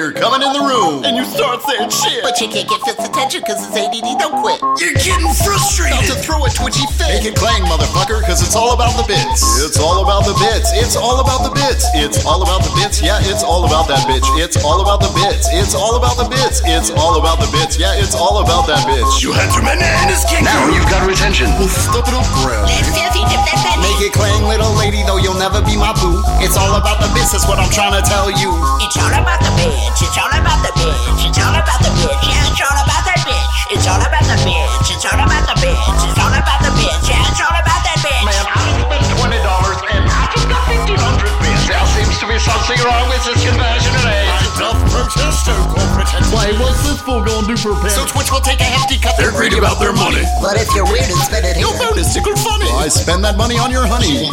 you're coming in the room and you start saying shit. But you can't get Phil's attention because his ADD don't quit. You're getting frustrated. About to throw a twitchy fit. Make it clang, motherfucker, because it's all about the bits. It's all about the bits. It's all about the bits. It's all about the bits. Yeah, it's all about that bitch. It's all about the bits. It's all about the bits. It's all about the bits. Yeah, it's all about that bitch. You had your bananas kicked. Now you've got retention. Well, stop it up, Graham. Let's filthy dip that penny. Make it clang, little lady, though you'll never be my boo. It's all about the bits, that's what I'm trying to tell you. It's all about the bitch. It's all about the bitch. It's all about the bitch. Yeah, it's all about that bitch. It's all about the bitch. It's all about the bitch. It's all about the bitch. Yeah, it's all about that bitch. Man, I spent twenty dollars and I just got fifteen hundred bits. There seems to be something wrong with this conversion rate. Tough protester, corporate Why, what's this fool gonna do for a So penny? Twitch will take a hefty cut. They're greedy about their money. But if you're weird and spend it here, No bonus, tickle funny. I spend that money on your honey.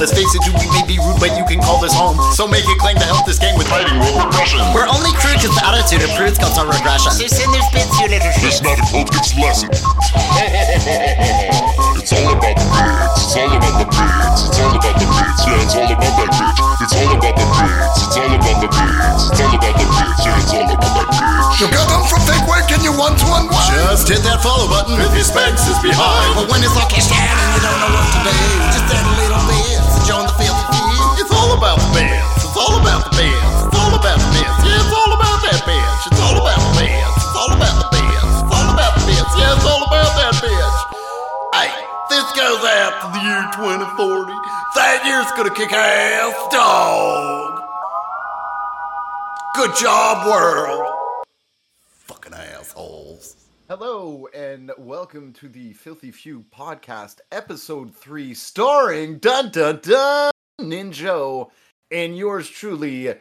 Let's face it, dude, we may be rude, but you can call this home. So make it clang to help this game with fighting roll regression. we're only crude because the attitude of prudes comes on regression. So send their spits, you little shit. It's not a cult, it's lesson. it's all about the bits. It's all about the bits. It's all about the bits. Yeah, it's all about that bitch. It's all about the bits. It's all about the bits. It's all about the bits. Yeah, it's all about that bitch. You got them from fake work and you want to unwind. Just hit that follow button if your specs is behind. But when it's all cashed out and you don't know what to do, just add a little bit join the filthy feud. It's all about the bands. It's all about the bands. 2040. That year's gonna kick ass, dog. Good job, world. Fucking assholes. Hello and welcome to the Filthy Few podcast, episode three, starring Dun Dun Dun Ninjoe and yours truly,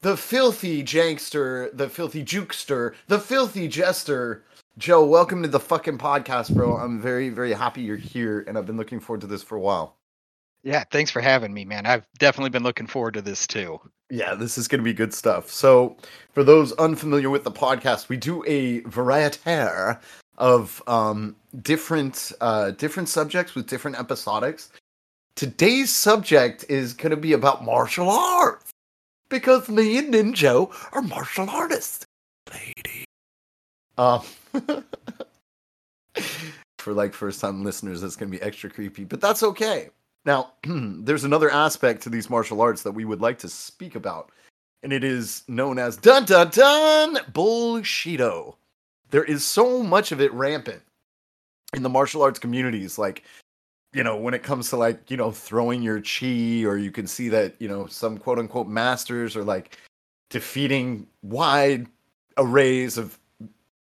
the filthy jankster, the filthy jukester, the filthy jester. Joe, welcome to the fucking podcast, bro. I'm very, very happy you're here, and I've been looking forward to this for a while. Yeah, thanks for having me, man. I've definitely been looking forward to this too. Yeah, this is going to be good stuff. So, for those unfamiliar with the podcast, we do a variety of um, different uh, different subjects with different episodics. Today's subject is going to be about martial arts because me and Ninjoe are martial artists, lady. Um, for like first time listeners, that's going to be extra creepy, but that's okay. Now, there's another aspect to these martial arts that we would like to speak about, and it is known as dun dun dun bullshido. There is so much of it rampant in the martial arts communities, like you know, when it comes to like you know throwing your chi, or you can see that you know some quote unquote masters are like defeating wide arrays of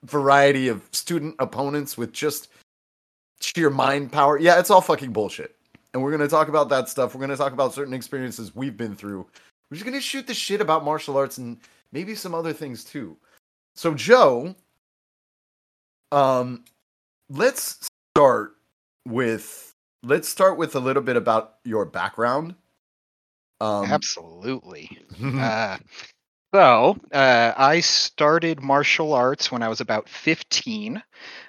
variety of student opponents with just sheer mind power. Yeah, it's all fucking bullshit and we're going to talk about that stuff. We're going to talk about certain experiences we've been through. We're just going to shoot the shit about martial arts and maybe some other things too. So, Joe, um, let's start with let's start with a little bit about your background. Um, Absolutely. uh, so, uh, I started martial arts when I was about 15.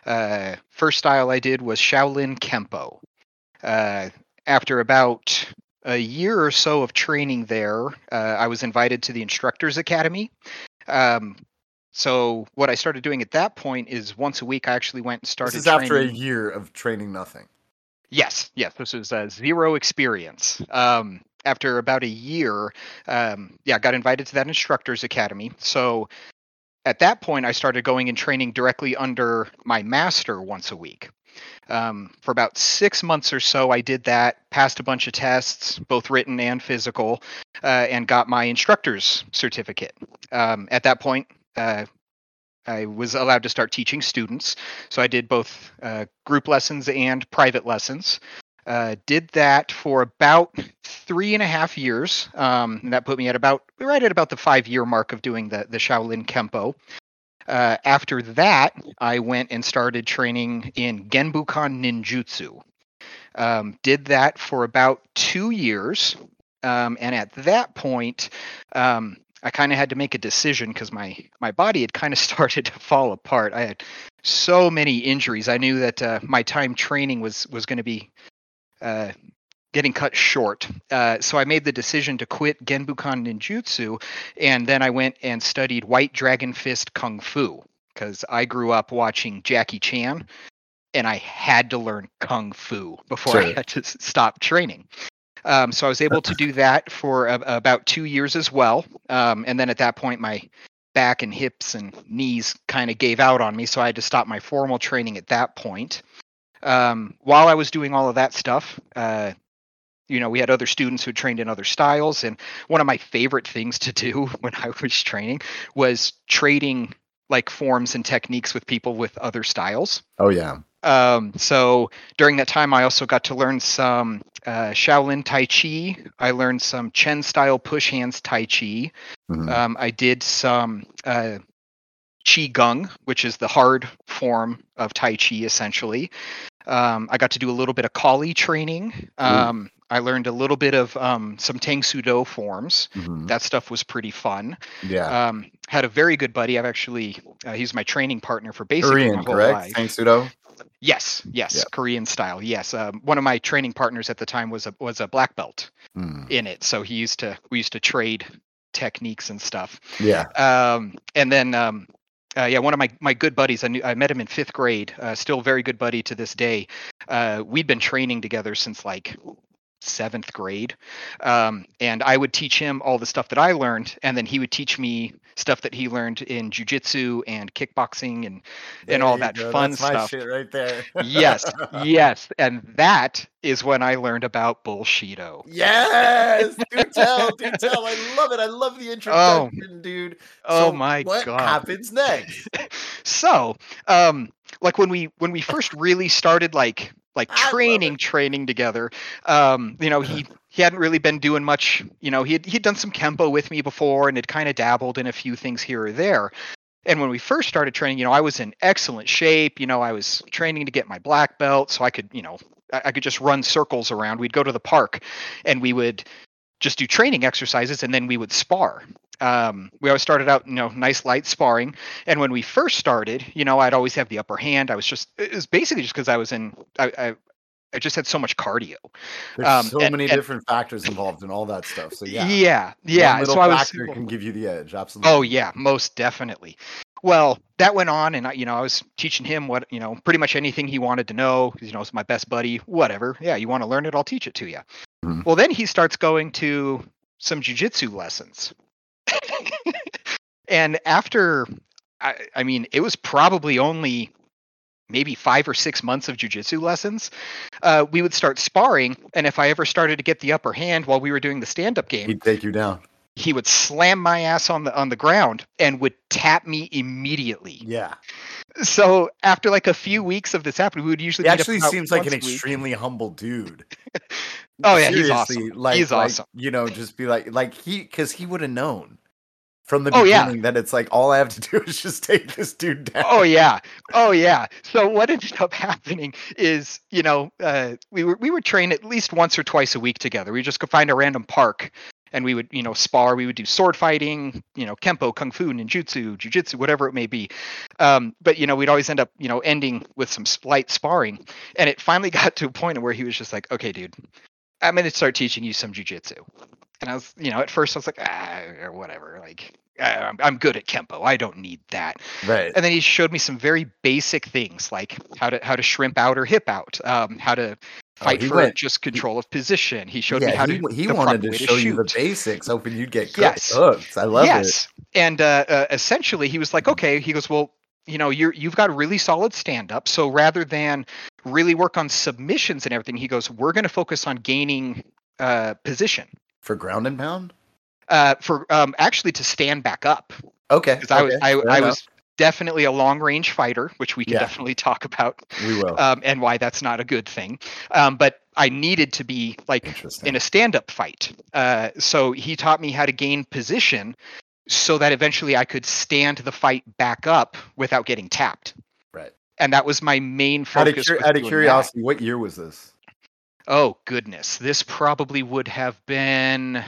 Uh, first style I did was Shaolin Kempo. Uh, after about a year or so of training there, uh, I was invited to the Instructors Academy. Um, so, what I started doing at that point is once a week I actually went and started this is after a year of training nothing. Yes, yes, this was uh, zero experience. Um, after about a year, um, yeah, got invited to that instructors academy. So at that point, I started going and training directly under my master once a week. Um, for about six months or so, I did that, passed a bunch of tests, both written and physical, uh, and got my instructor's certificate. Um, at that point, uh, I was allowed to start teaching students. So I did both uh, group lessons and private lessons. Uh, did that for about three and a half years. Um, and that put me at about right at about the five year mark of doing the, the Shaolin Kempo. Uh, after that, I went and started training in Genbukan Ninjutsu. Um, did that for about two years. Um, and at that point, um, I kind of had to make a decision because my my body had kind of started to fall apart. I had so many injuries. I knew that uh, my time training was was going to be uh, getting cut short. Uh, so I made the decision to quit Genbukan Ninjutsu, and then I went and studied White Dragon Fist Kung Fu because I grew up watching Jackie Chan, and I had to learn Kung Fu before I had to stop training. Um, so I was able to do that for a, about two years as well, um, and then at that point my back and hips and knees kind of gave out on me, so I had to stop my formal training at that point. Um, while I was doing all of that stuff, uh, you know, we had other students who trained in other styles, and one of my favorite things to do when I was training was trading like forms and techniques with people with other styles. Oh yeah. Um, so during that time, I also got to learn some uh, Shaolin Tai Chi. I learned some Chen style push hands Tai Chi. Mhm. Um, I did some uh, Qi Gong, which is the hard form of Tai Chi, essentially. Um, I got to do a little bit of Kali training. Um, I learned a little bit of um, some Tang Soo Do forms. Mhm. That stuff was pretty fun. Yeah. Um, had a very good buddy. I've actually, uh, he's my training partner for basic. Korean, correct? life. Thanks, Sudo. Yes, yes, Yep. Korean style. Yes, um, one of my training partners at the time was a was a black belt Hmm. in it, so he used to we used to trade techniques and stuff. Yeah. Um, and then um, uh, yeah, one of my my good buddies. I knew I met him in fifth grade. Uh, still very good buddy to this day. Uh, we'd been training together since like seventh grade, um, and I would teach him all the stuff that I learned, and then he would teach me stuff that he learned in jujitsu and kickboxing and and all that go. fun That's stuff. right there. yes, yes, and that is when I learned about bullshido. Yes, do tell, do tell. I love it. I love the introduction, dude. Oh my what god! What happens next? so, um, like when we when we first really started like like training training together, um, you know he he hadn't really been doing much. You know he had he'd done some kempo with me before and had kind of dabbled in a few things here or there. And when we first started training, you know, I was in excellent shape. You know, I was training to get my black belt, so I could, you know, I, I could just run circles around. We'd go to the park, and we would just do training exercises, and then we would spar. Um, we always started out, you know, nice light sparring. And when we first started, you know, I'd always have the upper hand. I was just, it was basically just because I was in, I, I, I just had so much cardio. There's Um, so and- many and- different factors involved in all that stuff. So yeah, yeah, One yeah. little So I was, can give you the edge. Absolutely. Oh yeah, most definitely. Well, that went on, and I, you know, I was teaching him what you know, pretty much anything he wanted to know. You know, it's my best buddy. Whatever. Yeah, you want to learn it, I'll teach it to you. Mhm. Well, then he starts going to some jujitsu lessons, and after, I, I mean, it was probably only maybe five or six months of jujitsu lessons. Uh, we would start sparring, and if I ever started to get the upper hand while we were doing the stand-up game, He'd take you down. he would slam my ass on the on the ground and would tap me immediately. Yeah. So after like a few weeks of this happening, we would usually He actually seems like an extremely humble dude. Oh, yeah, he's awesome. Like, He's like, awesome. You know, just be like, like he, because he would have known from the Oh, yeah. beginning that it's like all I have to do is just take this dude down. Oh yeah, oh yeah. So what ended up happening is, you know, uh, we were we would train at least once or twice a week together. We just go find a random park, and we would, you know, spar. We would do sword fighting, you know, kempo, kung fu, ninjutsu, jujitsu, whatever it may be. Um, but you know, we'd always end up, you know, ending with some light sparring. And it finally got to a point where he was just like, "Okay, dude, I'm going to start teaching you some jujitsu." And I was, you know, at first I was like, ah, or whatever, like. "Ah, I'm, I'm good at kempo. I don't need that Right. and then he showed me some very basic things like how to how to shrimp out or hip out, um, how to fight Oh, for went- just control of position. He showed yeah, me how he, to he wanted to show you the basics, hoping you'd get. Yes. hooked. I love it. yes, and uh, uh, essentially he was like, okay, he goes, well, you know, you're you've got a really solid stand up, so rather than really work on submissions and everything, he goes, we're going to focus on gaining uh, position. For ground and pound? Uh, for um, actually to stand back up Okay. because I was okay, I, I was definitely a long range fighter, which we can Yeah. definitely talk about. We will. um, and why that's not a good thing. Um, but I needed to be like in a stand-up fight. Uh, so he taught me how to gain position, so that eventually I could stand the fight back up without getting tapped. Right. And that was my main out of, focus. out of doing that. curiosity, what year was this? Oh goodness, this probably would have been.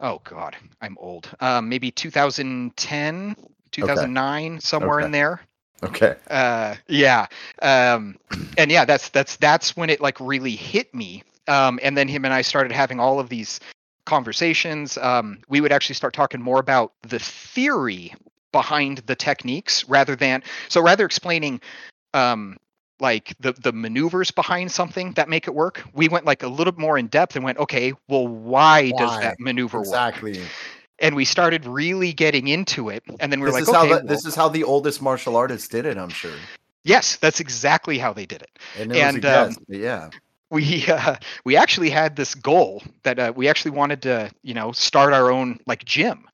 Oh God, I'm old. Um, maybe 2010, 2009, somewhere Okay. in there. Okay. uh yeah um and yeah that's that's that's when it like really hit me Um, and then him and I started having all of these conversations. Um, we would actually start talking more about the theory behind the techniques rather than so rather explaining um, like the the maneuvers behind something that make it work. We went like a little more in depth and went, okay, well, why, does that maneuver work? Exactly. And we started really getting into it, and then we were this like, is okay, how the, well, this is how the oldest martial artists did it. I'm sure. yes, that's exactly how they did it. And, it was And, guess, um, yeah. we uh, we actually had this goal that uh, we actually wanted to you know start our own like gym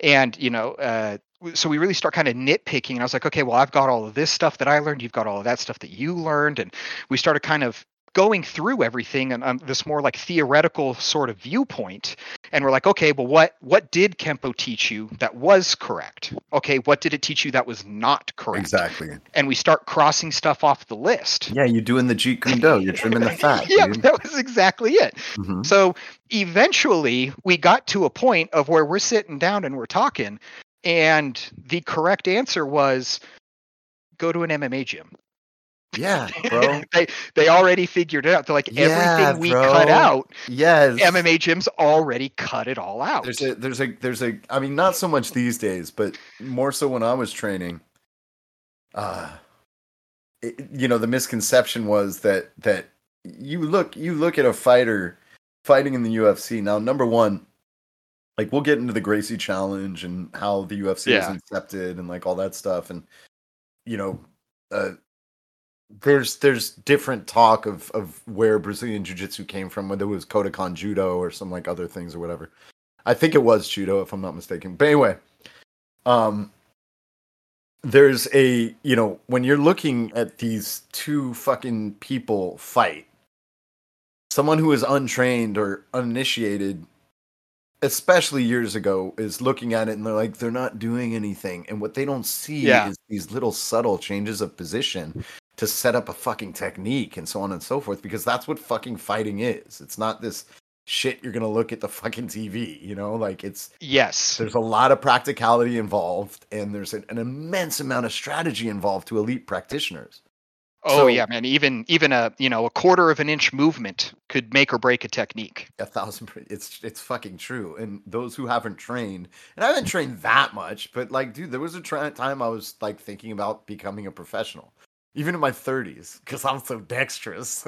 and you know uh, so we really start kind of nitpicking and i was like okay well i've got all of this stuff that i learned you've got all of that stuff that you learned and we started kind of going through everything and um, this more like theoretical sort of viewpoint and we're like okay well what what did kempo teach you that was correct okay what did it teach you that was not correct Exactly. and we start crossing stuff off the list Yeah, you're doing the Jeet Kune Do. You're trimming the fat, yeah dude. that was exactly it Mhm. so eventually we got to a point of where we're sitting down and we're talking, and the correct answer was go to an MMA gym. Yeah, bro. they they already figured it out. They're like Yeah, everything we cut out, Yes. MMA gyms already cut it all out. There's a there's a there's a I mean not so much these days, but more so when I was training. Uh it, you know, the misconception was that that you look you look at a fighter fighting in the UFC. Now, number one, like we'll get into the Gracie challenge and how the UFC Yeah. is incepted and like all that stuff and you know, uh there's there's different talk of of where Brazilian jiu-jitsu came from, whether it was Kodokan judo or some like other things or whatever. I think it was judo if I'm not mistaken. But anyway, um there's a, you know, when you're looking at these two fucking people fight, someone who is untrained or uninitiated especially years ago is looking at it and they're like they're not doing anything. And what they don't see Yeah. is these little subtle changes of position to set up a fucking technique and so on and so forth because that's what fucking fighting is. It's not this shit you're gonna look at the fucking tv you know? Like it's yes, there's a lot of practicality involved and there's an, an immense amount of strategy involved to elite practitioners oh so- yeah, man. Even even a you know a quarter of an inch movement could make or break a technique. a thousand it's it's fucking true and those who haven't trained and i haven't trained that much but like dude there was a tra- time i was like thinking about becoming a professional even in my 30s because i'm so dexterous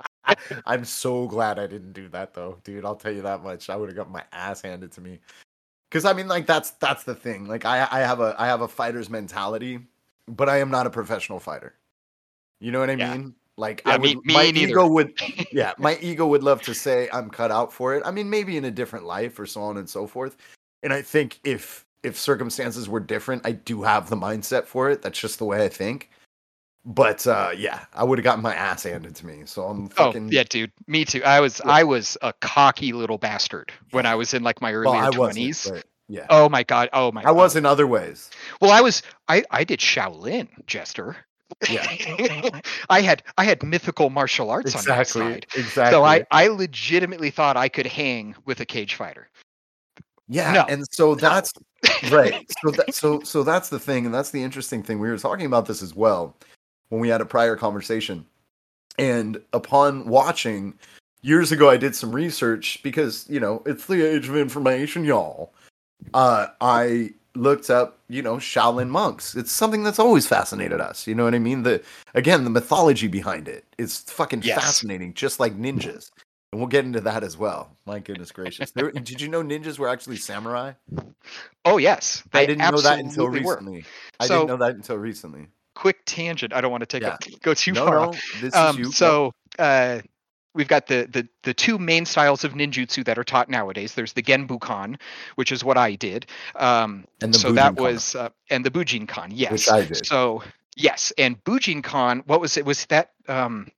i'm so glad i didn't do that though dude i'll tell you that much i would have got my ass handed to me because i mean like that's that's the thing like i i have a i have a fighter's mentality but i am not a professional fighter you know what i Yeah. mean like Yeah, i me- would me my neither. ego would yeah, my ego would love to say I'm cut out for it. I mean, maybe in a different life or so on and so forth. And I think if if circumstances were different, I do have the mindset for it. That's just the way I think. But uh yeah, I would have gotten my ass handed to me. So I'm Oh fucking yeah, dude. Me too. I was Yeah. I was a cocky little bastard when I was in like my well, wasn't, twenties. but yeah. Oh my god. Oh my. God. I was in other ways. Well, I was. I I did Shaolin, Jester. Yeah. I had I had mythical martial arts on my Exactly. side. Exactly. So I I legitimately thought I could hang with a cage fighter. Yeah, No. and so that's right. So that so so that's the thing, and that's the interesting thing. We were talking about this as well when we had a prior conversation. And upon watching years ago, I did some research because you know it's the age of information, y'all. Uh, I looked up, you know, Shaolin monks. It's something that's always fascinated us. You know what I mean? The again, the mythology behind it is fucking Yes. fascinating, just like ninjas. And we'll get into that as well. My goodness gracious! There, did you know ninjas were actually samurai? Oh yes, I didn't know that until were. recently. I So- didn't know that until recently. Quick tangent. I don't want to take Yeah. a, go too no, far. no, off. this um, is you. so uh, we've got the, the the two main styles of ninjutsu that are taught nowadays. There's the Genbukan, which is what I did. Um, and the so that was uh, and the Bujinkan, yes. which I did. So yes, and Bujinkan, what was it? Was that um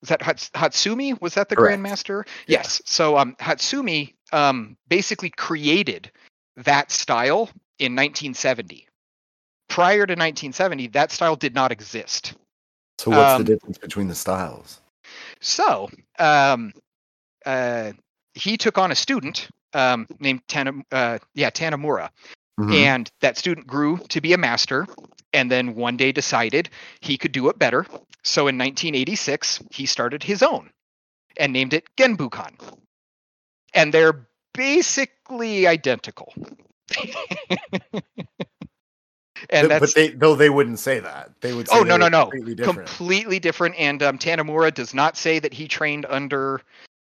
was that Hatsumi? Was that the Correct. grandmaster? Yeah. Yes. So um Hatsumi um basically created that style in 1970. Prior to 1970, that style did not exist. so what's um, the difference between the styles? So, um, uh, he took on a student um, named Tana, uh, yeah, Tanemura, Mhm. and that student grew to be a master, and then one day decided he could do it better. So, in 1986, he started his own. and named it Genbukan. And they're basically identical. and Th- that's but they though they wouldn't say that. They would. Say Oh, no, no, no. Completely different. completely different. And um, Tanemura does not say that he trained under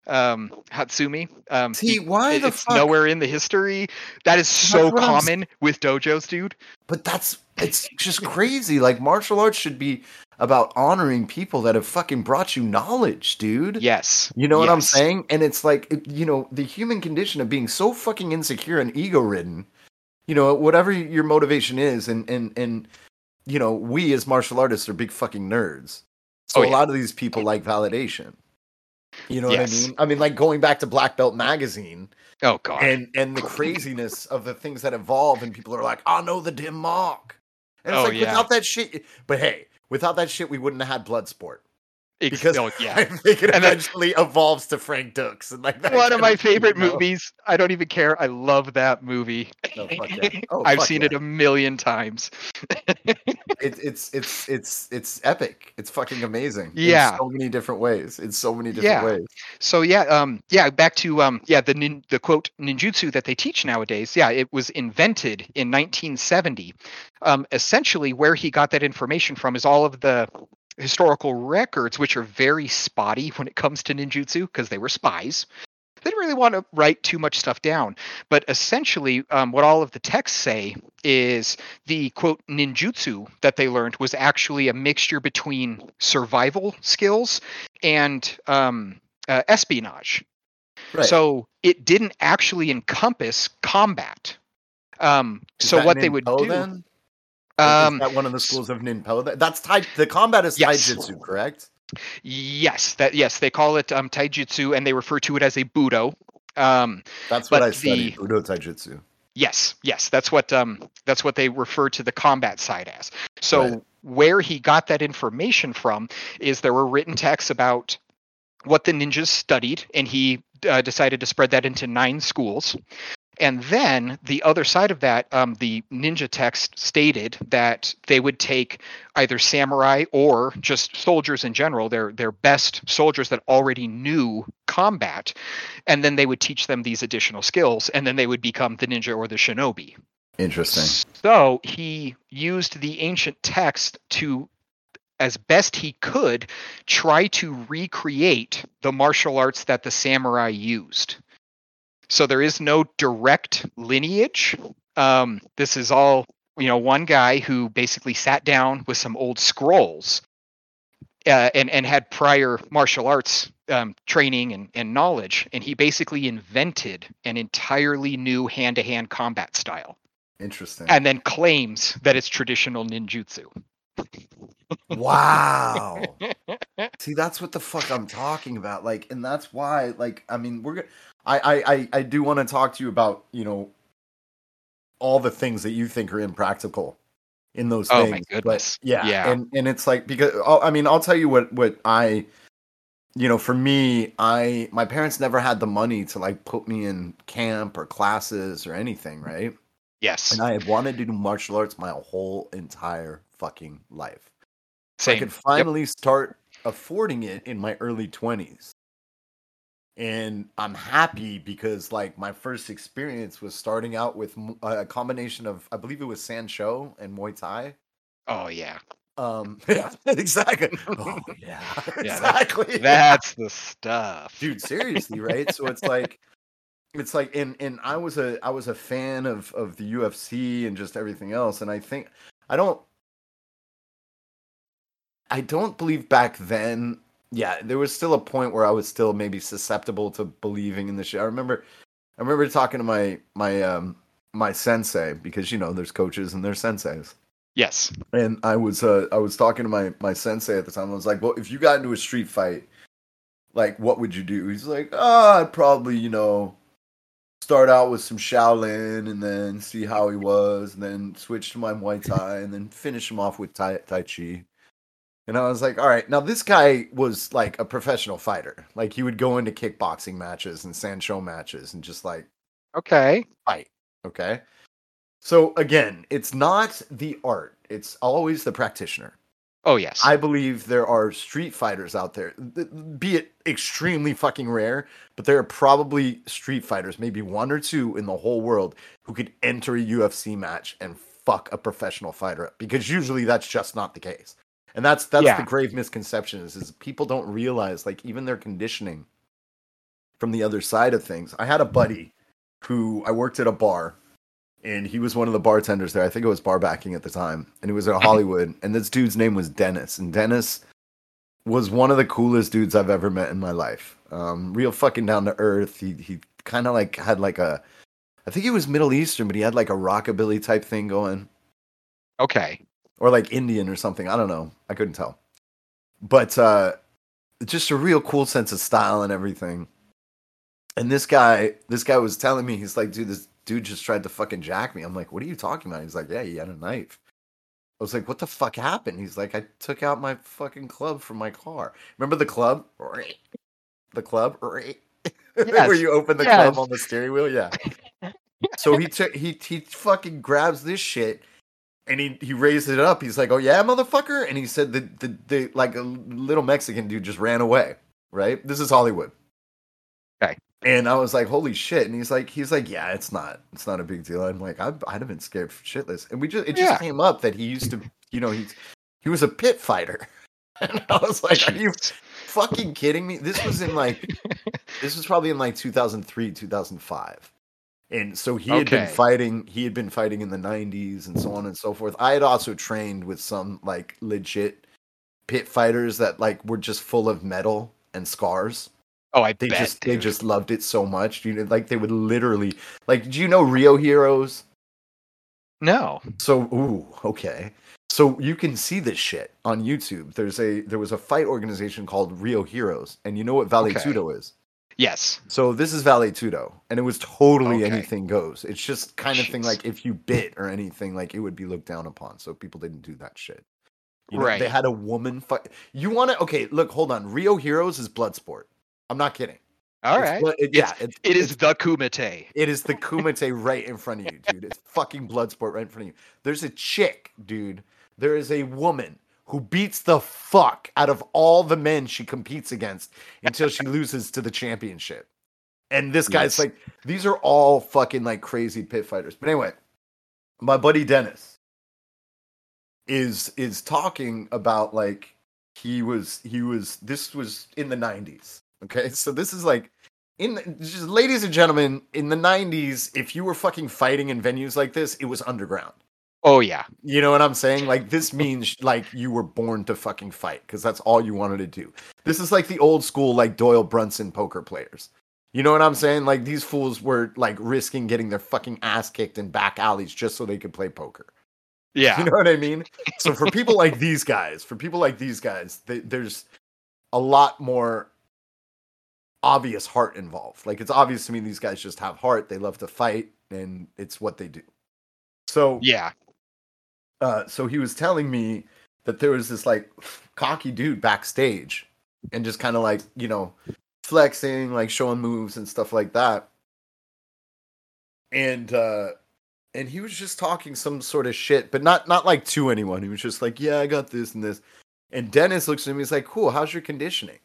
um, Hatsumi. Um, See, he- why it- the it's fuck? nowhere in the history. That is so what I'm common with dojos, dude. But that's it's just crazy. Like martial arts should be about honoring people that have fucking brought you knowledge, dude. Yes. You know what I'm saying? And it's like, you know, the human condition of being so fucking insecure and ego ridden, you know, whatever your motivation is, and, and, and, you know, we as martial artists are big fucking nerds. So Oh, a lot of these people like validation. You know Yes. what I mean? I mean, like going back to Black Belt magazine Oh god. and and the craziness of the things that evolve, and people are like, "I know the dim mak," and it's Oh, like yeah. without that shit. But hey, without that shit, we wouldn't have had Bloodsport Because oh, I yeah. think it And eventually evolves to Frank Dux and like that One of my favorite you know? movies. I don't even care. I love that movie. Oh, fuck yeah. Oh, I've seen yeah. it a million times. It, it's it's it's it's epic. It's fucking amazing. Yeah. in so many different ways. In so many different Yeah. ways. So yeah, um, yeah, back to um, yeah, the nin- the quote ninjutsu that they teach nowadays. Yeah, it was invented in 1970. Um, essentially, where he got that information from is all of the historical records, which are very spotty when it comes to ninjutsu because they were spies. They didn't really want to write too much stuff down, but essentially, um, what all of the texts say is the quote ninjutsu that they learned was actually a mixture between survival skills and um, uh, espionage. Right. So it didn't actually encompass combat. Um, so what they would do, then? Um, is that one of the schools of Ninpo? That's tai. The combat is Yes. taijutsu, correct? yes, that yes, they call it um, taijutsu, and they refer to it as a budo. Um, That's what I studied. the- Udo taijutsu. yes, yes, that's what um, that's what they refer to the combat side as. So Right. where he got that information from is there were written texts about what the ninjas studied, and he uh, decided to spread that into nine schools. And then the other side of that, um, the ninja text stated that they would take either samurai or just soldiers in general, their their best soldiers that already knew combat, and then they would teach them these additional skills, and then they would become the ninja or the shinobi. Interesting. So he used the ancient text to, as best he could, try to recreate the martial arts that the samurai used. So there is no direct lineage. Um, this is all, you know, one guy who basically sat down with some old scrolls uh, and, and had prior martial arts um, training and, and knowledge. And he basically invented an entirely new hand to hand combat style Interesting. and then claims that it's traditional ninjutsu. Wow. See, that's what the fuck I'm talking about. Like, and that's why, like, I mean, we're gonna. I, I, I, I do want to talk to you about, you know, all the things that you think are impractical in those Oh things. my but yeah, Yeah. and and it's like because oh, I mean, I'll tell you what what I, you know, for me, I my parents never had the money to like put me in camp or classes or anything, right? Yes. And I had wanted to do martial arts my whole entire fucking life. So I could finally start affording it in my early 20s. And I'm happy because like my first experience was starting out with a combination of I believe it was Sanshou and Muay Thai. Oh yeah. Um yeah, exactly. Oh yeah. Yeah, exactly. That's the stuff. Dude, seriously, right? So it's like it's like and and I was a I was a fan of of the UFC and just everything else and I think I don't I don't believe back then yeah, there was still a point where I was still maybe susceptible to believing in the shit. I remember I remember talking to my my um my sensei because you know there's coaches and there's senseis. Yes. And I was uh I was talking to my my sensei at the time. I was like, "Well, if you got into a street fight, like what would you do?" He's like, "Ah, I'd probably, you know, start out with some Shaolin and then see how he was, and then switch to my Muay Thai and then finish him off with Tai, tai Chi." And I was like, "All right, now this guy was like a professional fighter. Like he would go into kickboxing matches and Sanshou matches and just like Okay. fight. Okay. So again, it's not the art, it's always the practitioner. Oh yes. I believe there are street fighters out there, be it extremely fucking rare, but there are probably street fighters, maybe one or two in the whole world, who could enter a UFC match and fuck a professional fighter up. Because usually that's just not the case. And that's that's Yeah. the grave misconception is, is people don't realize like even their conditioning from the other side of things. I had a buddy who I worked at a bar and he was one of the bartenders there. I think it was bar backing at the time, and he was in Hollywood. And this dude's name was Dennis, and Dennis was one of the coolest dudes I've ever met in my life. Um, real fucking down to earth. He he kind of like had like a, I think he was Middle Eastern, but he had like a rockabilly type thing going, okay. Or like Indian or something. I don't know. I couldn't tell, but uh, just a real cool sense of style and everything. And this guy, this guy was telling me, he's like, dude, this dude just tried to fucking jack me. I'm like, what are you talking about? He's like, yeah, he had a knife. I was like, what the fuck happened? He's like, I took out my fucking club from my car. Remember the club? The club? Where you open the Yes. club on the steering wheel? Yeah. so he took he he fucking grabs this shit and he he raised it up. He's like, "Oh yeah, motherfucker!" And he said the the, the like a little Mexican dude just ran away. Right? This is Hollywood. Okay. And I was like, "Holy shit!" And he's like, "He's like, yeah, it's not, it's not a big deal." I'm like, I'd, I'd have been scared shitless. And we just, it just Yeah. came up that he used to, you know, he's he was a pit fighter. And I was like, "Are you fucking kidding me?" This was in like, this was probably in like 2003, 2005. And so he had been fighting, he had been fighting in the 90s and so on and so forth. I had also trained with some like legit pit fighters that like were just full of metal and scars. Oh, I They bet. just they just loved it so much. You know, like they would literally like do you know Rio Heroes? no. So ooh, okay. So you can see this shit on YouTube. There's a there was a fight organization called Rio Heroes, and you know what Vale Okay. Tudo is? Yes. So this is Vale Tudo, and it was totally Okay. anything goes. It's just kind of thing like if you bit or anything, like it would be looked down upon. So people didn't do that shit. You know, They had a woman fight. You want to? Okay, look, hold on. Rio Heroes is blood sport. I'm not kidding. All It's right. blood- it- yeah, it's, It it's is the Kumite. it is the Kumite right in front of you, dude. It's fucking Bloodsport right in front of you. There's a chick, dude. There is a woman who beats the fuck out of all the men she competes against until she loses to the championship. And this guy's Yes. like, these are all fucking like crazy pit fighters. But anyway, my buddy Dennis is is talking about like he was he was this was in the 90s okay so this is like in the, just ladies and gentlemen in the 90s if you were fucking fighting in venues like this it was underground Oh yeah. you know what i'm saying like this means like you were born to fucking fight because that's all you wanted to do this is like the old school like doyle brunson poker players you know what i'm saying like these fools were like risking getting their fucking ass kicked in back alleys just so they could play poker Yeah. you know what I mean? So for people like these guys, for people like these guys, they, there's a lot more obvious heart involved. Like it's obvious to me these guys just have heart. They love to fight, and it's what they do. So Yeah. Uh, so he was telling me that there was this like cocky dude backstage, and just kind of like you know flexing, like showing moves and stuff like that. And uh and he was just talking some sort of shit, but not not like to anyone. He was just like, "Yeah, I got this and this." And Dennis looks at him. He's like, "Cool. How's your conditioning?"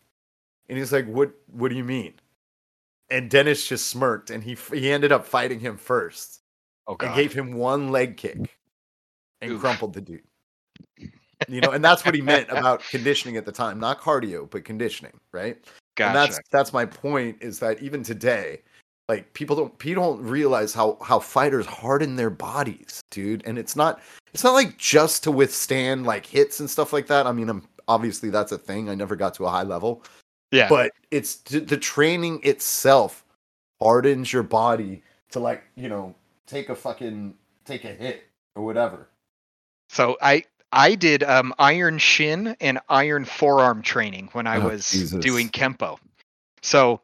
And he's like, "What? What do you mean?" And Dennis just smirked, and he he ended up fighting him first Oh and gave him one leg kick and Oof. crumpled the dude. You know, and that's what he meant about conditioning at the time, not cardio, but conditioning, right? And that's that's my point is that even today, like people don't people don't realize how how fighters harden their bodies, dude. And it's not it's not like just to withstand like hits and stuff like that. I mean, I'm obviously that's a thing. I never got to a high level, yeah. but it's the training itself hardens your body to like you know take a fucking take a hit or whatever. So I I did um, iron shin and iron forearm training when I Oh, was Jesus. doing kempo. So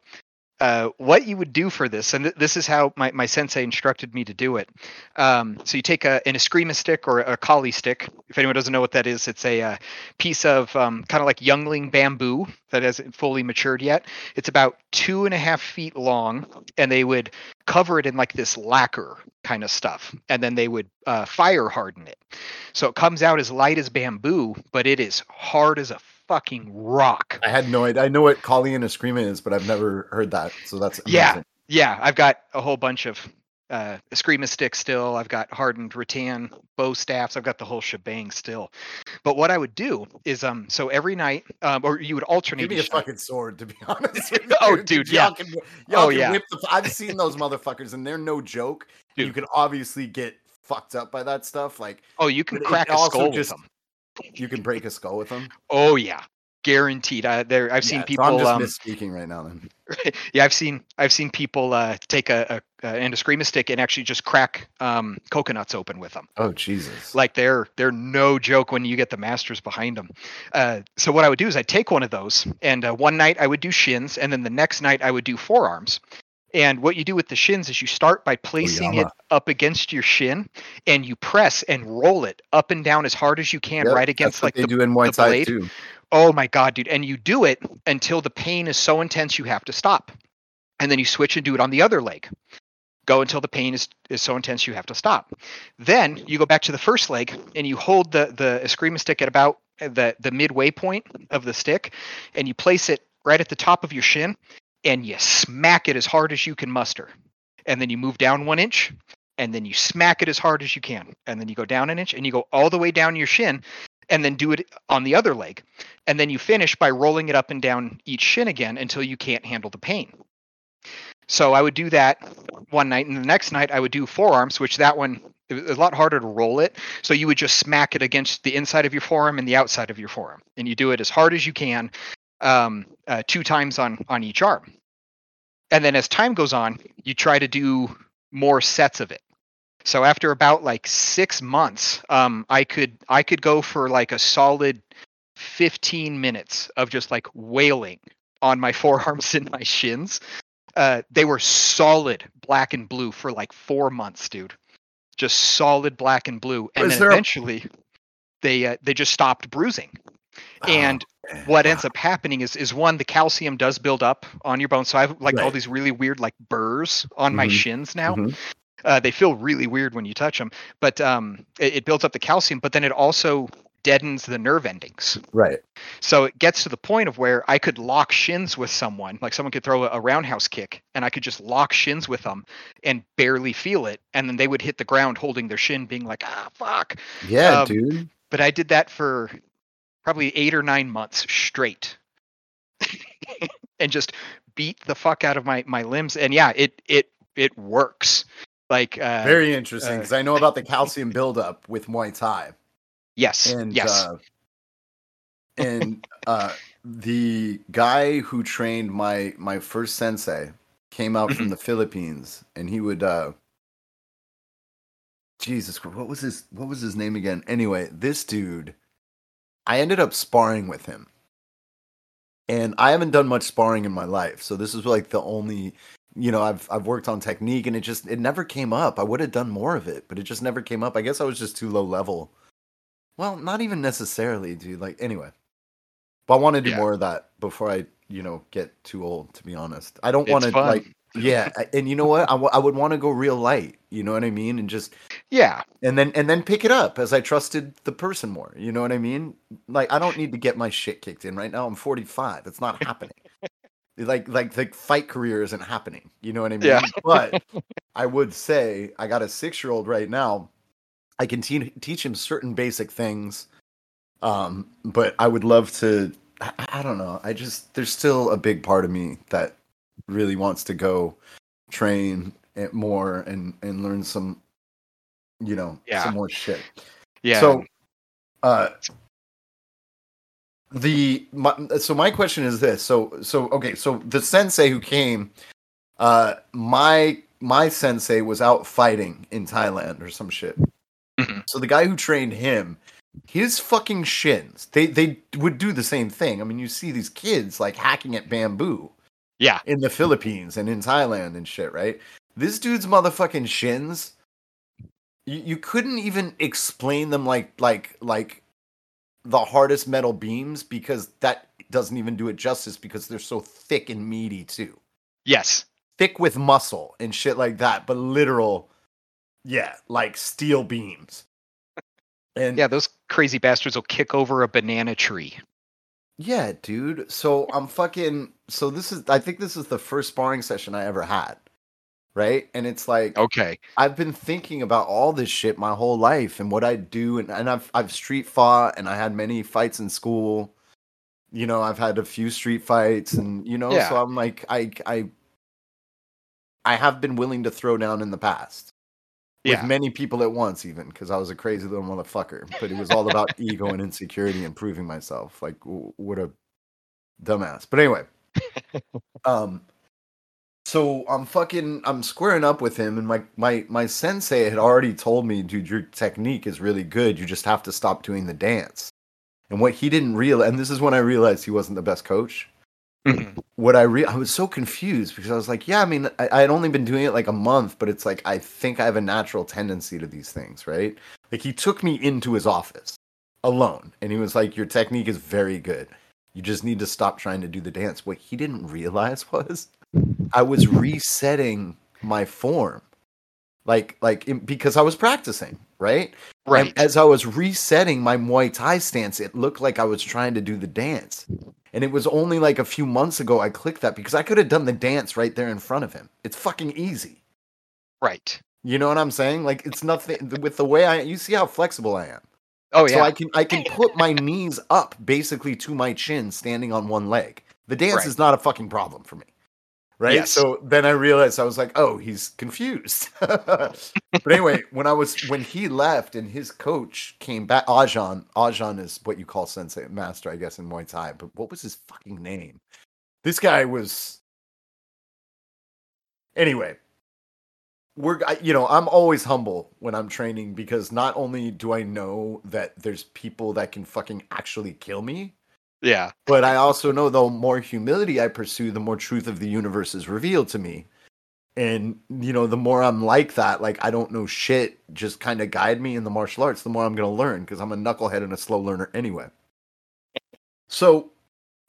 uh, what you would do for this, and th- this is how my, my sensei instructed me to do it. Um, so you take a, an eskrima stick or a kali stick. If anyone doesn't know what that is, it's a uh, piece of um, kind of like youngling bamboo that hasn't fully matured yet. It's about two and a half feet long, and they would cover it in like this lacquer kind of stuff, and then they would uh, fire harden it. So it comes out as light as bamboo, but it is hard as a fucking rock. I had no idea. I know what Kali and Eskrima is, but I've never heard that. So that's Yeah. amazing. Yeah, I've got a whole bunch of uh Eskrima sticks still. I've got hardened rattan bow staffs. I've got the whole shebang still. But what I would do is um so every night um or you would alternate Give me a night. fucking sword, to be honest. Oh, dude, y'all yeah. Can, y'all Oh, yeah. the, I've seen those motherfuckers, and they're no joke. You Dude. can obviously get fucked up by that stuff. Like Oh, you can crack a skull just- with them. You can break a skull with them. Oh yeah. Guaranteed. Uh, there I've seen Yeah, so people I'm just um, misspeaking right now. Then yeah, I've seen I've seen people uh, take a, a, a an Eskrima stick and actually just crack um, coconuts open with them. oh Jesus! Like they're they're no joke when you get the masters behind them. Uh, so what I would do is I'd take one of those, and uh, one night I would do shins, and then the next night I would do forearms. And what you do with the shins is you start by oh, placing it up against your shin, and you press and roll it up and down as hard as you can, Yep, right against like they the do in Muay the Thai blade. too. Oh my god, dude. And you do it until the pain is so intense you have to stop. And then you switch and do it on the other leg. Go until the pain is, is so intense you have to stop. Then you go back to the first leg and you hold the the Eskrima stick at about uh, the the midway point of the stick and you place it right at the top of your shin and you smack it as hard as you can muster. And then you move down one inch and then you smack it as hard as you can. And then you go down an inch and you go all the way down your shin and then do it on the other leg. And then you finish by rolling it up and down each shin again until you can't handle the pain. So I would do that one night, and the next night I would do forearms, which that one it was a lot harder to roll it. So you would just smack it against the inside of your forearm and the outside of your forearm, and you do it as hard as you can, um, uh, two times on on each arm. And then as time goes on, you try to do more sets of it. So after about like six months, um, I could I could go for like a solid 15 minutes of just like wailing on my forearms and my shins. Uh, they were solid black and blue for like four months, dude. Just solid black and blue, and Is then there a- eventually they uh, they just stopped bruising. And Oh, man. What ends up happening is is one the calcium does build up on your bones. So I have like all these really weird like burrs on my Mhm. shins now. Mhm. Uh, they feel really weird when you touch them, but um, it, it builds up the calcium. But then it also deadens the nerve endings. right? So it gets to the point of where I could lock shins with someone, like someone could throw a, a roundhouse kick, and I could just lock shins with them and barely feel it, and then they would hit the ground holding their shin, being like, "Ah, fuck." Yeah, Um, dude. But I did that for probably eight or nine months straight, and just beat the fuck out of my my limbs. And yeah, it it it works. Like uh, Very interesting uh, because I know about the calcium buildup with Muay Thai, yes, and yes, uh, and uh, the guy who trained my my first sensei came out from the Philippines, and he would. uh Jesus, Christ, what was his what was his name again? Anyway, this dude, I ended up sparring with him, and I haven't done much sparring in my life, so this is like the only. You know, I've I've worked on technique, and it just it never came up. I would have done more of it, but it just never came up. I guess I was just too low level. Well, not even necessarily, dude. Like anyway, but I want to do Yeah. more of that before I, you know, get too old. To be honest, I don't want to like. Yeah, and you know what? I, w- I would want to go real light. You know what I mean? And just yeah, and then and then pick it up as I trusted the person more. You know what I mean? Like I don't need to get my shit kicked in right now. I'm 45. It's not happening. like like the fight career isn't happening. You know what I mean? Yeah. but I would say I got a six year old right now. I can te- teach him certain basic things. Um, but I would love to. I, I don't know. I just there's still a big part of me that really wants to go train it more and and learn some, you know, Yeah. some more shit. yeah. So, uh, the my, so my question is this. So so okay. So the sensei who came, uh, my my sensei was out fighting in Thailand or some shit. Mhm. So the guy who trained him, his fucking shins, they they would do the same thing. I mean, you see these kids like hacking at bamboo. Yeah. in the Philippines and in Thailand and shit, right? This dude's motherfucking shins. You, you couldn't even explain them like like like the hardest metal beams because that doesn't even do it justice because they're so thick and meaty too. Yes. Thick with muscle and shit like that, but literal yeah, like steel beams. And Yeah, those crazy bastards will kick over a banana tree. Yeah, dude. So I'm fucking. So this is. I think this is the first sparring session I ever had, right? And it's like Okay. I've been thinking about all this shit my whole life and what I do, and, and I've I've street fought, and I had many fights in school. You know, I've had a few street fights, and you know, Yeah. so I'm like, I I I have been willing to throw down in the past with Yeah. many people at once, even because I was a crazy little motherfucker. But it was all about ego and insecurity and proving myself. Like, w- what a dumbass. But anyway, um, so I'm fucking, I'm squaring up with him, and my my my sensei had already told me, dude, your technique is really good. You just have to stop doing the dance. And what he didn't realize, and this is when I realized he wasn't the best coach Mhm. what I re- I was so confused because I was like, yeah, I mean, I, I had only been doing it like a month, but it's like I think I have a natural tendency to these things, right? Like he took me into his office alone, and he was like, "Your technique is very good. You just need to stop trying to do the dance." What he didn't realize was I was resetting my form, like like in, because I was practicing, right? And Right. as I was resetting my Muay Thai stance, it looked like I was trying to do the dance. And it was only like a few months ago I clicked that because I could have done the dance right there in front of him. It's fucking easy. Right. You know what I'm saying? Like it's nothing with the way I you see how flexible I am. Oh yeah. So. I can I can put my knees up basically to my chin standing on one leg. The dance Right. is not a fucking problem for me. Right? Yes. So then I realized I was like, "Oh, he's confused." but anyway, when I was when he left and his coach came back, Ajan, Ajan is what you call sensei master, I guess, in Muay Thai. But what was his fucking name? This guy was. Anyway, we're you know I'm always humble when I'm training because not only do I know that there's people that can fucking actually kill me, yeah. but I also know the more humility I pursue, the more truth of the universe is revealed to me. And you know, the more I'm like that, like I don't know shit, just kind of guide me in the martial arts, the more I'm gonna learn because I'm a knucklehead and a slow learner anyway. So,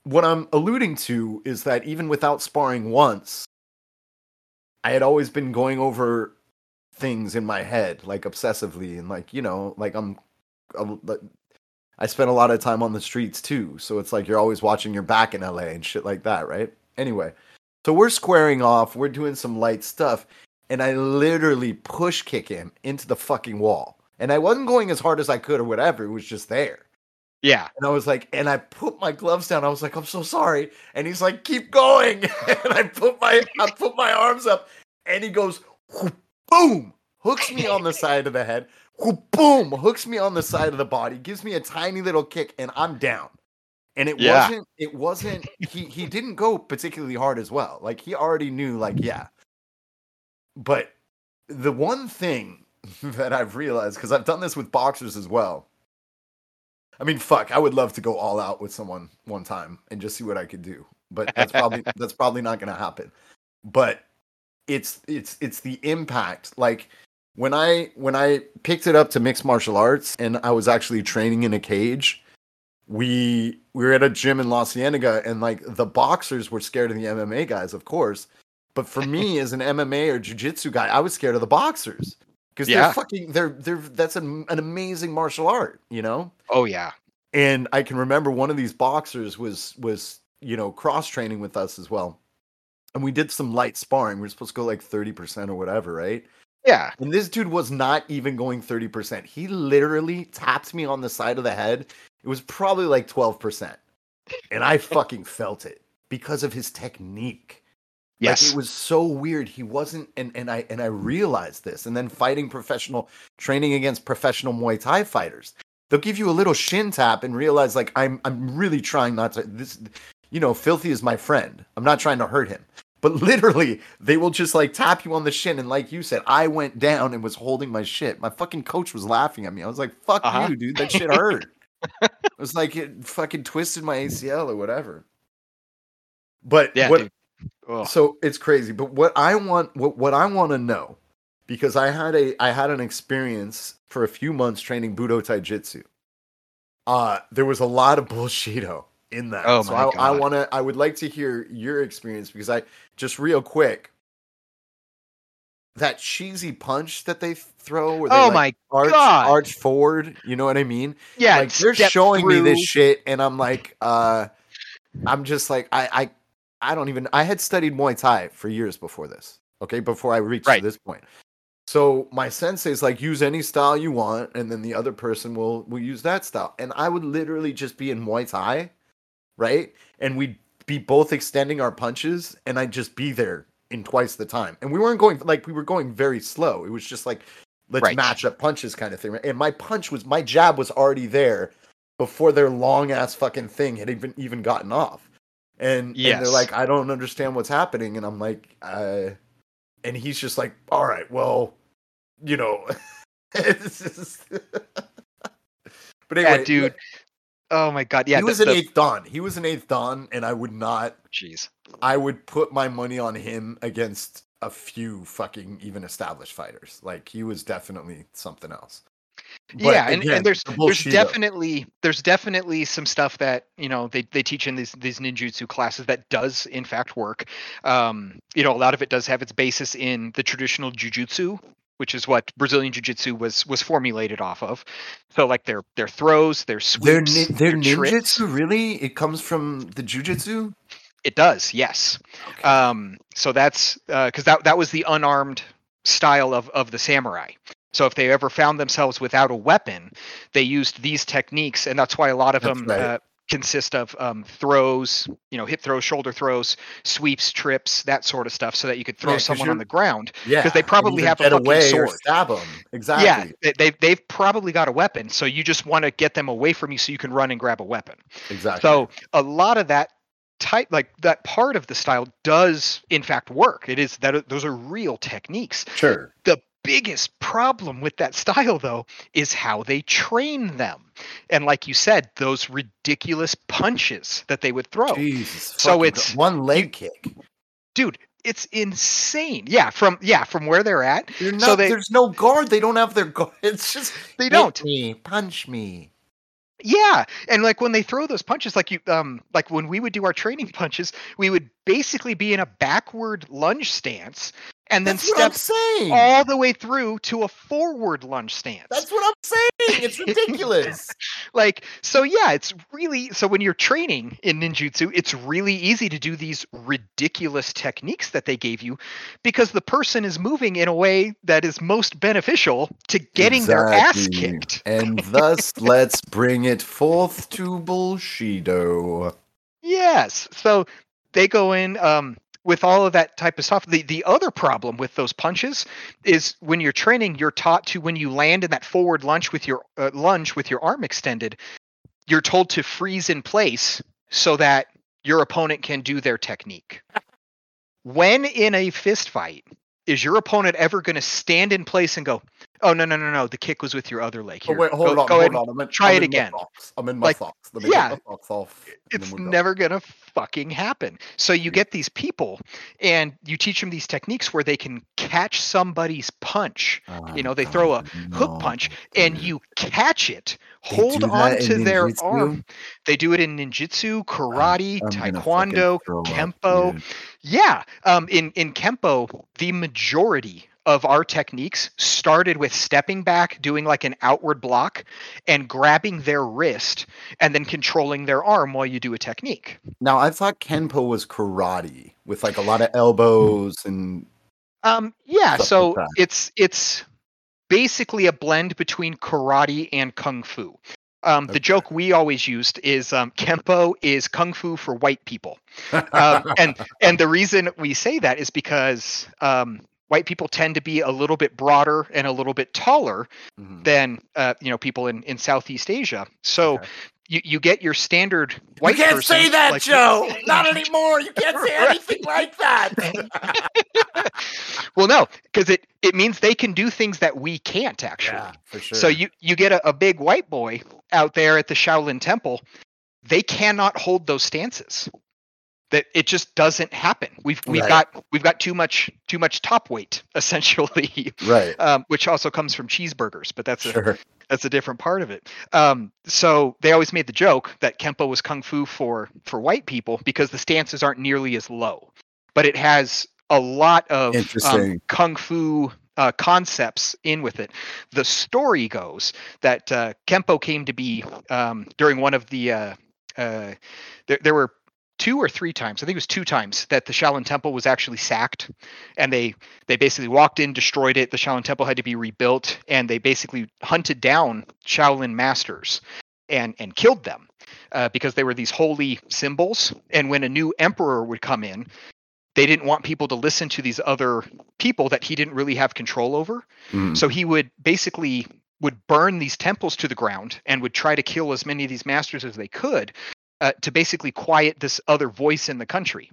what I'm alluding to is that even without sparring once, I had always been going over things in my head, like obsessively, and like you know, like I'm, I spent a lot of time on the streets too, so it's like you're always watching your back in LA and shit like that, right? Anyway, so we're squaring off, we're doing some light stuff, and I literally push kick him into the fucking wall. And I wasn't going as hard as I could or whatever, it was just there. Yeah. And I was like, and I put my gloves down. I was like, I'm so sorry. And he's like, keep going. and I put my I put my arms up, and he goes, boom, hooks me on the side of the head, boom, hooks me on the side of the body, gives me a tiny little kick, and I'm down. And it Yeah. wasn't, it wasn't, he he didn't go particularly hard as well. Like he already knew, like, yeah. But the one thing that I've realized, because I've done this with boxers as well. I mean, fuck, I would love to go all out with someone one time and just see what I could do. But that's probably that's probably not gonna happen. But it's it's it's the impact. Like when I when I picked it up to mixed martial arts and I was actually training in a cage, we we were at a gym in La Cienega and like the boxers were scared of the MMA guys, of course. But for me as an MMA or jiu-jitsu guy, I was scared of the boxers. Because Yeah. they're fucking they're they're that's an, an amazing martial art, you know? Oh yeah. and I can remember one of these boxers was was you know cross training with us as well, and we did some light sparring. We were supposed to go like thirty percent or whatever, right? Yeah. And this dude was not even going thirty percent. He literally tapped me on the side of the head. It was probably like twelve percent, and I fucking felt it because of his technique. Yes. Like it was so weird. He wasn't and, and I and I realized this. And then fighting professional training against professional Muay Thai fighters. They'll give you a little shin tap and realize like I'm I'm really trying not to this you know, filthy is my friend. I'm not trying to hurt him. But literally, they will just like tap you on the shin. And like you said, I went down and was holding my shit. My fucking coach was laughing at me. I was like, fuck Uh-huh. you, dude. That shit hurt. it was like it fucking twisted my ACL or whatever. But yeah. what. So it's crazy. But what I want, what what I want to know, because I had a I had an experience for a few months training Budo Taijutsu. Uh, there was a lot of Bullshido in that. Oh so I, I want to. I would like to hear your experience because I just real quick. That cheesy punch that they throw, where they oh like, my arch God. arch forward. You know what I mean? yeah like they're showing me this shit and i'm like uh i'm just like i i i don't even i had studied muay thai for years before this okay before i reached Right. this point so my sensei is like use any style you want and then the other person will will use that style and i would literally just be in muay thai right? And we'd be both extending our punches and i'd just be there in twice the time. And we weren't going like we were going very slow. It was just like let's Right. match up punches kind of thing and my punch was my jab was already there before their long ass fucking thing had even even gotten off. And, and they're like i don't understand what's happening. And i'm like uh and he's just like all right well you know. It's just but anyway yeah dude oh my god yeah he the- was an the- eighth Dan. he was an eighth Dan, and i would not jeez I would put my money on him against a few fucking even established fighters. Like he was definitely something else. But yeah and, again, and there's the there's definitely there's definitely some stuff that you know they, they teach in these these ninjutsu classes that does in fact work um you know a lot of it does have its basis in the traditional jujutsu which is what brazilian jiu-jitsu was was formulated off of so like their their throws their Their sweeps ni- their their ninjutsu really it comes from the jiu-jitsu? it does yes Um, so that's because that that was the unarmed style of of the samurai. So if they ever found themselves without a weapon, they used these techniques, and that's why a lot of That's them right. uh, consist of um, throws, you know, hip throws, shoulder throws, sweeps, trips, that sort of stuff, so that you could throw Yeah, someone on the ground. Yeah, because they probably have a get fucking sword. stab them. Exactly. Yeah, they, they've they've probably got a weapon, so you just want to get them away from you so you can run and grab a weapon. exactly. So a lot of that type, like that part of the style, does in fact work. It is that those are real techniques. sure. The biggest problem with that style, though, is how they train them. And like you said, those ridiculous punches that they would throw, Jesus. So it's- one leg kick. dude. It's insane. Yeah, from yeah from where they're at. They're not, So they- there's no guard. They don't have their guard. It's just They don't. me, punch me. Yeah, and like when they throw those punches, like you, um, like when we would do our training punches, we would basically be in a backward lunge stance and then That's what step all the way through to a forward lunge stance. That's what I'm saying. It's ridiculous. like so yeah it's really so when you're training in ninjutsu it's really easy to do these ridiculous techniques that they gave you because the person is moving in a way that is most beneficial to getting their ass kicked And thus, let's bring it forth to Bullshido. yes so they go in um with all of that type of stuff. The the other problem with those punches is when you're training you're taught to when you land in that forward lunge with your uh, lunge with your arm extended you're told to freeze in place so that your opponent can do their technique. When in a fist fight is your opponent ever going to stand in place and go oh no no no no the kick was with your other leg Oh, wait, hold go, on, go hold on. I'm in, try I'm it again. I'm in my Like, socks. Let me yeah, get my socks off. it's we'll go. never gonna fucking happen. So you get these people and you teach them these techniques where they can catch somebody's punch. You know, they throw a hook punch and you catch it, They hold on to their ninjutsu? arm. They do it in ninjutsu, karate, I'm taekwondo, throw up, kempo. Yeah, um, in in kempo, the majority of our techniques started with stepping back, doing like an outward block, and grabbing their wrist, and then controlling their arm while you do a technique. Now, I thought Kenpo was karate with like a lot of elbows and Um, yeah, so like it's it's basically a blend between karate and kung fu. Um, the Okay. joke we always used is um, kempo is kung fu for white people. um, and and the reason we say that is because um, white people tend to be a little bit broader and a little bit taller Mhm. than uh, you know people in, in Southeast Asia. So Okay. you, you get your standard white you can't say that, like- Joe. Not anymore. You can't say Right. anything like that. well, no, because it it means they can do things that we can't actually. yeah, for sure. So you you get a, a big white boy out there at the Shaolin Temple. They cannot hold those stances. That it just doesn't happen. We've we've Right. got we've got too much too much top weight essentially, Right. um, which also comes from cheeseburgers, but that's a that's a different part of it. Um, so they always made the joke that kempo was kung fu for for white people because the stances aren't nearly as low, but it has a lot of um, kung fu uh, concepts in with it. The story goes that uh, kempo came to be um, during one of the uh, uh, there, there were two or three times i think it was two times that the shaolin temple was actually sacked. And they they basically walked in destroyed it. The shaolin temple had to be rebuilt. And they basically hunted down shaolin masters and and killed them uh, because they were these holy symbols. And when a new emperor would come in they didn't want people to listen to these other people that he didn't really have control over. Mm. so he would basically would burn these temples to the ground and would try to kill as many of these masters as they could uh, to basically quiet this other voice in the country.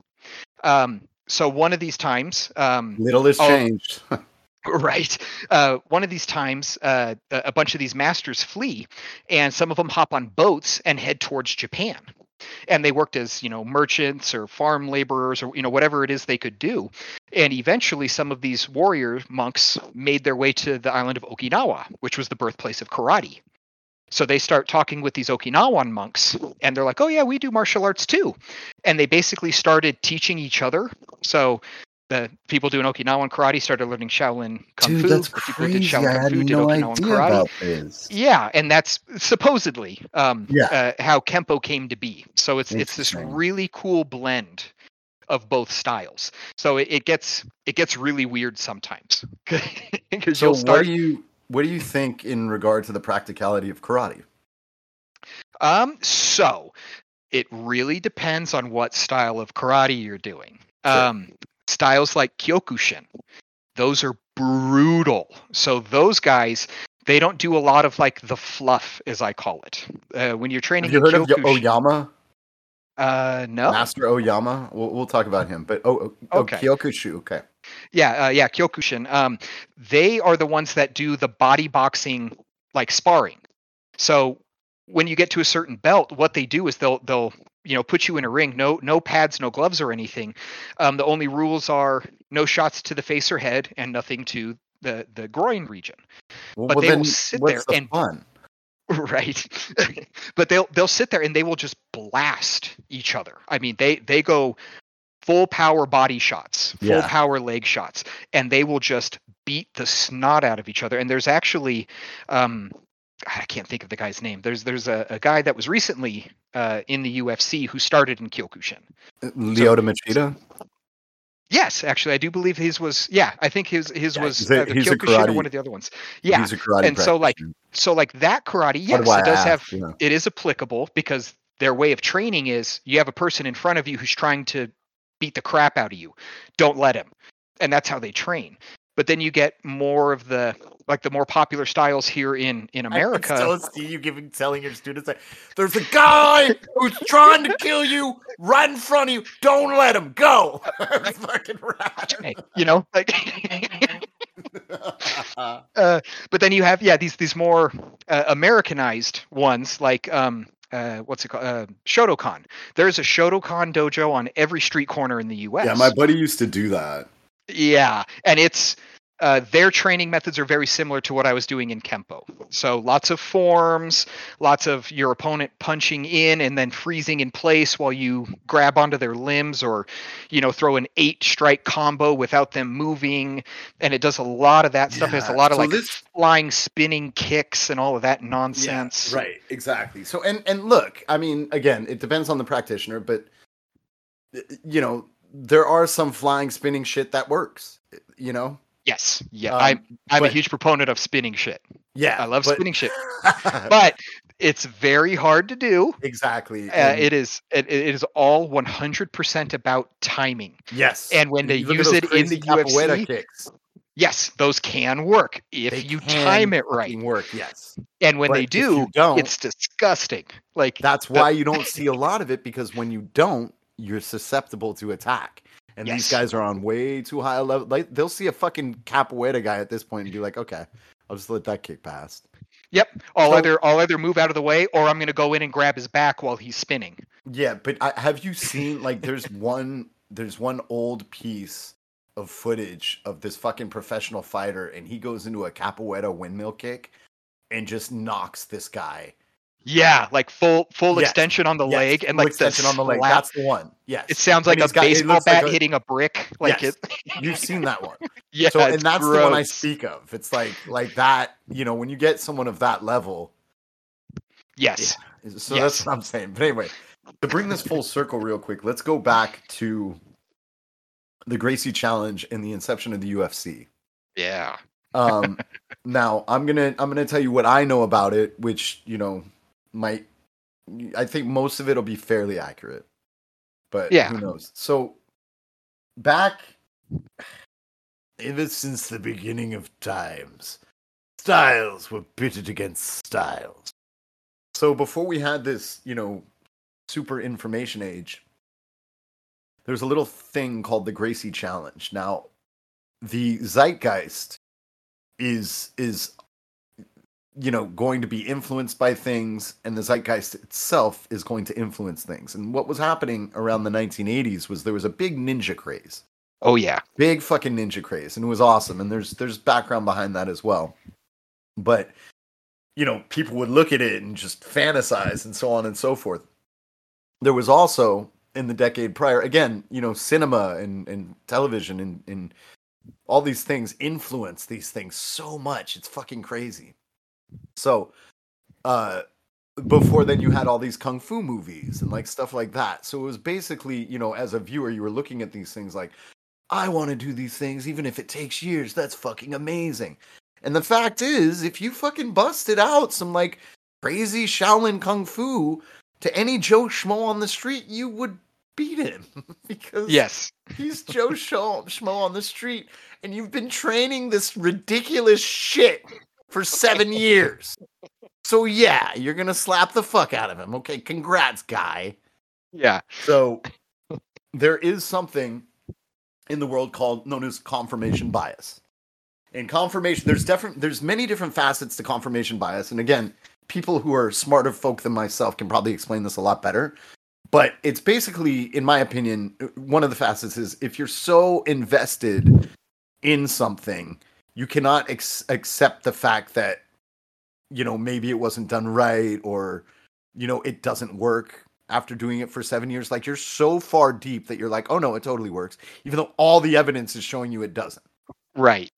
Um, so one of these times, um, Little has Oh. changed. right, uh, one of these times, uh, a a bunch of these masters flee, and some of them hop on boats and head towards Japan. And they worked as you know merchants or farm laborers or you know whatever it is they could do. And eventually, some of these warrior monks made their way to the island of Okinawa, which was the birthplace of karate. So they start talking with these Okinawan monks, and they're like, "Oh yeah, we do martial arts too," and they basically started teaching each other. So the people doing Okinawan karate started learning Shaolin kung Dude, fu. that's the people crazy. did Shaolin I kung had fu did no Okinawan karate. about this. Yeah, and that's supposedly um, Yeah. uh, how kempo came to be. So it's it's this really cool blend of both styles. So it, it gets it gets really weird sometimes So start. do you what do you think in regard to the practicality of karate? Um, so it really depends on what style of karate you're doing. Sure. Um, styles like Kyokushin, those are brutal. So those guys, they don't do a lot of like the fluff, as I call it. Uh, when you're training Have you heard of Yo- Kyokushin, Oyama? uh, no, Master Oyama? We'll, we'll talk about him. But oh, oh, oh Okay. Kyokushu. Okay. Yeah, uh, yeah, Kyokushin. Um, they are the ones that do the body boxing like sparring. So when you get to a certain belt, what they do is they'll they'll you know put you in a ring, no no pads, no gloves or anything. Um, the only rules are no shots to the face or head, and nothing to the the groin region. Well, But well, they will sit there the and- fun? right but they'll they'll sit there and they will just blast each other i mean they they go full power body shots full Yeah. power leg shots and they will just beat the snot out of each other and there's actually um I can't think of the guy's name. There's there's a, a guy that was recently uh, in the UFC who started in Kyokushin. Lyoto Machida? Yes, actually, I do believe his was. Yeah, I think his his Yeah, was he's a- he's a Kyokushin or karate- one of the other ones. Yeah, He's a karate and so, like, so like that karate, yes, do it does ask, have you know? it is applicable because their way of training is you have a person in front of you who's trying to beat the crap out of you. Don't let him. And that's how they train. But then you get more of the like the more popular styles here in in America. I can still see you giving telling your students like, "There's a guy who's trying to kill you right in front of you. Don't let him go." Fucking. You know, like uh, but then you have yeah these these more uh, Americanized ones like um uh, what's it called? Uh, Shotokan. There's a Shotokan dojo on every street corner in the U.S. yeah, my buddy used to do that. Yeah, and it's uh, their training methods are very similar to what I was doing in Kempo. So lots of forms, lots of your opponent punching in and then freezing in place while you grab onto their limbs or, you know, throw an eight strike combo without them moving. And it does a lot of that stuff. It has a lot of so like this- flying spinning kicks and all of that nonsense. Yeah, right, exactly. So and and look, I mean, again, it depends on the practitioner, but you know, there are some flying spinning shit that works. You know, Yes. Yeah. Um, I'm I'm a huge proponent of spinning shit. yeah, I love but- spinning shit. But it's very hard to do. exactly. Uh, it is it, it is all 100% about timing. yes, and when they You look at use it in the UFC, kicks. Yes, those can work if They you time it right. Work, yes. And when But they do, don't- it's disgusting. Like That's why you don't see a lot of it because when you don't, you're susceptible to attack. And these guys are on way too high a level. Like they'll see a fucking capoeira guy at this point and be like, "Okay, I'll just let that kick past." Yep. I'll So- either I'll either move out of the way or I'm gonna go in and grab his back while he's spinning. Yeah, but I, have you seen like there's one there's one old piece of footage of this fucking professional fighter and he goes into a capoeira windmill kick and just knocks this guy. Yeah, like full full Yes, extension on the Yes, leg and full like the extension on the leg. That's the one. Yes. It sounds like a got- baseball looks like bat a- hitting a brick. Like Yes. it. You've seen that one. yeah, So and that's the one I speak of. It's like like that, you know, when you get someone of that level, Yes. So Yes. that's what I'm saying. But anyway, to bring this full circle real quick, let's go back to the Gracie Challenge and the inception of the UFC. Yeah. Um, now I'm gonna I'm gonna tell you what I know about it, which you know might I think most of it'll be fairly accurate, but Yeah. who knows? So back ever since the beginning of times, styles were pitted against styles. So before we had this, you know, super information age, there's a little thing called the Gracie Challenge. Now, the zeitgeist is is you know going to be influenced by things and the zeitgeist itself is going to influence things. And what was happening around the 1980s was there was a big ninja craze. Oh yeah. big fucking ninja craze and it was awesome and there's there's background behind that as well. But you know people would look at it and just fantasize and so on and so forth. There was also in the decade prior again you know cinema and and television and and all these things influence these things so much it's fucking crazy so uh before then you had all these kung fu movies and like stuff like that so it was basically you know as a viewer you were looking at these things like I want to do these things even if it takes years. That's fucking amazing. And the fact is, if you fucking busted out some like crazy Shaolin Kung Fu to any Joe Schmo on the street, you would beat him because Yes. he's Joe Schmo, Schmo on the street and you've been training this ridiculous shit for seven years. So yeah, you're gonna slap the fuck out of him. Okay, congrats, guy. Yeah. So there is something in the world called known as confirmation bias. And confirmation, there's different, there's many different facets to confirmation bias. And again, people who are smarter folk than myself can probably explain this a lot better. But it's basically, in my opinion, one of the facets is if you're so invested in something, you cannot ex- accept the fact that, you know, maybe it wasn't done right or, you know, it doesn't work after doing it for seven years. Like you're so far deep that you're like, oh no, it totally works, even though all the evidence is showing you it doesn't. Right.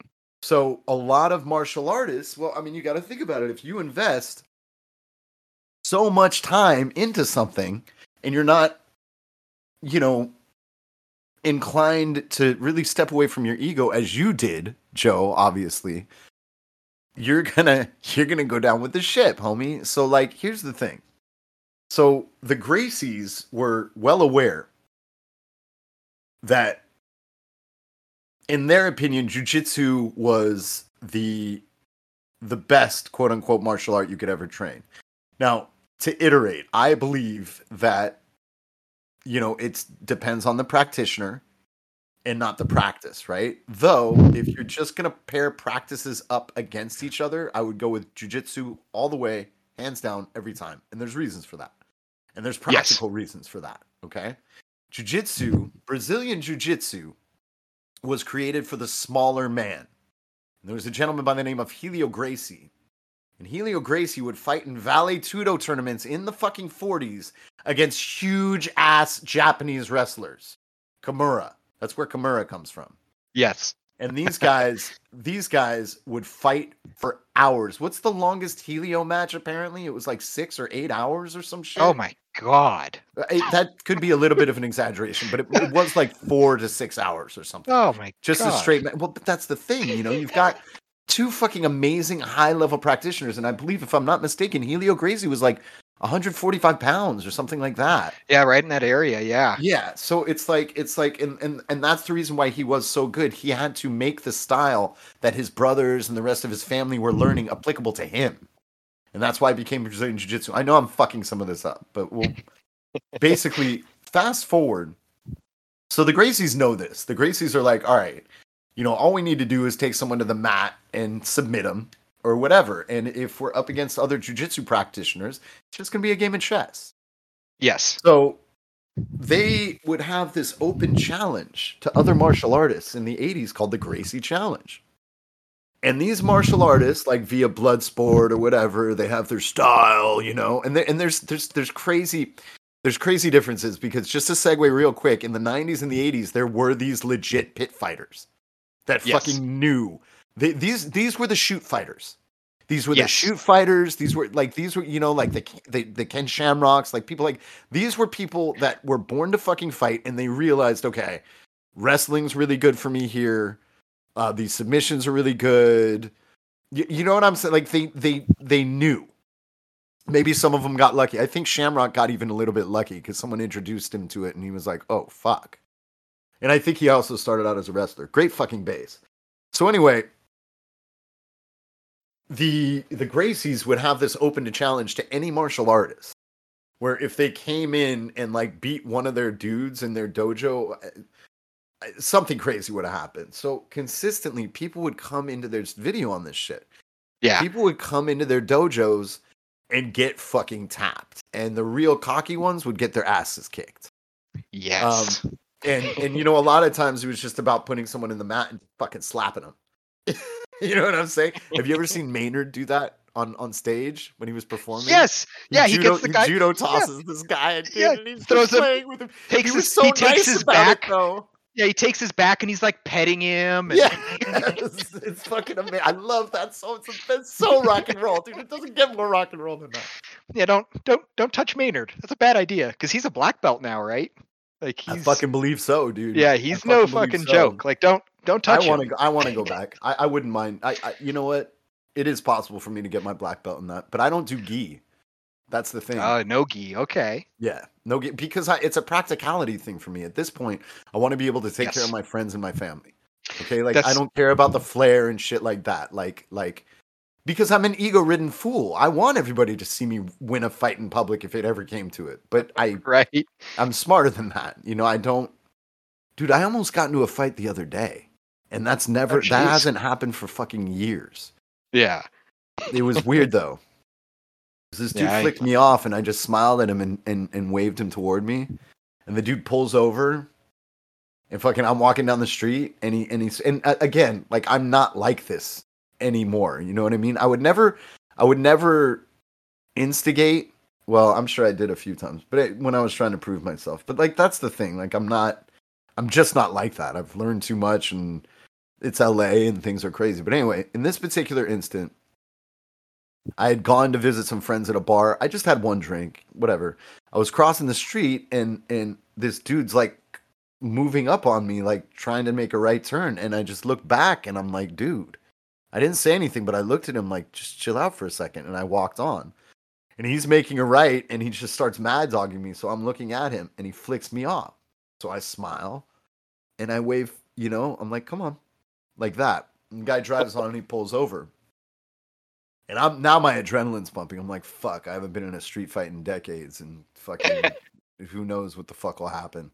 So a lot of martial artists, well, I mean, you got to think about it. If you invest so much time into something and you're not, you know, inclined to really step away from your ego as you did, Joe, obviously, you're gonna you're gonna go down with the ship, homie. So like here's the thing. So the Gracies were well aware that in their opinion, jujitsu was the the best quote unquote martial art you could ever train. Now, to iterate, I believe that you know it depends on the practitioner and not the practice, right? Though, if you're just gonna pair practices up against each other, I would go with jujitsu all the way, hands down, every time. And there's reasons for that. And there's Yes. practical reasons for that. Okay. Jiu-jitsu, Brazilian jiu-jitsu was created for the smaller man. And there was a gentleman by the name of Helio Gracie. And Helio Gracie would fight in Vale Tudo tournaments in the fucking 40s against huge ass Japanese wrestlers. Kimura. That's where Kimura comes from. Yes. And these guys, these guys would fight for hours. What's the longest Helio match? Apparently, it was like six or eight hours or some shit. Oh my god. Uh, it- that could be a little bit of an exaggeration, but it, it was like four to six hours or something. Oh my god. Just god. a straight. Ma- well, but that's the thing, you know. You've got two fucking amazing high level practitioners, and I believe, if I'm not mistaken, Helio Gracie was like 145 pounds or something like that. Yeah, right in that area. Yeah. Yeah, so it's like it's like and, and and that's the reason why he was so good. He had to make the style that his brothers and the rest of his family were learning applicable to him. And that's why he became Brazilian Jiu-Jitsu. I know I'm fucking some of this up, but we'll basically fast forward. So the Gracies know this. The Gracies are like, all right, you know, all we need to do is take someone to the mat and submit them, or whatever. And if we're up against other jujitsu practitioners, it's just going to be a game of chess. Yes. So they would have this open challenge to other martial artists in the 80s called the Gracie Challenge. And these martial artists, like via blood sport or whatever, they have their style, you know. And and there's there's there's crazy there's crazy differences because just to segue real quick, in the 90s and the 80s, there were these legit pit fighters that Yes. fucking knew. They, these these were the shoot fighters. These were the shoot fighters. These were like these were you know like the the, the Ken Shamrocks, like people like these were people that were born to fucking fight, and they realized okay, wrestling's really good for me here. Uh, these submissions are really good. You, you know what I'm saying? Like they they they knew. Maybe some of them got lucky. I think Shamrock got even a little bit lucky because someone introduced him to it, and he was like, "Oh fuck." And I think he also started out as a wrestler. Great fucking base. So anyway, the the Gracies would have this open to challenge to any martial artist, where if they came in and like beat one of their dudes in their dojo, something crazy would have happened. So consistently, people would come into their video on this shit. Yeah. People would come into their dojos and get fucking tapped, and the real cocky ones would get their asses kicked. Yes. Um, And and you know, a lot of times it was just about putting someone in the mat and fucking slapping them. you know what I'm saying? Have you ever seen Maynard do that on on stage when he was performing? yes. Yeah. He judo, gets the guy. judo tosses this guy, dude, Yeah, and he's throws him- playing with him. takes he his- so he takes nice his about back. it, though. Yeah. He takes his back and he's like petting him. and- Yeah, it's, it's fucking amazing. I love that so. It's, it's so rock and roll, dude. It doesn't get more rock and roll than that. Yeah. Don't don't don't touch Maynard. That's a bad idea because he's a black belt now, right? Like I fucking believe so, dude. yeah. He's no fucking so. joke. Like don't don't touch I want to. go I want to go back. I, I wouldn't mind. I, I. You know what? It is possible for me to get my black belt in that, but I don't do gi. That's the thing. Uh, no gi. Okay. yeah, no gi because I, it's a practicality thing for me. At this point, I want to be able to take care of my friends and my family. Okay, like I don't care about the flair and shit like that. Like like because I'm an ego-ridden fool. I want everybody to see me win a fight in public if it ever came to it. But I Right. I'm smarter than that. You know, I don't. Dude, I almost got into a fight the other day, and that's never Oh, that hasn't happened for fucking years. Yeah. It was weird though. This dude Yeah, I- flicked me off, and I just smiled at him and, and, and waved him toward me, and the dude pulls over, and fucking I'm walking down the street, and he and he's and uh, again like I'm not like this anymore. You know what I mean? I would never, I would never instigate. Well, I'm sure I did a few times, but it, when I was trying to prove myself. But like that's the thing. Like I'm not, I'm just not like that. I've learned too much, and it's LA, and things are crazy. But anyway, in this particular instant, I had gone to visit some friends at a bar. I just had one drink, whatever. I was crossing the street, and and this dude's like moving up on me, like trying to make a right turn, and I just looked back, and I'm like, dude. I didn't say anything, but I looked at him like, just chill out for a second, and I walked on. And he's making a right, and he just starts mad dogging me. So I'm looking at him, and he flicks me off. So I smile, and I wave. You know, I'm like, come on, like that. And the guy drives on, and he pulls over. And I'm now my adrenaline's pumping. I'm like, fuck, I haven't been in a street fight in decades, and fucking who knows what the fuck will happen.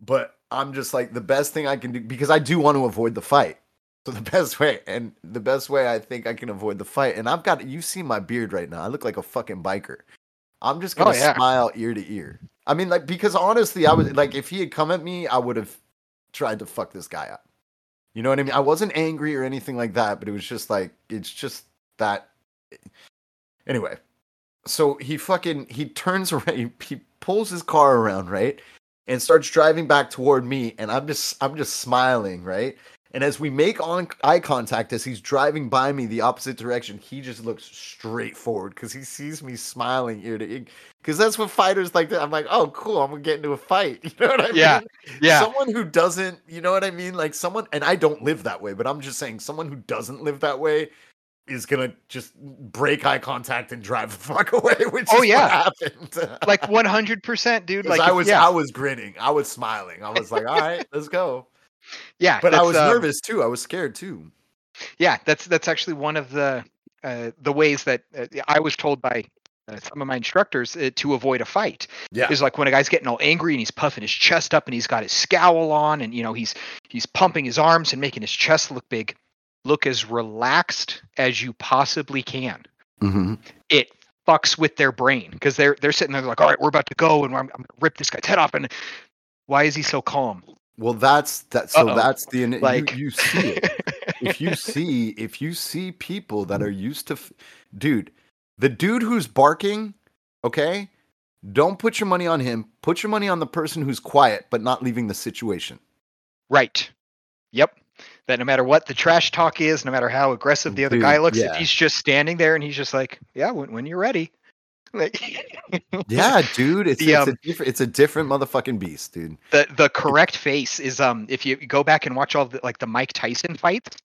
But I'm just like the best thing I can do because I do want to avoid the fight. So the best way, and the best way I think I can avoid the fight, and I've got you see my beard right now. I look like a fucking biker. I'm just gonna Oh, yeah. smile ear to ear. I mean, like because honestly, I was like, if he had come at me, I would have tried to fuck this guy up. You know what I mean? I wasn't angry or anything like that, but it was just like it's just that. Anyway, so he fucking he turns around, he, he pulls his car around, right, and starts driving back toward me, and I'm just I'm just smiling, right. And as we make on eye contact as he's driving by me the opposite direction, he just looks straight forward because he sees me smiling ear to ear. Because that's what fighters like. To, I'm like, oh, cool, I'm gonna get into a fight. You know what I Yeah, mean? Yeah. Someone who doesn't, you know what I mean? Like someone, and I don't live that way, but I'm just saying, someone who doesn't live that way is gonna just break eye contact and drive the fuck away. Which Oh, is yeah. what happened. like 100%, dude. 'Cause Like I was, yeah, I was grinning, I was smiling, I was like, all right, let's go. Yeah. But I was um, nervous too. I was scared too. yeah that's that's actually one of the uh, the ways that uh, i was told by uh, some of my instructors uh, to avoid a fight Yeah. is like when a guy's getting all angry and he's puffing his chest up and he's got his scowl on and you know he's he's pumping his arms and making his chest look big look as relaxed as you possibly can. hmm It fucks with their brain because they're they're sitting there like, all right, we're about to go and I'm, I'm gonna rip this guy's head off. And why is he so calm? Well, that's that. So Uh-oh. that's the you- Like you, see it. if you see if you see people that are used to, f- dude, the dude who's barking, okay, don't put your money on him. Put your money on the person who's quiet but not leaving the situation. Right. Yep. That no matter what the trash talk is, no matter how aggressive the other guy looks, yeah. if he's just standing there and he's just like, "Yeah, when, when you're ready." Like, Yeah, dude, it's The, it's, um, a different it's a different motherfucking beast, dude. the the correct face is um if you go back and watch all the like the Mike Tyson fights,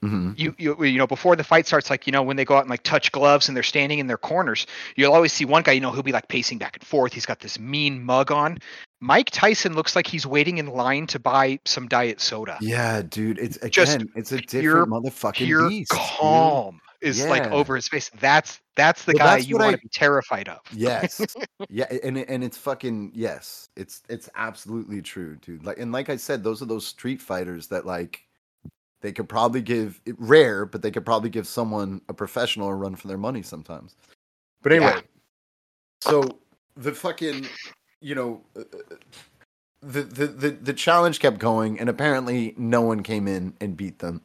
hmm you you you know before the fight starts, like you know when they go out and like touch gloves and they're standing in their corners, you'll always see one guy. You know he'll be like pacing back and forth. He's got this mean mug on. Mike Tyson looks like he's waiting in line to buy some diet soda. Yeah, dude, it's Just it's a pure- different motherfucking Pure beast. dude. Is like over his face. That's that's the Well, guy that's you want I- to be terrified of. Yes. yeah, and and it's fucking yes. It's it's absolutely true, dude. Like and like I said, those are those street fighters that like they could probably give it rare, but they could probably give someone a professional a run for their money sometimes. But anyway, Yeah. so the fucking you know uh, uh, the, the the the challenge kept going and apparently no one came in and beat them.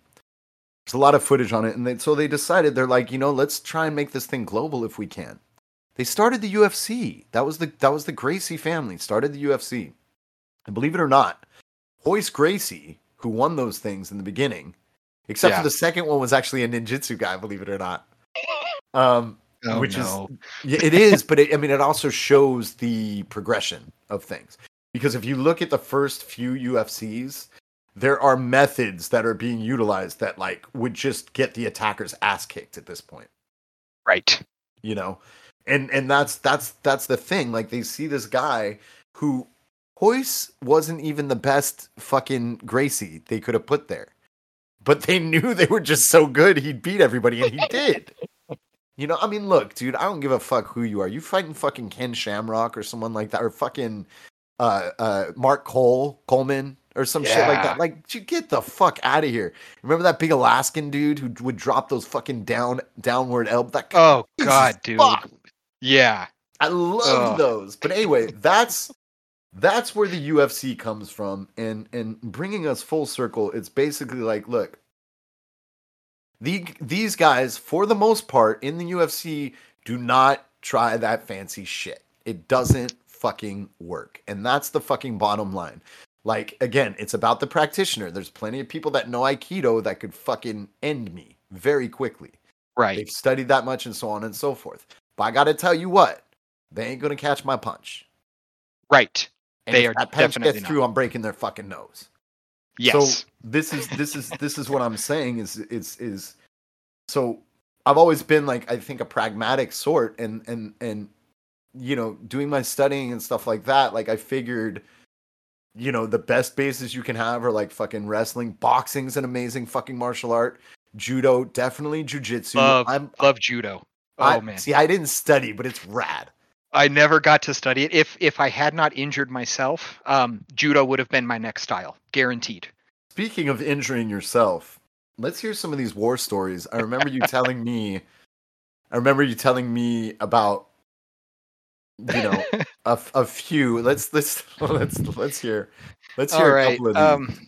There's a lot of footage on it and they, so they decided they're like, you know, let's try and make this thing global if we can. They started the UFC. That was the that was the Gracie family started the UFC. And believe it or not, Royce Gracie, who won those things in the beginning, except Yeah. for the second one was actually a ninjutsu guy, believe it or not. Um Oh, which no. is it is, but it, I mean, it also shows the progression of things. Because if you look at the first few UFCs, there are methods that are being utilized that like would just get the attacker's ass kicked at this point. right. You know, and and that's that's that's the thing. Like they see this guy who Royce wasn't even the best fucking Gracie they could have put there, but they knew they were just so good he'd beat everybody, and he did. You know, I mean, look, dude, I don't give a fuck who you are. You fighting fucking Ken Shamrock or someone like that, or fucking uh uh Mark Cole Coleman or some shit like that. Like, you get the fuck out of here. Remember that big Alaskan dude who would drop those fucking down downward elbow? That Oh god, dude. fuck. Yeah. I love those. But anyway, that's that's where the UFC comes from, and and bringing us full circle. It's basically like, look, the these guys, for the most part, in the UFC, do not try that fancy shit. It doesn't fucking work, and that's the fucking bottom line. Like again, it's about the practitioner. There's plenty of people that know Aikido that could fucking end me very quickly. Right. They've studied that much and so on and so forth. But I got to tell you what, they ain't going to catch my punch. Right. And They are that punch definitely gets not. through, I'm breaking their fucking nose. Yes. So this is this is this is what I'm saying is is is so I've always been like I think a pragmatic sort and and and you know doing my studying and stuff like that like I figured you know the best bases you can have are like fucking wrestling boxing's an amazing fucking martial art judo definitely jujitsu Love- I'm Love judo. Oh I, man. see I didn't study but it's rad I never got to study it. If if I had not injured myself, um, judo would have been my next style, guaranteed. Speaking of injuring yourself, let's hear some of these war stories. I remember you telling me I remember you telling me about you know a, a few. Let's let's let's let's hear let's hear All a right. couple of these. Um,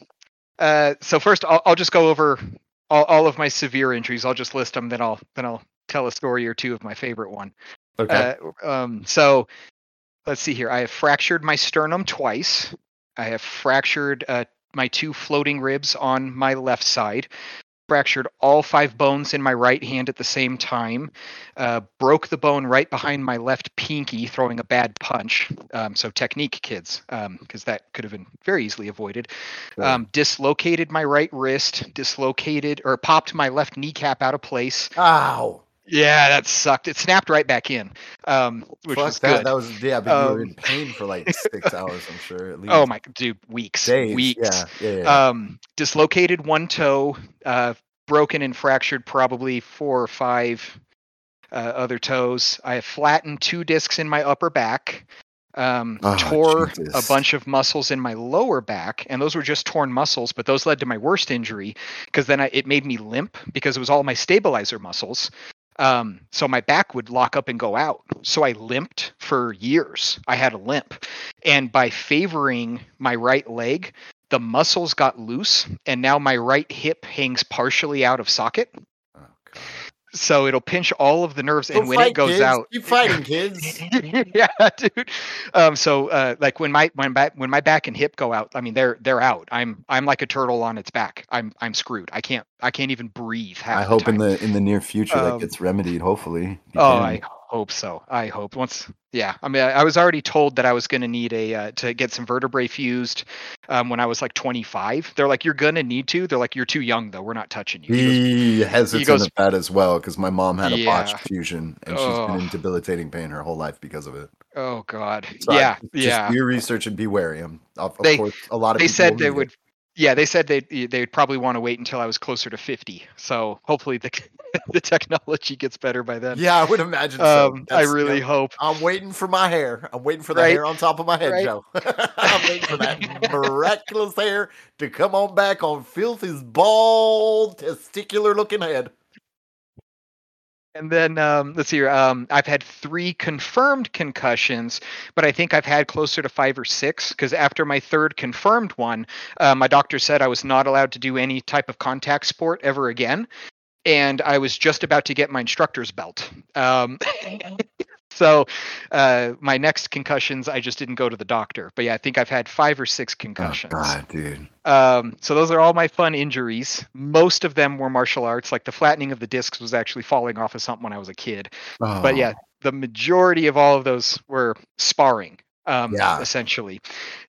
uh, so first, I'll, I'll just go over all, all of my severe injuries. I'll just list them, then I'll then I'll tell a story or two of my favorite one. okay. Uh, um, so let's see here. I have fractured my sternum twice. I have fractured uh, my two floating ribs on my left side. Fractured all five bones in my right hand at the same time. Uh, broke the bone right behind my left pinky, throwing a bad punch. Um, so technique, kids, because that could have been very easily avoided. Um, dislocated my right wrist. Dislocated or popped my left kneecap out of place. Ow. Yeah, that sucked. It snapped right back in, um, which Fuck was that. good. That was yeah, but you were in Um, pain for like six hours, I'm sure. At least. oh my dude, weeks, days. weeks. Yeah, yeah, yeah. Um, dislocated one toe, uh, broken and fractured probably four or five uh, other toes. I have flattened two discs in my upper back. Um, Oh, tore Jesus. a bunch of muscles in my lower back, and those were just torn muscles, but those led to my worst injury because then I, it made me limp because it was all my stabilizer muscles. Um, so my back would lock up and go out. So I limped for years. I had a limp. And by favoring my right leg, the muscles got loose, and now my right hip hangs partially out of socket. Oh. So it'll pinch all of the nerves, and when fight, it goes kids. out, keep fighting, kids. yeah, dude. Um, so uh, like when my when back when my back and hip go out, I mean they're they're out. I'm I'm like a turtle on its back. I'm I'm screwed. I can't I can't even breathe. Half I the hope in the in the near future Um, that gets remedied. Hopefully. Oh, can. I hope so. I hope once. Yeah, I mean, I, I was already told that I was going to need a uh, to get some vertebrae fused um, when I was like 25. They're like, you're going to need to. They're like, you're too young though. We're not touching you. He goes, He hesitates goes- at that as well because my mom had a Yeah. botched fusion and she's been in debilitating pain her whole life because of it. oh God. So I- yeah, just yeah. do your research and be wary. Um, of, They- course, a lot of they said they would it. Yeah they said they they would probably want to wait until i was closer to 50 so hopefully the the technology gets better by then Yeah, I would imagine. so. um i really yeah. hope I'm waiting for my hair. I'm waiting for the Right. hair on top of my head, Right. Joe. I'm waiting for that miraculous hair to come on back on Filthy's bald, testicular-looking head. And then um let's see here um i've had three confirmed concussions but i think i've had closer to five or six because after my third confirmed one uh, my doctor said i was not allowed to do any type of contact sport ever again and i was just about to get my instructor's belt. Um So uh, my next concussions, I just didn't go to the doctor. But yeah, I think I've had five or six concussions. Oh, God, dude. Um, so those are all my fun injuries. Most of them were martial arts. Like the flattening of the discs was actually falling off of something when I was a kid. But Oh, yeah, the majority of all of those were sparring. Um, Yeah. essentially.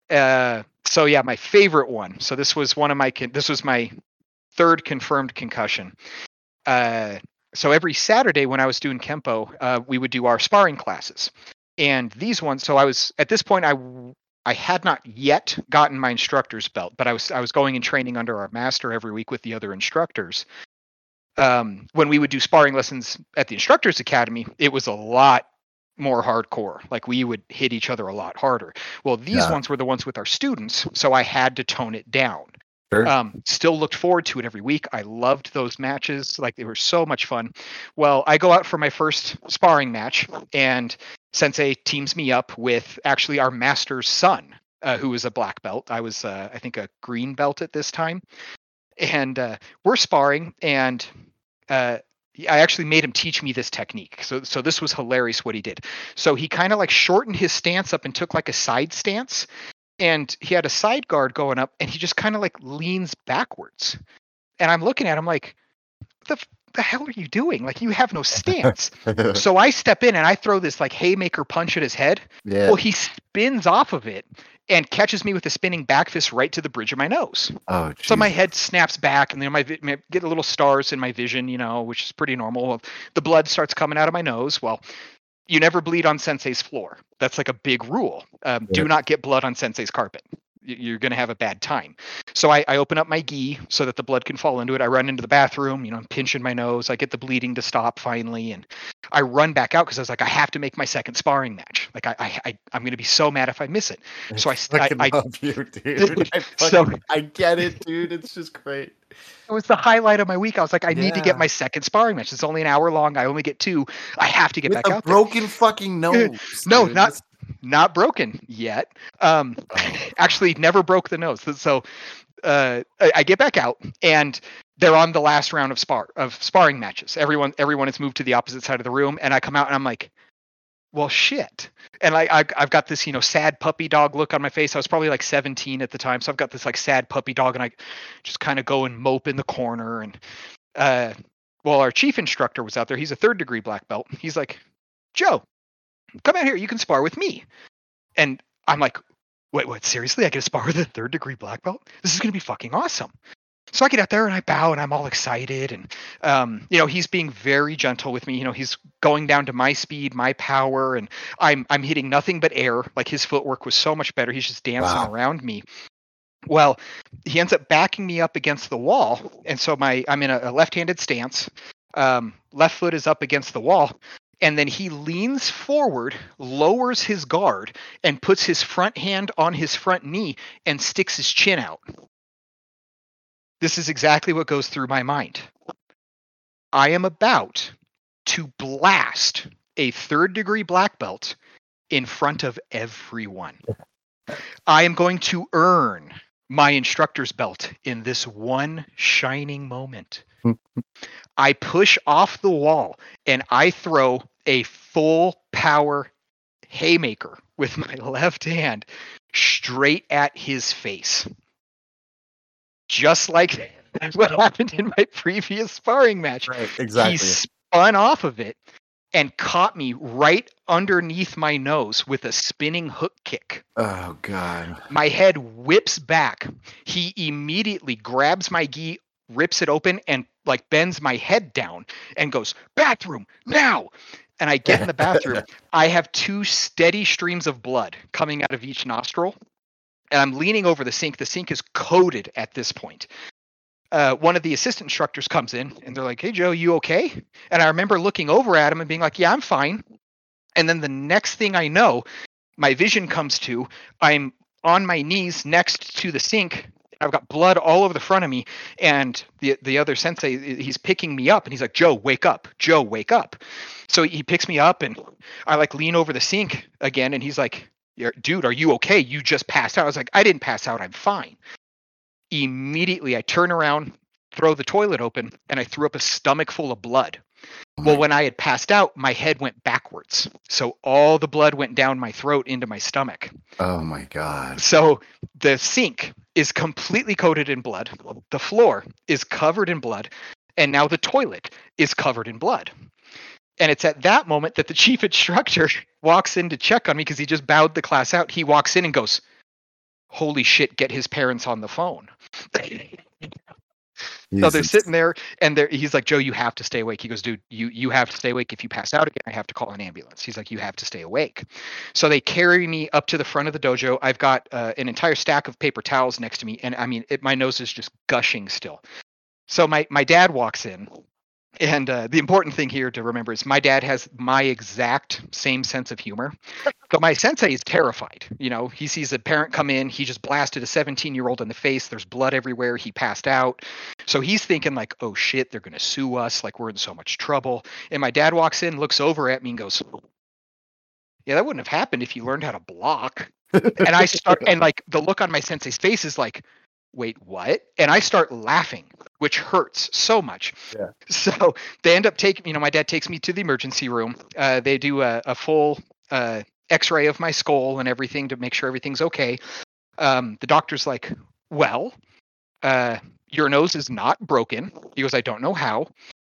Uh, so yeah, my favorite one. So this was one of my. Con- this was my third confirmed concussion. Uh, so every Saturday when I was doing kempo, uh, we would do our sparring classes, and these ones. So I was at this point I I had not yet gotten my instructor's belt, but I was I was going and training under our master every week with the other instructors. Um, when we would do sparring lessons at the instructors academy, it was a lot more hardcore. Like we would hit each other a lot harder. Well, these Yeah. ones were the ones with our students, so I had to tone it down. Sure. Um, still looked forward to it every week. I loved those matches. Like they were so much fun. Well, I go out for my first sparring match, and Sensei teams me up with actually our master's son, uh, who was a black belt. I was, uh, I think, a green belt at this time. And uh, we're sparring, and uh, I actually made him teach me this technique. So, so this was hilarious what he did. So he kind of like shortened his stance up and took like a side stance, and he had a side guard going up, and he just kind of like leans backwards. And I'm looking at him like, the the hell are you doing? Like you have no stance. so I step in and I throw this like haymaker punch at his head. yeah. Well, he spins off of it and catches me with a spinning back fist right to the bridge of my nose. oh, So my head snaps back, and then my, my get a little stars in my vision, you know, which is pretty normal. The blood starts coming out of my nose. Well, you never bleed on sensei's floor. That's like a big rule. Um, Yeah. Do not get blood on sensei's carpet. You're going to have a bad time. So I, I open up my gi so that the blood can fall into it. I run into the bathroom. You know, I'm pinching my nose. I get the bleeding to stop finally, and I run back out because I was like, I have to make my second sparring match. Like I, I, I I'm going to be so mad if I miss it. So I, I, fucking I love you, dude. I, So- I get it, dude. It's just great. it was the highlight of my week. I was like, I need to get my second sparring match. It's only an hour long. I only get two. I have to get With back out there. broken fucking nose. No, dude. not- Not broken yet. Um, actually, never broke the nose. So uh, I, I get back out, and they're on the last round of spar of sparring matches. Everyone, everyone has moved to the opposite side of the room, and I come out and I'm like, well, shit. And I, I, I've got this, you know, sad puppy dog look on my face. I was probably like 17 at the time, so I've got this like sad puppy dog, and I just kind of go and mope in the corner. And uh, well, our chief instructor was out there. He's a third degree black belt. He's like, Joe, come out here. You can spar with me. And I'm like, wait, what? Seriously? I get to spar with a third degree black belt? This is going to be fucking awesome. So I get out there and I bow and I'm all excited. And, um, you know, he's being very gentle with me. You know, he's going down to my speed, my power, and I'm, I'm hitting nothing but air. Like his footwork was so much better. He's just dancing Wow. around me. Well, he ends up backing me up against the wall. And so my, I'm in a, a left handed stance. Um, left foot is up against the wall and then he leans forward, lowers his guard, and puts his front hand on his front knee and sticks his chin out. This is exactly what goes through my mind. I am about to blast a third degree black belt in front of everyone. I am going to earn my instructor's belt in this one shining moment. I push off the wall and I throw a full power haymaker with my left hand straight at his face. Just like what happened in my previous sparring match. Right, exactly. He spun off of it and caught me right underneath my nose with a spinning hook kick. Oh god. My head whips back. He immediately grabs my gi, rips it open, and like bends my head down and goes, Bathroom now. And I get in the bathroom. I have two steady streams of blood coming out of each nostril. And I'm leaning over the sink. The sink is coated at this point. Uh, one of the assistant instructors comes in and they're like, Hey, Joe, you okay? And I remember looking over at him and being like, Yeah, I'm fine. And then the next thing I know, my vision comes to I'm on my knees next to the sink. I've got blood all over the front of me, and the the other sensei he's picking me up, and he's like, "Joe, wake up! Joe, wake up!" So he picks me up, and I like lean over the sink again, and he's like, "Dude, are you okay? You just passed out." I was like, "I didn't pass out. I'm fine." Immediately, I turn around, throw the toilet open, and I threw up a stomach full of blood. Well, when I had passed out, my head went backwards. So all the blood went down my throat into my stomach. Oh my god. So the sink is completely coated in blood. The floor is covered in blood. And now the toilet is covered in blood. And it's at that moment that the chief instructor walks in to check on me because he just bowed the class out. He walks in and goes, Holy shit, get his parents on the phone. So they're sitting there, and they're, he's like, "Joe, you have to stay awake." He goes, "Dude, you you have to stay awake. If you pass out again, I have to call an ambulance." He's like, "You have to stay awake." So they carry me up to the front of the dojo. I've got uh, an entire stack of paper towels next to me, and I mean, it, my nose is just gushing still. So my my dad walks in, and uh, the important thing here to remember is my dad has my exact same sense of humor. So my sensei is terrified. You know, he sees a parent come in, he just blasted a 17 year old in the face. There's blood everywhere. He passed out. So he's thinking like, oh shit, they're gonna sue us. Like we're in so much trouble. And my dad walks in, looks over at me, and goes, "Yeah, that wouldn't have happened if you learned how to block." and I start, and like the look on my sensei's face is like, "Wait, what?" And I start laughing, which hurts so much. Yeah. So they end up taking, you know, my dad takes me to the emergency room. Uh, they do a, a full uh, X-ray of my skull and everything to make sure everything's okay. Um, the doctor's like, "Well." Uh, your nose is not broken. He goes, I don't know how.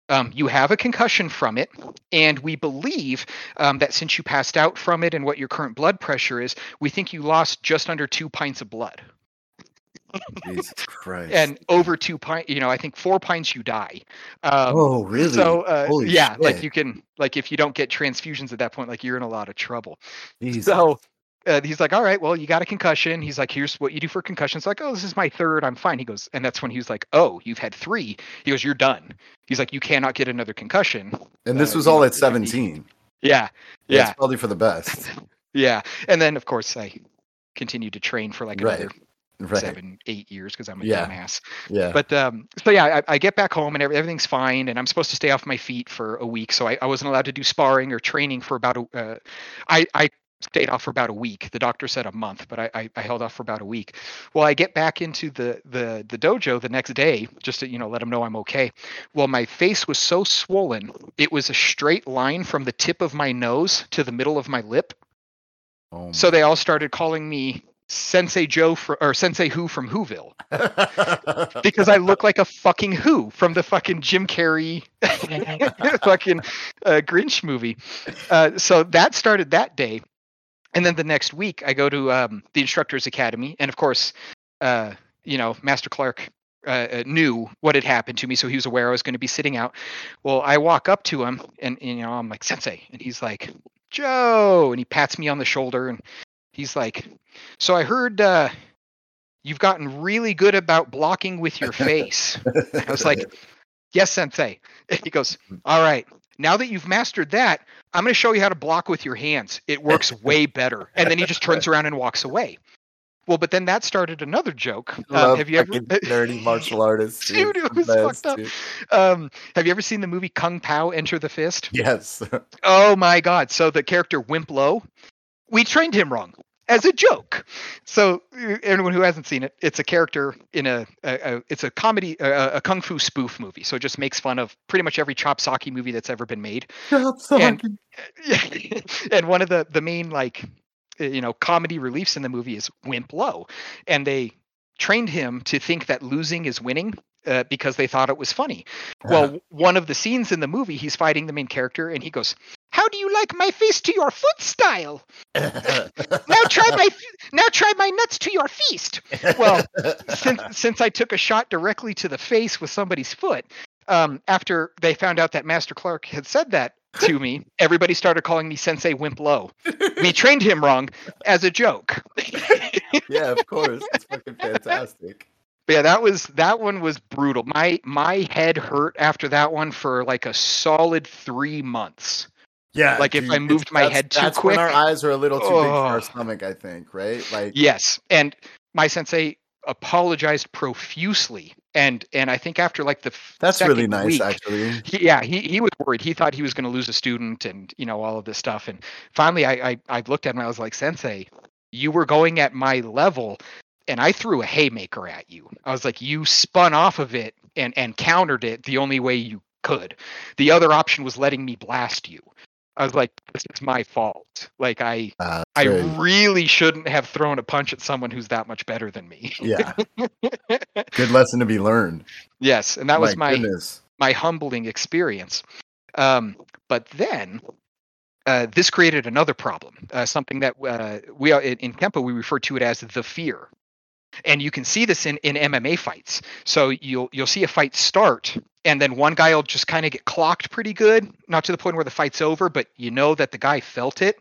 Um, you have a concussion from it, and we believe um, that since you passed out from it and what your current blood pressure is, we think you lost just under two pints of blood. Jesus Christ. And over two pints, you know, I think four pints you die. Um, oh really? So uh, yeah, like you can, like if you don't get transfusions at that point, like you're in a lot of trouble. Jesus. So uh, he's like, all right, well, you got a concussion. He's like, here's what you do for concussions. Like, oh, this is my third. I'm fine. He goes, and that's when he was like, oh, you've had three. He goes, you're done. He's like, you cannot get another concussion. and this uh, was all at it could be- 17. Yeah, Yeah. yeah, probably for the best. yeah. And then of course I continued to train for like Right, another Right. seven, eight years because I'm a Yeah. dumbass. Yeah. But um, so yeah, I, I get back home and everything's fine, and I'm supposed to stay off my feet for a week. So I, I wasn't allowed to do sparring or training for about a. Uh, I I stayed off for about a week. The doctor said a month, but I, I, I held off for about a week. Well, I get back into the the the dojo the next day just to you know let them know I'm okay. Well, my face was so swollen, it was a straight line from the tip of my nose to the middle of my lip. oh So they all started calling me Sensei Joe fr- or Sensei Who from Whoville because I look like a fucking Who from the fucking Jim Carrey fucking uh, Grinch movie. Uh, so that started that day, and then the next week I go to um, the Instructors Academy, and of course, uh, you know, Master Clark. Uh, uh, knew what had happened to me, so he was aware I was going to be sitting out. Well, I walk up to him, and, and you know, I'm like, "Sensei," and he's like, "Joe," and he pats me on the shoulder, and he's like, "So I heard uh, you've gotten really good about blocking with your face." I was like, "Yes, Sensei." He goes, "All right, now that you've mastered that, I'm going to show you how to block with your hands. It works way better. And then he just turns around and walks away. Well, but then that started another joke. Love have you ever? nerdy martial artists? Dude, it was Best, fucked up. Um, have you ever seen the movie Kung Pow Enter the Fist? Yes. Oh my god! So the character Wimp Lo, we trained him wrong as a joke. So anyone who hasn't seen it, it's a character in a, a, a it's a comedy, a, a kung fu spoof movie. So it just makes fun of pretty much every chop socky movie that's ever been made. And- and one of the the main like you know comedy reliefs in the movie is Wimp Lo, and they trained him to think that losing is winning. Uh, because they thought it was funny. Well, one of the scenes in the movie, he's fighting the main character, and he goes, "How do you like my face to your foot style? Now try my now try my nuts to your feast." Well, since since I took a shot directly to the face with somebody's foot, um, after they found out that Master Clark had said that to me, everybody started calling me Sensei Wimp Lo. We trained him wrong as a joke. yeah, of course. It's fucking fantastic. But yeah, that was that one was brutal. My my head hurt after that one for like a solid three months. Yeah. Like, if I moved my head too that's when our eyes are a little too big for our Oh. stomach, I think, right? Like Yes, and my sensei apologized profusely, and and I think after like the that's really nice week, actually. he, yeah, he, he was worried. He thought he was going to lose a student and, you know, all of this stuff. And finally, I, I, I looked at him and I was like, Sensei, you were going at my level and I threw a haymaker at you. I was like, you spun off of it and, and countered it the only way you could. The other option was letting me blast you. I was like, this is my fault. Like, I, Uh, I really shouldn't have thrown a punch at someone who's that much better than me. yeah. Good lesson to be learned. yes. And that was my, goodness. my humbling experience. Um, but then uh, this created another problem, uh, something that uh, we are in, in Kempo we refer to it as the fear, and you can see this in, in MMA fights. So you'll you'll see a fight start, and then one guy will just kind of get clocked pretty good, not to the point where the fight's over, but you know that the guy felt it.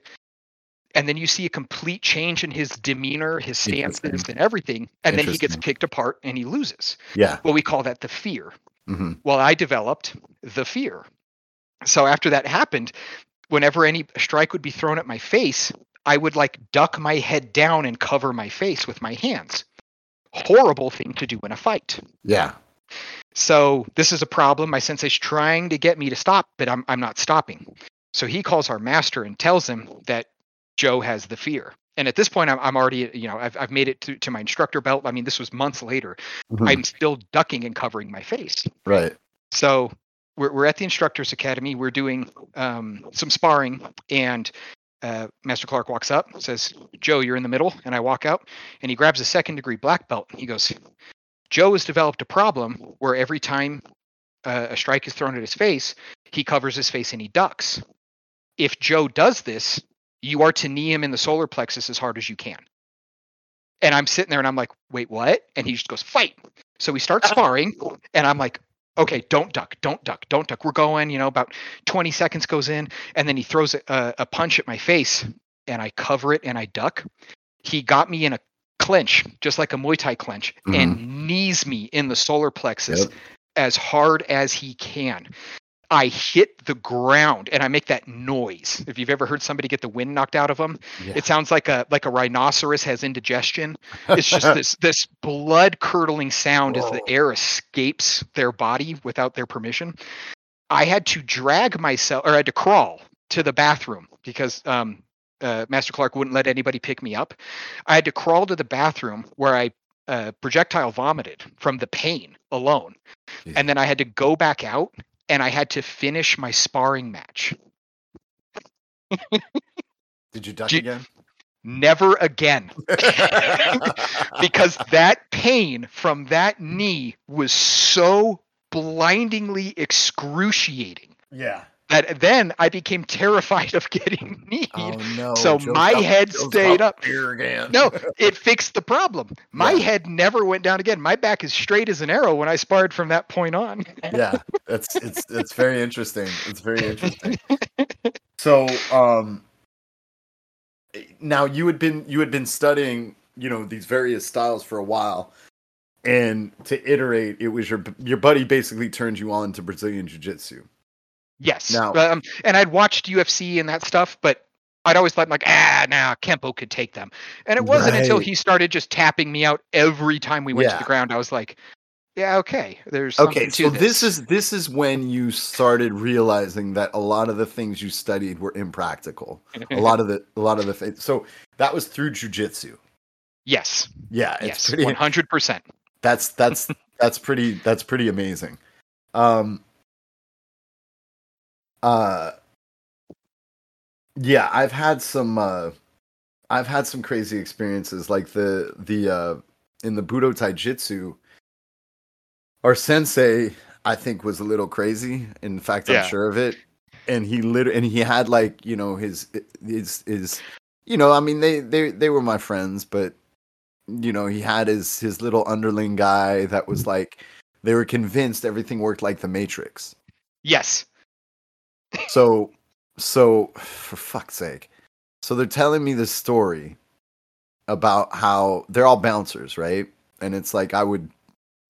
And then you see a complete change in his demeanor, his stances, and everything, and then he gets picked apart and he loses. Yeah. Well, we call that the fear hmm well i developed the fear so after that happened whenever any strike would be thrown at my face i would like duck my head down and cover my face with my hands horrible thing to do in a fight. Yeah. so this is a problem. My sensei's trying to get me to stop but i'm, I'm not stopping. So he calls our master and tells him that joe has the fear. And at this point i'm, I'm already you know I've, I've made it to, to my instructor belt. I mean this was months later. Mhm. i'm still ducking and covering my face. Right. so we're, we're at the instructors academy. We're doing um, some sparring and uh, master clark walks up says joe you're in the middle. And i walk out and he grabs a second degree black belt. And he goes joe has developed a problem where every time uh, a strike is thrown at his face he covers his face and he ducks. If joe does this you are to knee him in the solar plexus as hard as you can. And i'm sitting there and i'm like wait what? And he just goes fight. So we start sparring and i'm like okay, don't duck, don't duck, don't duck. We're going, you know, about 20 seconds goes in, and then he throws a, a, punch at my face, and I cover it and I duck. He got me in a clinch, just like a Muay Thai clinch, and mm-hmm. knees me in the solar plexus Yep. as hard as he can. I hit the ground and I make that noise. If you've ever heard somebody get the wind knocked out of them, Yeah. it sounds like a like a rhinoceros has indigestion. It's just this this blood curdling sound as the air escapes their body without their permission. I had to drag myself, or I had to crawl to the bathroom because um, uh, Master Clark wouldn't let anybody pick me up. I had to crawl to the bathroom where I uh, projectile vomited from the pain alone, Jeez. and then I had to go back out and I had to finish my sparring match. Did you duck Do again? Never again. because that pain from that knee was so blindingly excruciating yeah. That then I became terrified of getting kneed. Oh no. So Joe's my head Joe's stayed up. Again. No, it fixed the problem. My Yeah. head never went down again. My back is straight as an arrow when I sparred from that point on. yeah, it's it's it's very interesting. It's very interesting. So, um, now you had been you had been studying, you know, these various styles for a while, and to iterate, it was your your buddy basically turned you on to Brazilian jiu jitsu. Yes. Now- um, and I'd watched UFC and that stuff, but I'd always thought like, ah, nah, Kempo could take them. And it wasn't until he started just tapping me out every time we went to the ground. I was like, yeah, okay. There's Okay, so to this is this is when you started realizing that a lot of the things you studied were impractical. A lot of the a lot of the things. So that was through jujitsu. yes, Yeah, it's yes, one hundred percent. That's that's that's pretty that's pretty amazing. Um uh yeah, I've had some uh I've had some crazy experiences like the the uh in the Budo Taijutsu our sensei I think was a little crazy. In fact, I'm sure of it. And he lit and he had like, you know, his his his you know, I mean they they they were my friends, but you know, he had his his little underling guy that was like they were convinced everything worked like the Matrix. Yes. So so for fuck's sake. So they're telling me this story about how they're all bouncers, right? And it's like I would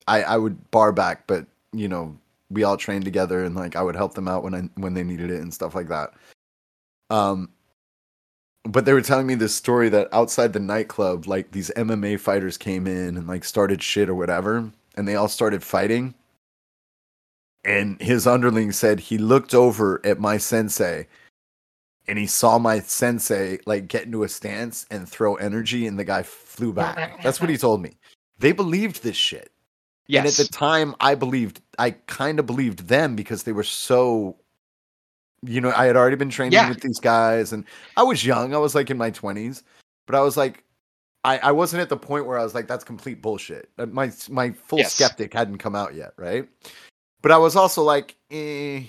I I would bar back, but you know, we all trained together and like I would help them out when I when they needed it and stuff like that. Um but they were telling me this story that outside the nightclub, like these MMA fighters came in and like started shit or whatever, and they all started fighting. And his underling said he looked over at my sensei and he saw my sensei like get into a stance and throw energy and the guy flew back. That's what he told me. They believed this shit. Yes. And at the time, I believed, I kind of believed them because they were so, you know, I had already been training Yeah. with these guys and I was young. I was like in my 20s, but I was like, I, I wasn't at the point where I was like, that's complete bullshit. Uh, My, my full Yes. skeptic hadn't come out yet, right? But I was also like, eh,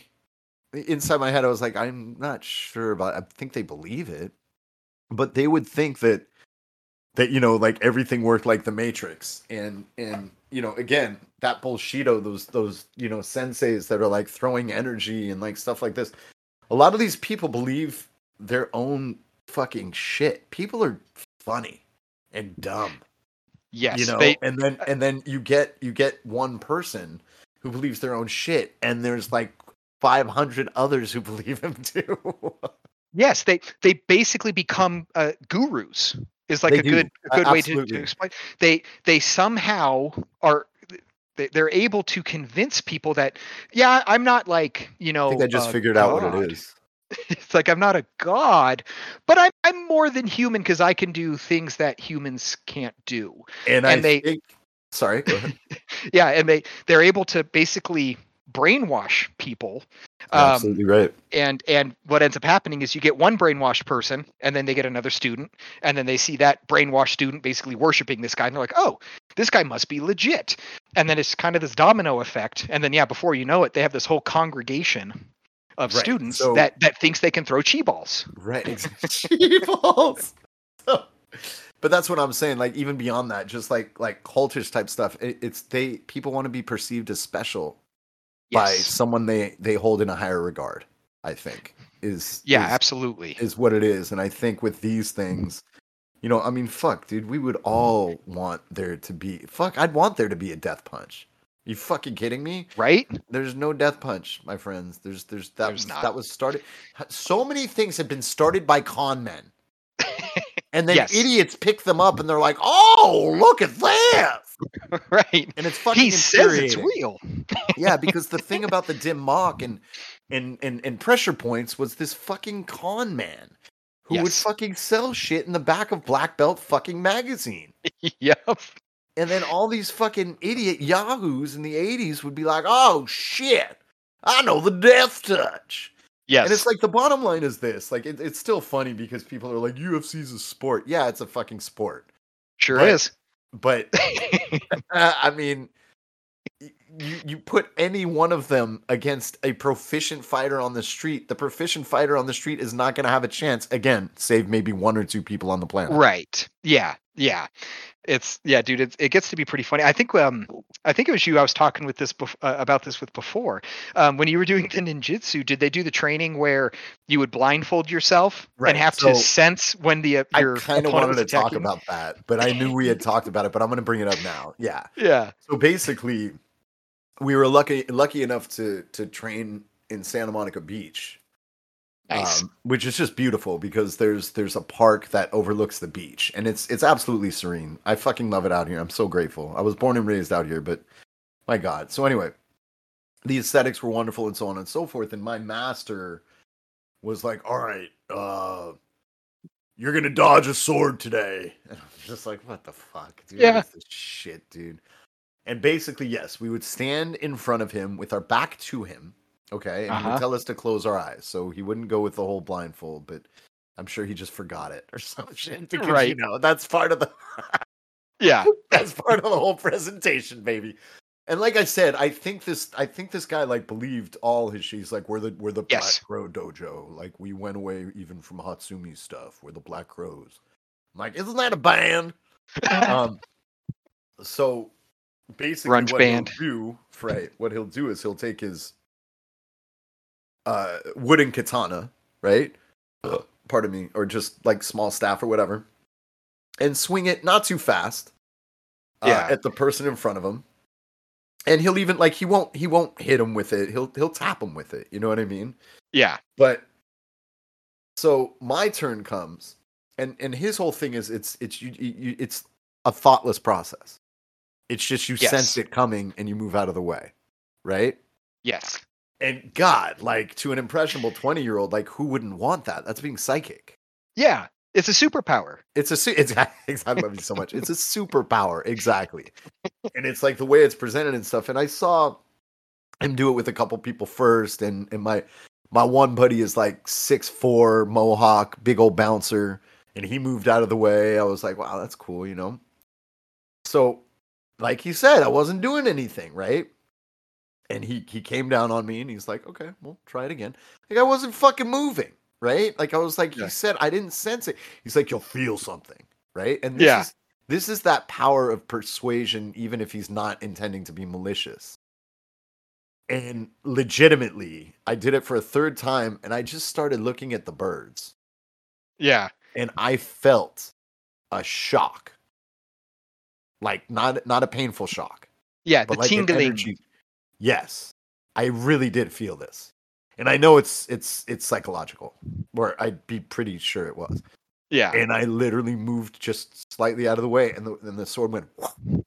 inside my head, I was like, I'm not sure about I think they believe it. But they would think that that you know like everything worked like the matrix and and you know again that Bullshido those those you know senseis that are like throwing energy and like stuff like this a lot of these people believe their own fucking shit people are funny and dumb yes. you know they, and then and then you get you get one person who believes their own shit and there's like 500 others who believe him too yes. They they basically become uh, gurus. Is like They a do. good a good way to, to explain. They they somehow are. they- They're able to convince people that, yeah, I'm not like you know. i think i just figured out what it is it's like I'm not a god, but I'm I'm more than human because I can do things that humans can't do. and, i And they- think sorry go ahead Yeah, and they they're able to basically brainwash people. Um, absolutely right and and what ends up happening is you get one brainwashed person and then they get another student and then they see that brainwashed student basically worshiping this guy and they're like oh this guy must be legit and then it's kind of this domino effect and then yeah before you know it they have this whole congregation of Right, students so- that that thinks they can throw chi balls Right, exactly. balls. but that's what I'm saying. Like even beyond that, just like like cultish type stuff. It, it's they people want to be perceived as special by someone they they hold in a higher regard. I think is yeah is, absolutely is what it is. And I think with these things, you know, I mean, fuck, dude, we would all want there to be fuck. I'd want there to be a death punch. You fucking kidding me? right There's no death punch, my friends. There's there's that There's was, not. that was started. So many things have been started by con men, and then Yes. idiots pick them up and they're like, "Oh, look at this!" right And it's fucking he says it's real yeah, because the thing about the dim mak and and and and pressure points was this fucking con man who would fucking sell shit in the back of Black Belt fucking magazine. yep And then all these fucking idiot yahoos in the 80s would be like, "Oh shit. I know the death touch." Yes And it's like the bottom line is this: like it, it's still funny because people are like, "UFC's a sport." Yeah, it's a fucking sport. sure but- is But uh, I mean, you you put any one of them against a proficient fighter on the street, the proficient fighter on the street is not going to have a chance. Again, save maybe one or two people on the planet. Right. Yeah. Yeah. It's yeah, dude. It, it gets to be pretty funny. I think um I think it was you I was talking with this bef- uh, about this with before. Um, when you were doing the ninjutsu, did they do the training where you would blindfold yourself Right, and have so to sense when the uh, I kind of wanted to talk about that, but I knew we had talked about it. But I'm going to bring it up now. Yeah. Yeah. So basically, we were lucky lucky enough to to train in Santa Monica Beach, Nice. um, which is just beautiful because there's there's a park that overlooks the beach, and it's it's absolutely serene. I fucking love it out here. I'm so grateful. I was born and raised out here, but my God. So anyway, the aesthetics were wonderful and so on and so forth. And my master was like, "All right, uh, you're gonna dodge a sword today." And I was just like, "What the fuck, dude? Yeah. What is this shit, dude?" And basically, yes, we would stand in front of him with our back to him, okay, and he Uh-huh. would tell us to close our eyes, so he wouldn't go with the whole blindfold. But I'm sure he just forgot it or some shit because you Right. know that's part of the Yeah. that's part of the whole presentation, baby. And like I said, I think this I think this guy like believed all his she's like we're the we're the Yes. Black Crow Dojo. Like we went away even from Hatsumi stuff. We're the Black Crows. I'm like, isn't that a band? um so basically Grunge what band. he'll do, right, what he'll do is he'll take his uh wooden katana, right? Pardon me, or just like small staff or whatever, and swing it not too fast uh, Yeah. at the person in front of him. And he'll even like he won't he won't hit him with it. He'll he'll tap him with it. You know what I mean? Yeah. But so my turn comes, and and his whole thing is it's it's you, you, you it's a thoughtless process. It's just you Yes. sense it coming and you move out of the way, right? Yes. And God, like to an impressionable twenty year old, like who wouldn't want that? That's being psychic. Yeah. It's a superpower. It's a su- it's I love you so much. It's a superpower, exactly. and it's like the way it's presented and stuff. And I saw him do it with a couple people first, and and my my one buddy is like six four mohawk, big old bouncer, and he moved out of the way. I was like, wow, that's cool, you know. So, like he said, I wasn't doing anything, right? And he he came down on me, and he's like, okay, well, try it again. Like I wasn't fucking moving, right? Like I was like, Yeah. he said, I didn't sense it. He's like, you'll feel something, right? And this Yeah. is this is that power of persuasion, even if he's not intending to be malicious. And legitimately, I did it for a third time, and I just started looking at the birds, Yeah. and I felt a shock, like not not a painful shock, Yeah. the like tingling. Yes, I really did feel this, and I know it's it's it's psychological, or I'd be pretty sure it was. Yeah. and I literally moved just slightly out of the way, and the and the sword went,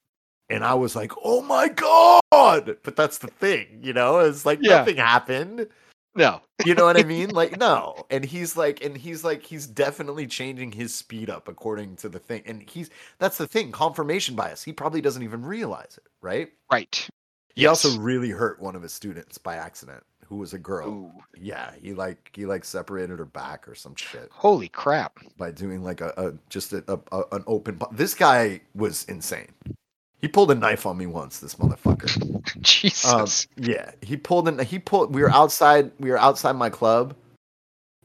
and I was like, "Oh my god!" But that's the thing, you know, it's like Yeah. nothing happened. No. You know what I mean? Like no, and he's like, and he's like, he's definitely changing his speed up according to the thing, and he's that's the thing, confirmation bias. He probably doesn't even realize it, right? Right. He Yes. also really hurt one of his students by accident, who was a girl. Ooh. Yeah, he like he like separated her back or some shit Holy crap. by doing like a, a just a, a, an open. This guy was insane. He pulled a knife on me once. This motherfucker. Um, Jesus. yeah, he pulled an. He pulled. We were outside. We were outside my club,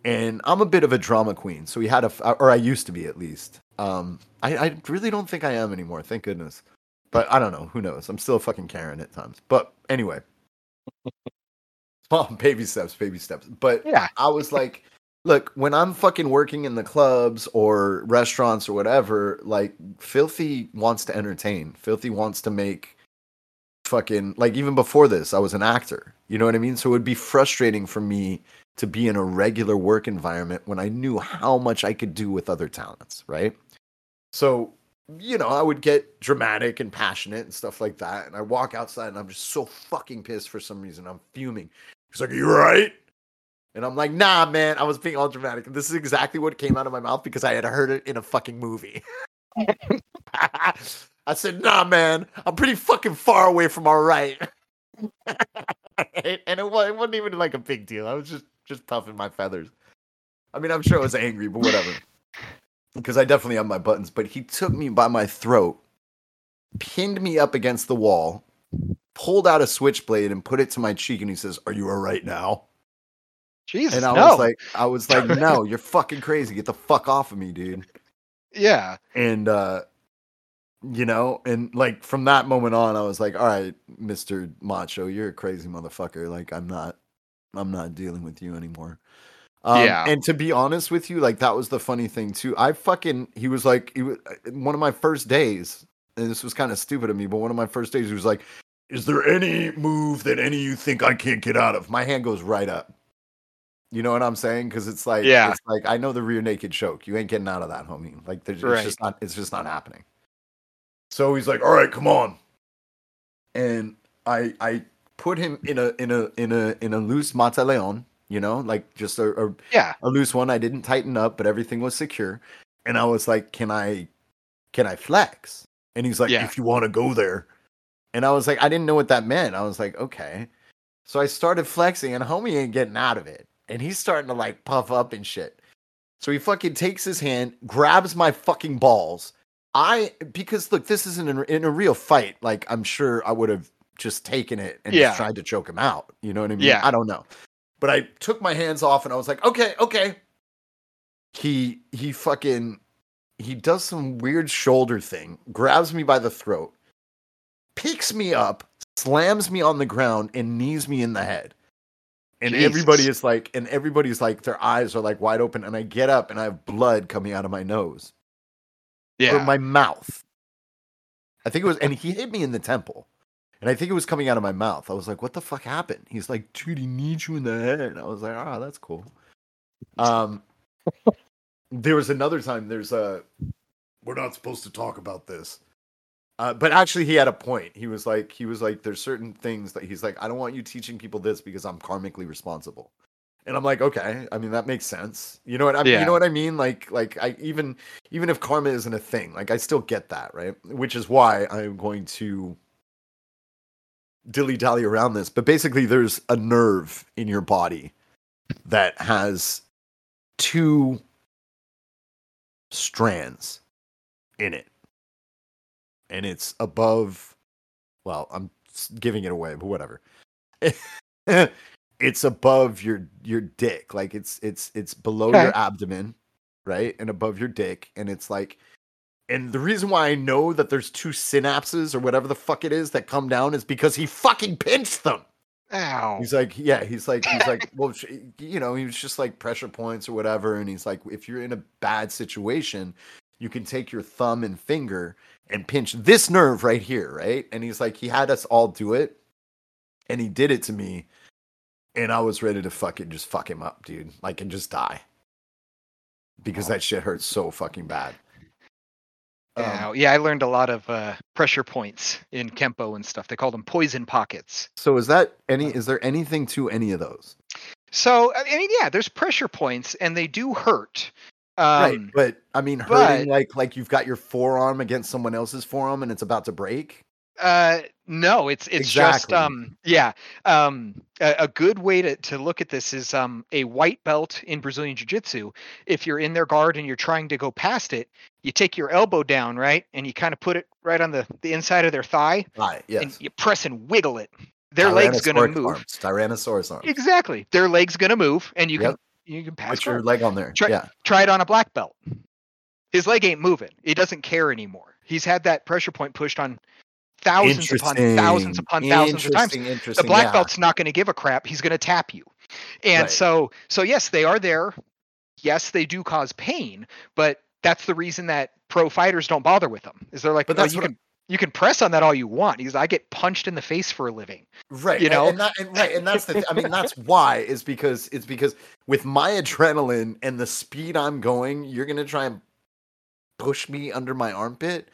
and I'm a bit of a drama queen. So he had a, or I used to be at least. Um, I, I really don't think I am anymore. Thank goodness. But I don't know. Who knows? I'm still a fucking Karen at times. But anyway, well, oh, baby steps, baby steps. But yeah. I was like, look, when I'm fucking working in the clubs or restaurants or whatever, like Filthy wants to entertain. Filthy wants to make fucking like even before this, I was an actor. You know what I mean? So it would be frustrating for me to be in a regular work environment when I knew how much I could do with other talents, right? So, you know, I would get dramatic and passionate and stuff like that. And I walk outside and I'm just so fucking pissed for some reason. I'm fuming. He's like, Are you right? And I'm like, nah, man, I was being all dramatic. And this is exactly what came out of my mouth because I had heard it in a fucking movie. I said, nah, man, I'm pretty fucking far away from all right. and it, wasn't even like a big deal. I was just just puffing my feathers. I mean, I'm sure I was angry, but whatever. Because I definitely have my buttons. But he took me by my throat, pinned me up against the wall, pulled out a switchblade and put it to my cheek, and he says, "Are you all right now?" Jesus. And I no. was like, I was like, no, you're fucking crazy. Get the fuck off of me, dude. yeah. And uh you know, and like from that moment on, I was like, all right, Mr. Macho, you're a crazy motherfucker. Like I'm not I'm not dealing with you anymore. Um, Yeah. And to be honest with you, like that was the funny thing too. I fucking he was like he was one of my first days, and this was kind of stupid of me, but one of my first days he was like, Is there any move that any of you think I can't get out of? My hand goes right up. You know what I'm saying? Because it's like, Yeah. it's like I know the rear naked choke. You ain't getting out of that, homie. Like, there's, Right. it's just not, it's just not happening. So he's like, "All right, come on," and I, I put him in a, in a, in a, in a loose mataleon. You know, like just a, a Yeah. a loose one. I didn't tighten up, but everything was secure. And I was like, "Can I, can I flex?" And he's like, Yeah. "If you want to go there." And I was like, I didn't know what that meant. I was like, okay. So I started flexing, and homie ain't getting out of it, and he's starting to like puff up and shit. So he fucking takes his hand, grabs my fucking balls. I because look, this isn't in, in a real fight. Like I'm sure I would have just taken it and Yeah. just tried to choke him out. You know what I mean? Yeah. I don't know. But I took my hands off and I was like, okay, okay. He he fucking he does some weird shoulder thing, grabs me by the throat, picks me up, slams me on the ground, and knees me in the head. And Jesus. everybody is like, and everybody's like, their eyes are like wide open, and I get up and I have blood coming out of my nose Yeah. or my mouth. I think it was, and he hit me in the temple, and I think it was coming out of my mouth. I was like, "What the fuck happened?" He's like, "Dude, he needs you in the head." And I was like, "Ah, that's cool." Um, there was another time. There's a, we're not supposed to talk about this, uh, but actually, he had a point. He was like, he was like, there's certain things that he's like, I don't want you teaching people this because I'm karmically responsible. And I'm like, okay. I mean, that makes sense. You know what I mean? You know what I mean? Like, like I even even if karma isn't a thing, like I still get that, right? Which is why I'm going to dilly dally around this. But basically, there's a nerve in your body that has two strands in it, and it's above. Well, I'm giving it away, but whatever. it's above your your dick, like it's it's it's below Okay. your abdomen, right, and above your dick, and it's like. And the reason why I know that there's two synapses or whatever the fuck it is that come down is because he fucking pinched them. Ow. He's like, yeah, he's like, he's like, well, you know, he was just like pressure points or whatever. And he's like, if you're in a bad situation, you can take your thumb and finger and pinch this nerve right here, right? And he's like, he had us all do it, and he did it to me, and I was ready to fucking just fuck him up, dude, like and just die because that shit hurts so fucking bad. Um, yeah, I learned a lot of uh, pressure points in Kempo and stuff. They call them poison pockets. so is that any? Is there anything to any of those? So I mean, yeah, there's pressure points, and they do hurt. Um, right, but I mean, but- hurting like like you've got your forearm against someone else's forearm and it's about to break. Uh, no, it's it's just um, yeah. Um, a, a good way to to look at this is um a white belt in Brazilian Jiu Jitsu. If you're in their guard and you're trying to go past it, you take your elbow down, right, and you kind of put it right on the the inside of their thigh, Right. and Yes. you press and wiggle it. Their leg's gonna move. Arms. Tyrannosaurus arms. Exactly, their leg's gonna move, and you Yep. can you can pass. Put your leg on there. Try- yeah. Try it on a black belt. His leg ain't moving. He doesn't care anymore. He's had that pressure point pushed on thousands upon thousands upon thousands of times. The black yeah. belt's not going to give a crap. He's going to tap you. And Right. so so yes, they are there. Yes, they do cause pain, but that's the reason that pro fighters don't bother with them. Is they're like, But "Oh, you can you can press on that all you want. He's I get punched in the face for a living. right you and- know? and, that, and right and that's the th- i mean that's why is because it's because with my adrenaline and the speed i'm going you're gonna try and push me under my armpit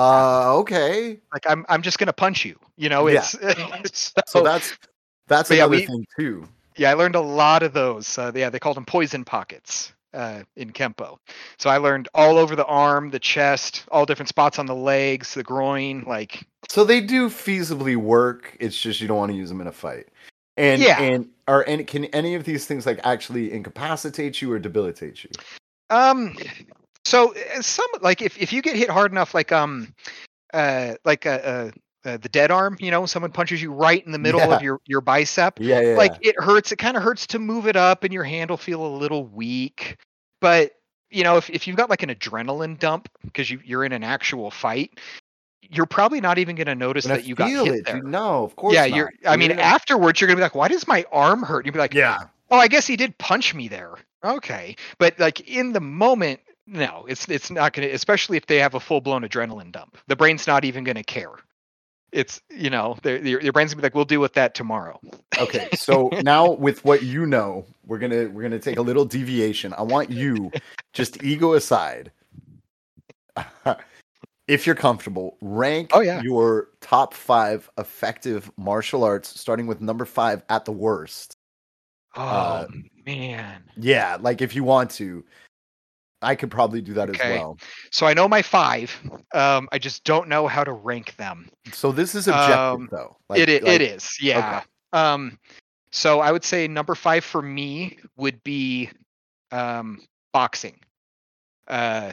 uh okay Like I'm I'm just going to punch you. You know, Yeah. it's so, so that's that's but yeah, we- thing too Yeah, I learned a lot of those. Uh, yeah, they called them poison pockets uh, in Kempo. So I learned all over the arm, the chest, all different spots on the legs, the groin. Like, so they do feasibly work it's just you don't want to use them in a fight and Yeah. and are any can any of these things like actually incapacitate you or debilitate you um, so some like if if you get hit hard enough, like um, uh, like uh, uh, uh the dead arm, you know, someone punches you right in the middle Yeah. of your your bicep. yeah yeah like it hurts it kind of hurts to move it up and your hand will feel a little weak. But you know if, if you've got like an adrenaline dump because you, you're in an actual fight you're probably not even going to notice that you got feel hit it, there. No of course yeah not. you're i mean You're- afterwards you're going to be like why does my arm hurt? You'll be like yeah. Oh i guess he did punch me there. Okay. But like in the moment no it's it's not going to especially if they have a full-blown adrenaline dump the brain's not even going to care it's you know, their your, your brain's gonna be like, we'll deal with that tomorrow. Okay, so now with what you know, we're gonna we're gonna take a little deviation. I want you, just ego aside, if you're comfortable, rank Oh, yeah. your top five effective martial arts, starting with number five at the worst. Oh Uh, man. Yeah, like if you want to, I could probably do that Okay. as well. So I know my five. Um, I just don't know how to rank them. So this is objective, Um, though. it i- like- it is, yeah. Um, so I would say number five for me would be um, boxing. Uh,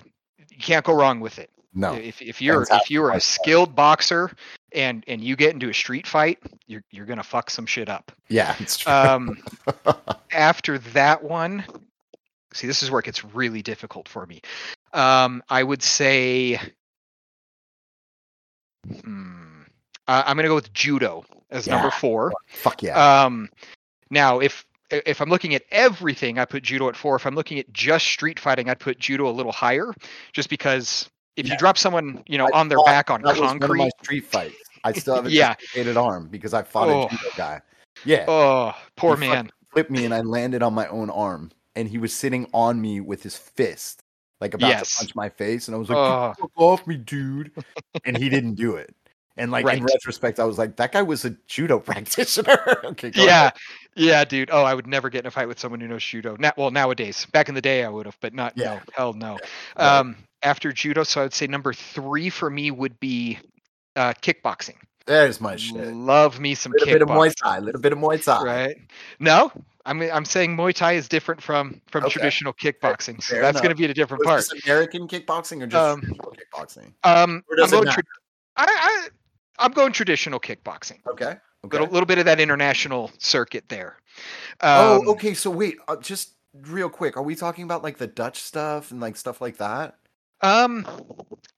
you can't go wrong with it. No, If if you're if you're a skilled boxer and and you get into a street fight, you're you're gonna fuck some shit up. yeah, it's true. Um, after that one, see, this is where it gets really difficult for me. Um, I would say, hmm, uh, I'm gonna go with judo as number four. Fuck yeah. Um, now, if if I'm looking at everything, I put judo at four. If I'm looking at just street fighting, I'd put judo a little higher, just because if Yeah. you drop someone, you know, I on their back on that was one of my concrete, street fight I still have a Yeah. dislocated arm because I fought Oh. a judo guy. Yeah, oh, poor He man. flipped me and I landed on my own arm, and he was sitting on me with his fist, like about Yes. to punch my face, and I was like, Oh. "Get the fuck off me, dude!" and he didn't do it. And like in retrospect, I was like, "That guy was a judo practitioner." okay, go yeah ahead. yeah dude oh i would never get in a fight with someone who knows judo now well nowadays back in the day i would have but not Yeah. no hell no right. um after judo so i would say number three for me would be uh kickboxing There's my shit. love me some A little bit of Muay Thai, a little bit of Muay Thai. right no i'm i'm saying muay thai is different from from Okay. traditional kickboxing so fair that's going to be a different part American kickboxing or just Um, kickboxing? um i'm going tra- I, I i'm going traditional kickboxing Okay. Okay. little, little bit of that international circuit there um, oh, okay. So wait, uh, just real quick, are we talking about like the Dutch stuff and like stuff like that? Um,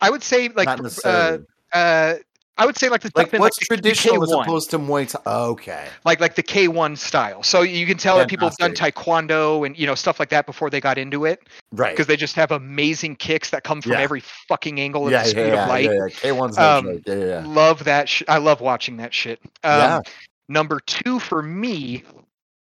I would say like uh, uh, I would say like the like what's the traditional as K1, opposed to Muay Thai? Okay. like like the K one style. So you can tell that people have done taekwondo and you know stuff like that before they got into it Right. because they just have amazing kicks that come from Yeah. every fucking angle of yeah, the yeah, speed yeah, of light. yeah, yeah. K1's no Um. Yeah, yeah, yeah. Love that. Sh- I love watching that shit. Um, Yeah. Number two for me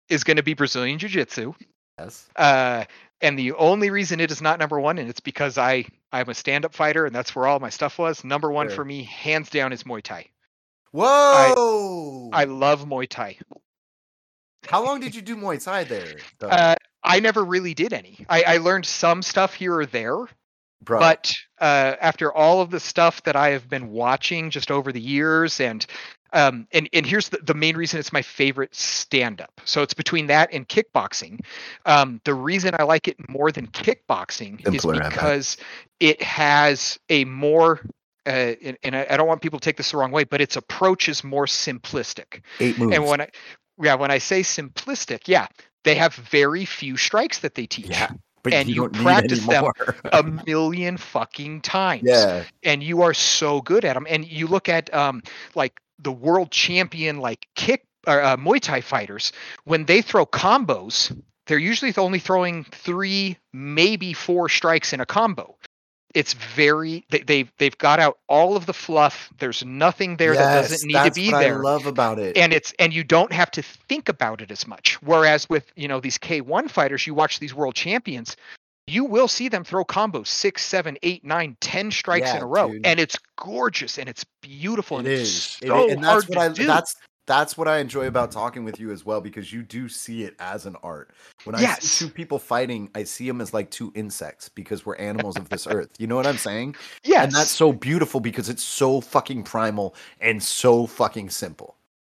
is going to be Brazilian Jiu Jitsu. Yes. Uh, and the only reason it is not number one, and it's because I I'm a stand up fighter, and that's where all my stuff was. Number one Sure. for me, hands down, is Muay Thai. Whoa! I love Muay Thai. How long did you do Muay Thai there? Uh, I never really did any. I, I learned some stuff here or there, Bro, but uh, after all of the stuff that I have been watching just over the years, and um, and and here's the, the main reason it's my favorite stand up. So it's between that and kickboxing. Um, the reason I like it more than kickboxing Simpler, is because it has a more uh, and, and I, I don't want people to take this the wrong way, but its approach is more simplistic. eight moves. And when I yeah, when I say simplistic, yeah, they have very few strikes that they teach. yeah, but and you, you practice them a million fucking times. yeah, And you are so good at them. And you look at um like the world champion like kick or uh, Muay Thai fighters when they throw combos, they're usually only throwing three, maybe four strikes in a combo. It's very they, they've they've got out all of the fluff. There's nothing there that doesn't need to be what there I love about it. and it's and you don't have to think about it as much whereas with you know these k1 fighters you watch these world champions you will see them throw combos six seven eight nine ten strikes in a row dude. and it's gorgeous and it's beautiful It and is, it's so is. and hard that's what to I. do. That's that's what I enjoy about talking with you as well because you do see it as an art. When I Yes. see two people fighting, I see them as like two insects because we're animals of this earth. You know what I'm saying? yes And that's so beautiful because it's so fucking primal and so fucking simple.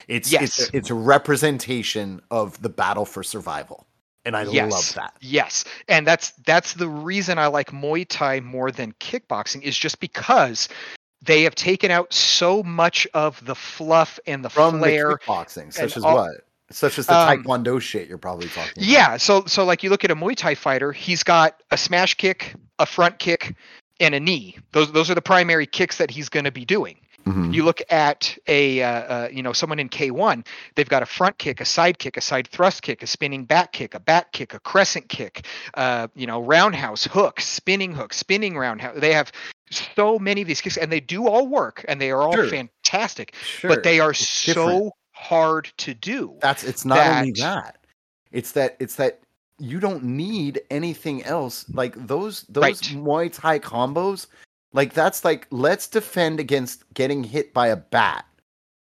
It's it's Yes. a, it's a representation of the battle for survival, and I yes. love that. Yes, and that's that's the reason I like Muay Thai more than kickboxing is just because they have taken out so much of the fluff and the From flair. the kickboxing, such as all- what? Such as the Um, taekwondo shit you're probably talking. about. Yeah, so so like you look at a Muay Thai fighter, he's got a smash kick, a front kick, and a knee. Those those are the primary kicks that he's going to be doing. Mhm. You look at a uh, uh, you know someone in K1, they've got a front kick, a side kick, a side thrust kick, a spinning back kick, a back kick, a crescent kick, uh, you know roundhouse hook, spinning hook, spinning roundhouse. They have so many of these kicks, and they do all work, and they are all Sure. fantastic, Sure, but they are it's so different. hard to do. That's it's not only that- that. It's that it's that you don't need anything else. Like those those Right. Muay Thai combos, like that's like let's defend against getting hit by a bat.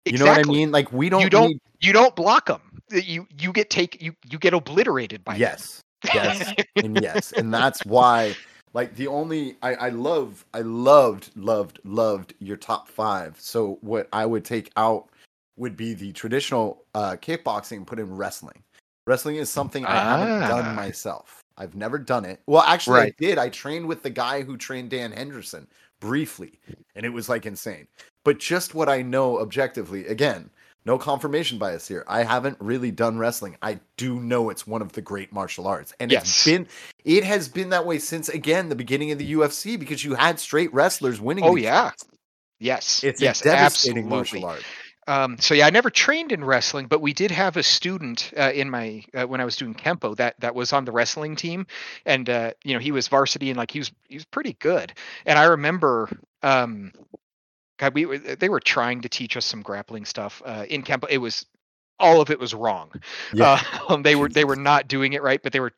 You know what I mean? Like we don't, You don't need You don't block them. You you get take you you get obliterated by them. yes. Yes. and yes. And that's why like the only I, I love I loved, loved, loved your top five. So what I would take out would be the traditional uh kickboxing put in wrestling. Wrestling is something I haven't Ah. done myself. I've never done it. Well, actually, Right. I did. I trained with the guy who trained Dan Henderson briefly, and it was like insane. But just what I know objectively, again, no confirmation bias here. I haven't really done wrestling. I do know it's one of the great martial arts, and it's Yes. been it has been that way since again the beginning of the UFC because you had straight wrestlers winning. Oh yeah. Yes. it's yes. a devastating absolutely. martial art. Um, so yeah, I never trained in wrestling, but we did have a student uh, in my uh, when I was doing kempo that that was on the wrestling team, and uh, you know he was varsity and like he was he was pretty good. And I remember, um, God, we they were trying to teach us some grappling stuff uh, in kempo. It was all of it was wrong. Yeah. Uh, they were they were not doing it right, but they were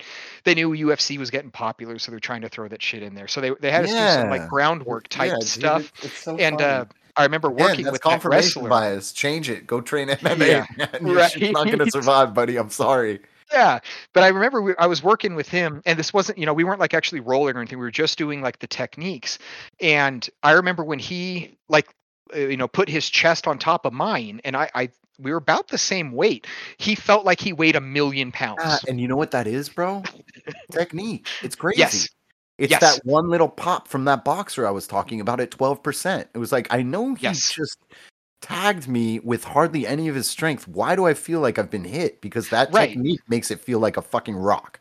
they knew UFC was getting popular, so they're trying to throw that shit in there. So they they had us do some like groundwork type Yeah, stuff. it's so and uh, I remember working that's with that confirmation wrestler. bias. Change it. Go train MMA. Yeah, man. Your shit's not going to survive, buddy. I'm sorry. Yeah, but I remember we, I was working with him, and this wasn't, you know, we weren't like actually rolling or anything. We were just doing like the techniques. And I remember when he like, uh, you know, put his chest on top of mine, and I, I, we were about the same weight. He felt like he weighed a million pounds. Ah, and you know what that is, bro? Technique. It's crazy. Yes. It's Yes. that one little pop from that boxer I was talking about at 12%. It was like, I know he Yes. just tagged me with hardly any of his strength. Why do I feel like I've been hit? Because that Right. technique makes it feel like a fucking rock.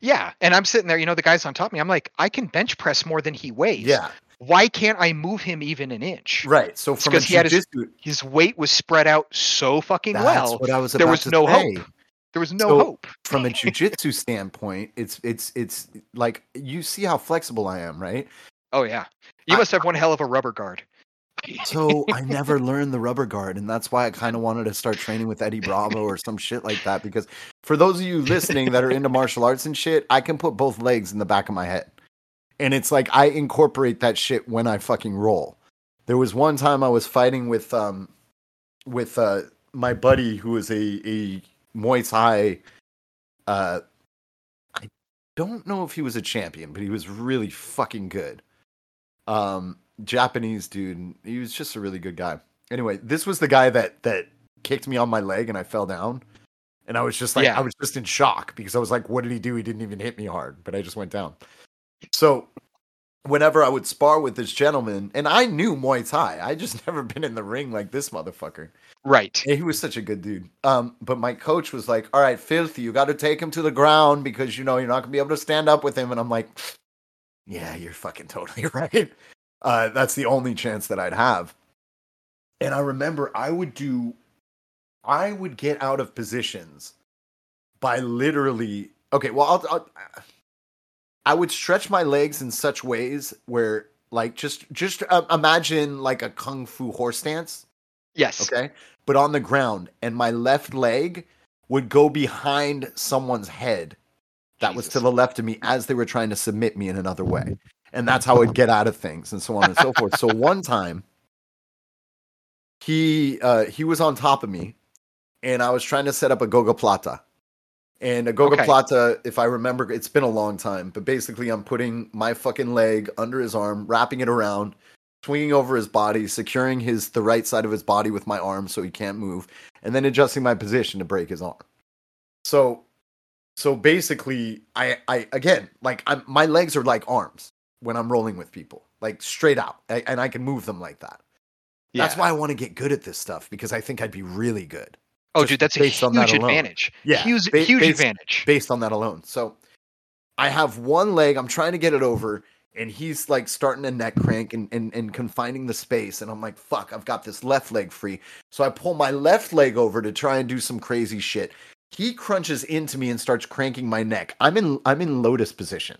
yeah, and I'm sitting there, you know, the guy's on top of me. I'm like, I can bench press more than he weighs. Yeah. Why can't I move him even an inch? Right. So from a 'cause he had his- His weight was spread out so fucking that's well. what I was there was no say. hope. There was no So- hope. from a jujitsu standpoint, it's it's it's like you see how flexible I am, right? Oh yeah, you I- must have one hell of a rubber guard. So I never learned the rubber guard, and that's why I kind of wanted to start training with Eddie Bravo or some shit like that. Because for those of you listening that are into martial arts and shit, I can put both legs in the back of my head, and it's like I incorporate that shit when I fucking roll. There was one time I was fighting with um with uh my buddy who was a a Muay Thai. Uh, I don't know if he was a champion, but he was really fucking good. Um, Japanese dude. He was just a really good guy. Anyway, this was the guy that that kicked me on my leg and I fell down. And I was just like, Yeah. I was just in shock because I was like, what did he do? He didn't even hit me hard, but I just went down. So whenever I would spar with this gentleman, and I knew Muay Thai, I just never been in the ring like this motherfucker. Right. He was such a good dude. Um, but my coach was like, "All right, filthy, you got to take him to the ground because you know you're not gonna be able to stand up with him." And I'm like, "Yeah, you're fucking totally right. Uh, that's the only chance that I'd have." And I remember I would do, I would get out of positions by literally. Okay, well, I'll, I'll I would stretch my legs in such ways where, like, just just uh, imagine like a kung fu horse stance Yes. okay? But on the ground and my left leg would go behind someone's head that was to the left of me as they were trying to submit me in another way. And that's how i'd get out of things and so on and so forth. So one time he uh he was on top of me and i was trying to set up a gogoplata. And a goga Okay. plata if i remember it's been a long time but basically i'm putting my fucking leg under his arm wrapping it around swinging over his body, securing his the right side of his body with my arm so he can't move, and then adjusting my position to break his arm. So, so basically, I I again like I'm my legs are like arms when I'm rolling with people, like straight out, I, and I can move them like that. That's why I want to get good at this stuff because I think I'd be really good Oh, dude, that's a on that huge advantage. Yeah, Huge, ba- huge based- advantage. based on that alone. So I have one leg, I'm trying to get it over, and he's like starting to neck crank and, and, and confining the space. And I'm like, fuck, I've got this left leg free. So I pull my left leg over to try and do some crazy shit. He crunches into me and starts cranking my neck. I'm in I'm in lotus position.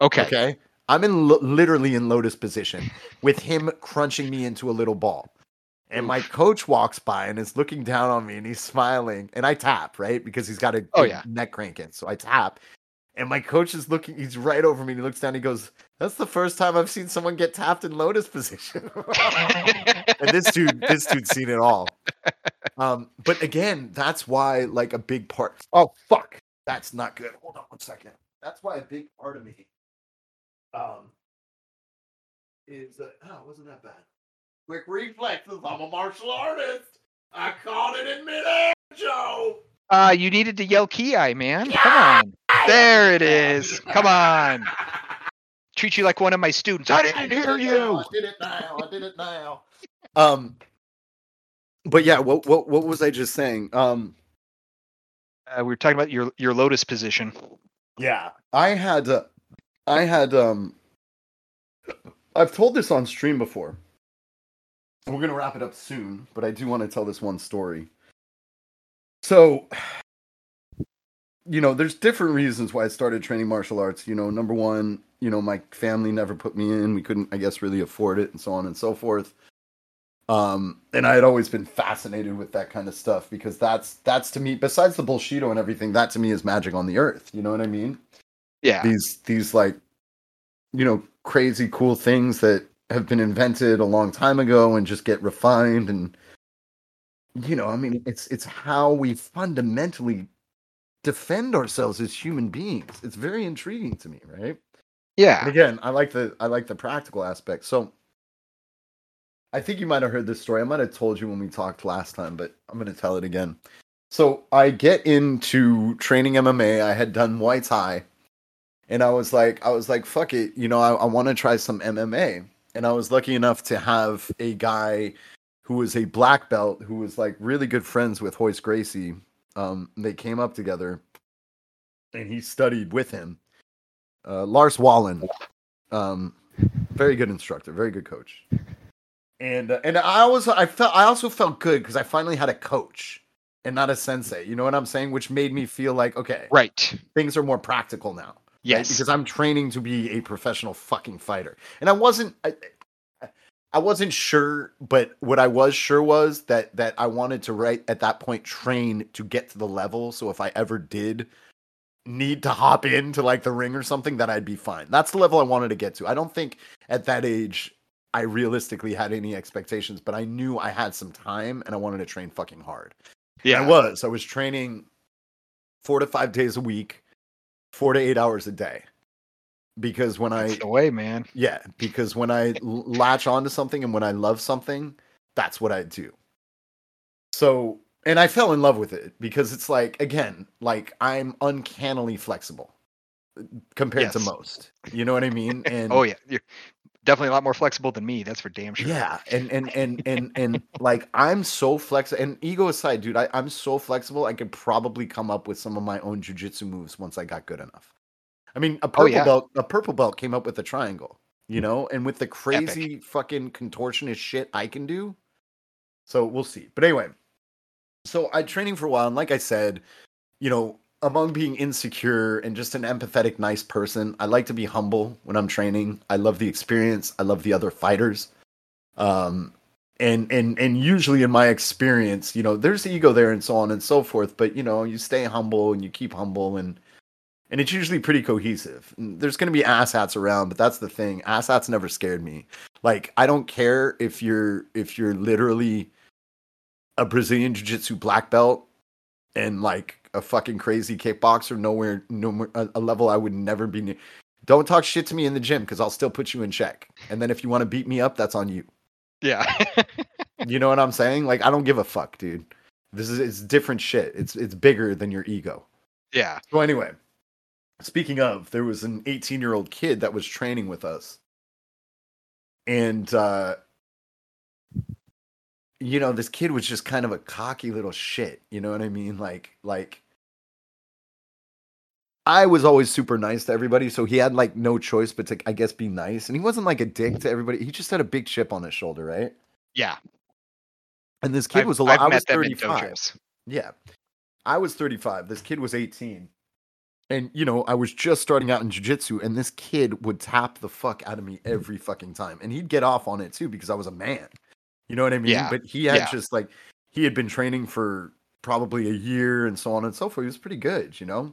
Okay. Okay. I'm in lo- literally in lotus position with him crunching me into a little ball. And my coach walks by and is looking down on me and he's smiling. And I tap, right? Because he's got a Oh, yeah. neck cranking. So I tap. And my coach is looking, he's right over me. And he looks down, he goes, That's the first time I've seen someone get tapped in lotus position. and this dude, this dude's seen it all. Um, but again, that's why like a big part. Oh fuck, that's not good. Hold on one second. That's why a big part of me, um, is uh, oh, it wasn't that bad. Quick reflexes. I'm a martial artist. I caught it in midair, Joe. Uh, you needed to yell Ki, man. Come on. There it is. Come on. Treat you like one of my students. I didn't hear you. I did it now. I did it now. Um, but yeah, what what what was I just saying? Um, Uh, we were talking about your your lotus position. Yeah, I had, uh, I had, um, I've told this on stream before. We're gonna wrap it up soon, but I do want to tell this one story. So, you know, there's different reasons why I started training martial arts. You know, number one, you know, my family never put me in. We couldn't, I guess, really afford it, and so on and so forth. Um, and I had always been fascinated with that kind of stuff because that's that's to me, besides the Bullshido and everything, that to me is magic on the earth. You know what I mean? Yeah. These these like, you know, crazy cool things that have been invented a long time ago and just get refined and you know, I mean, it's it's how we fundamentally defend ourselves as human beings. It's very intriguing to me, right? And Yeah. again, I like the I like the practical aspect. So I think you might have heard this story. I might have told you when we talked last time, but I'm going to tell it again. So I get into training MMA. I had done Muay Thai, and I was like, I was like, fuck it, you know, I, I want to try some MMA. And I was lucky enough to have a guy who was a black belt who was like really good friends with Royce Gracie. Um, they came up together, and he studied with him. Uh, Lars Wallen, um, very good instructor, very good coach. And uh, and I was I felt I also felt good because I finally had a coach and not a sensei. You know what I'm saying? Which made me feel like okay, Right. things are more practical now. right? Yes. because I'm training to be a professional fucking fighter, and I wasn't. I, I wasn't sure, but what I was sure was that that I wanted to right at that point train to get to the level. So if I ever did need to hop into like the ring or something, that I'd be fine. That's the level I wanted to get to. I don't think at that age I realistically had any expectations, but I knew I had some time and I wanted to train fucking hard. yeah. I was. I was training four to five days a week, four to eight hours a day. Because when I That's the way, man. yeah, because when I latch onto something and when I love something, that's what I do. So, and I fell in love with it because it's like again, like I'm uncannily flexible uh, compared to most. You know what I mean? And Oh yeah. You're definitely a lot more flexible than me. That's for damn sure. yeah, and and and and and like I'm so flexible. And ego aside, dude, I, I'm so flexible. I could probably come up with some of my own jujitsu moves once I got good enough. I mean, a purple yeah. belt, a purple belt came up with a triangle, you know, and with the crazy fucking contortionist shit I can do. So we'll see. But anyway, so I training for a while, and like I said, you know, among being insecure and just an empathetic, nice person, I like to be humble when I'm training. I love the experience. I love the other fighters. Um, and and and usually in my experience, you know, there's ego there and so on and so forth. But you know, you stay humble and you keep humble and and it's usually pretty cohesive. Mm, there's going to be asshats around, but that's the thing. Asshats never scared me. Like I don't care if you're if you're literally a Brazilian jiu-jitsu black belt and like a fucking crazy kickboxer nowhere no a, a level I would never be near. Don't talk shit to me in the gym cuz I'll still put you in check. And then if you want to beat me up, that's on you. Yeah. You know what I'm saying? Like I don't give a fuck, dude. This is it's different shit. It's it's bigger than your ego. yeah. So anyway, speaking of, there was an 18 year old kid that was training with us, and uh, you know, this kid was just kind of a cocky little shit. You know what I mean? Like, like. I was always super nice to everybody, so he had like no choice but to, I guess, be nice. And he wasn't like a dick to everybody. He just had a big chip on his shoulder, right? Yeah. And this kid I've- was a lot. I was 35. Yeah. I was 35. This kid was 18. And you know, I was just starting out in jiu-jitsu and this kid would tap the fuck out of me every fucking time. And he'd get off on it too because I was a man. You know what I mean? Yeah. But he had Yeah. just like he had been training for probably a year and so on and so forth. He was pretty good, you know.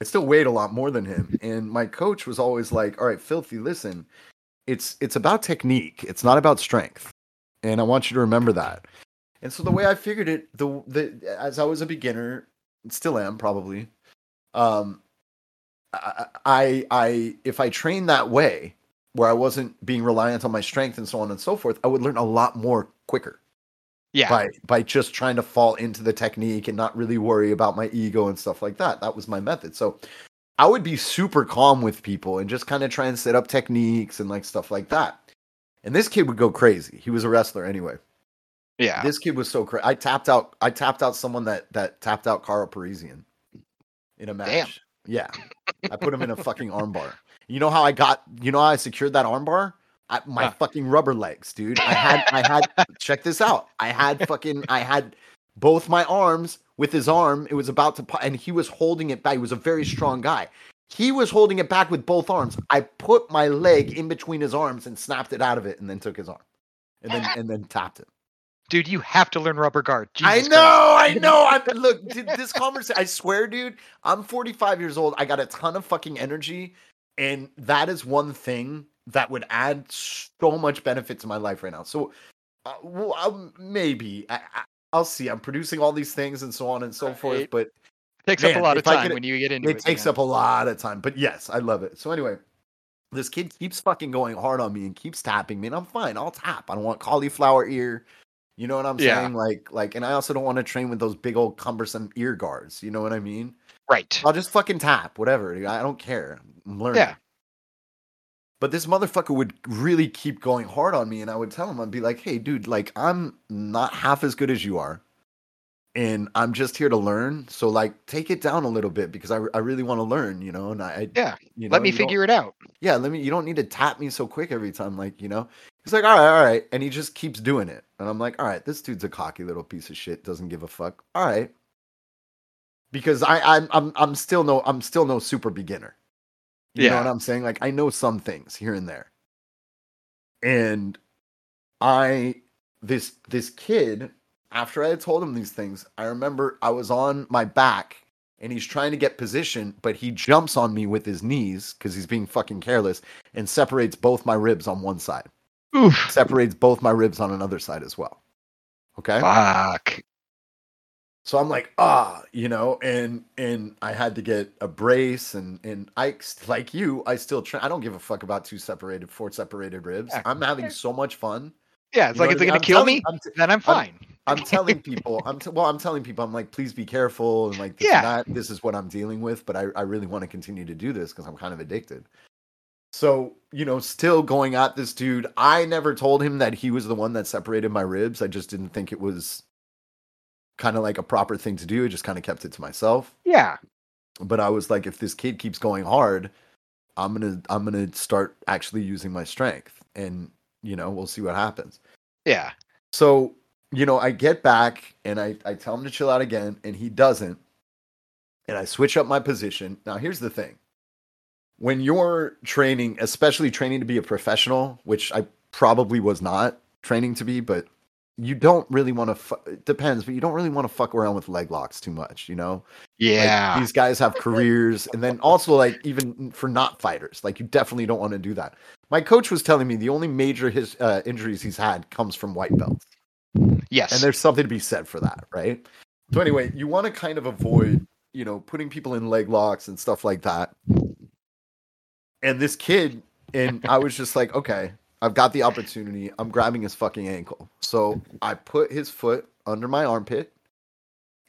I still weighed a lot more than him. And my coach was always like, All right, filthy, listen, it's it's about technique. It's not about strength. And I want you to remember that. And so the way I figured it, the the as I was a beginner, still am probably. Um, I, I I if I trained that way, where I wasn't being reliant on my strength and so on and so forth, I would learn a lot more quicker Yeah. by by just trying to fall into the technique and not really worry about my ego and stuff like that. That was my method. So I would be super calm with people and just kind of try and set up techniques and like stuff like that. And this kid would go crazy. He was a wrestler anyway. Yeah. This kid was so crazy. I tapped out. I tapped out someone that that tapped out Carl Parisian in a match. Damn. Yeah, I put him in a fucking armbar. You know how I got? You know how I secured that armbar? I, my Huh. fucking rubber legs, dude. I had. I had. check this out. I had fucking. I had both my arms with his arm. It was about to, and he was holding it back. He was a very strong guy. He was holding it back with both arms. I put my leg in between his arms and snapped it out of it, and then took his arm, and then and then tapped him. Dude, you have to learn rubber guard. I know, Christ. I know. I look, dude, this conversation. I swear, dude. I'm 45 years old. I got a ton of fucking energy, and that is one thing that would add so much benefit to my life right now. So, uh, well, um, maybe I, I, I'll see. I'm producing all these things and so on and so forth, Right. but takes up a lot of time could- when you get into it. it takes up a lot of time. But yes, I love it. So anyway, this kid keeps fucking going hard on me and keeps tapping me, and I'm fine. I'll tap. I don't want cauliflower ear. You know what I'm Yeah. saying? Like, like, and I also don't want to train with those big old cumbersome ear guards. You know what I mean? Right. I'll just fucking tap, whatever. I don't care. I'm learning. Yeah. But this motherfucker would really keep going hard on me, and I would tell him, I'd be like, "Hey, dude, like, I'm not half as good as you are, and I'm just here to learn. So, like, take it down a little bit because I, I really want to learn, you know. And I, I Yeah. you know, Let me figure it out. yeah, let me. You don't need to tap me so quick every time, like you know. He's like, all right, all right, and he just keeps doing it, and I'm like, all right, this dude's a cocky little piece of shit, doesn't give a fuck. All right, because I, I'm, I'm, I'm still no, I'm still no super beginner. You know Yeah. what I'm saying? Like I know some things here and there, and I, this, this kid, after I had told him these things, I remember I was on my back and he's trying to get position, but he jumps on me with his knees because he's being fucking careless and separates both my ribs on one side, Oof. separates both my ribs on another side as well. Okay. Fuck. So I'm like, ah, you know, and and I had to get a brace, and and I like you, I still try. I don't give a fuck about two separated, four separated ribs. Yeah. I'm having so much fun. Yeah, it's You like it's I mean? gonna I'm kill telling- me. I'm t- then I'm fine. I'm telling people, I'm t- well, I'm telling people, I'm like, please be careful and like, this Yeah. and that. This is what I'm dealing with, but I, I really want to continue to do this because I'm kind of addicted. So, you know, still going at this dude. I never told him that he was the one that separated my ribs. I just didn't think it was kind of like a proper thing to do. I just kind of kept it to myself. yeah. But I was like, if this kid keeps going hard, I'm gonna, I'm gonna start actually using my strength, and you know, we'll see what happens. Yeah. So, you know, I get back and I, I tell him to chill out again, and he doesn't. And I switch up my position. Now, here's the thing when you're training, especially training to be a professional, which I probably was not training to be, but you don't really want to, fu- it depends, but you don't really want to fuck around with leg locks too much, you know? Like, Yeah. these guys have careers. And then also, like, even for not fighters, like, you definitely don't want to do that. My coach was telling me the only major his uh, injuries he's had comes from white belts. yes. And there's something to be said for that, right? So anyway, you want to kind of avoid, you know, putting people in leg locks and stuff like that. And this kid, and I was just like, okay, I've got the opportunity. I'm grabbing his fucking ankle. So I put his foot under my armpit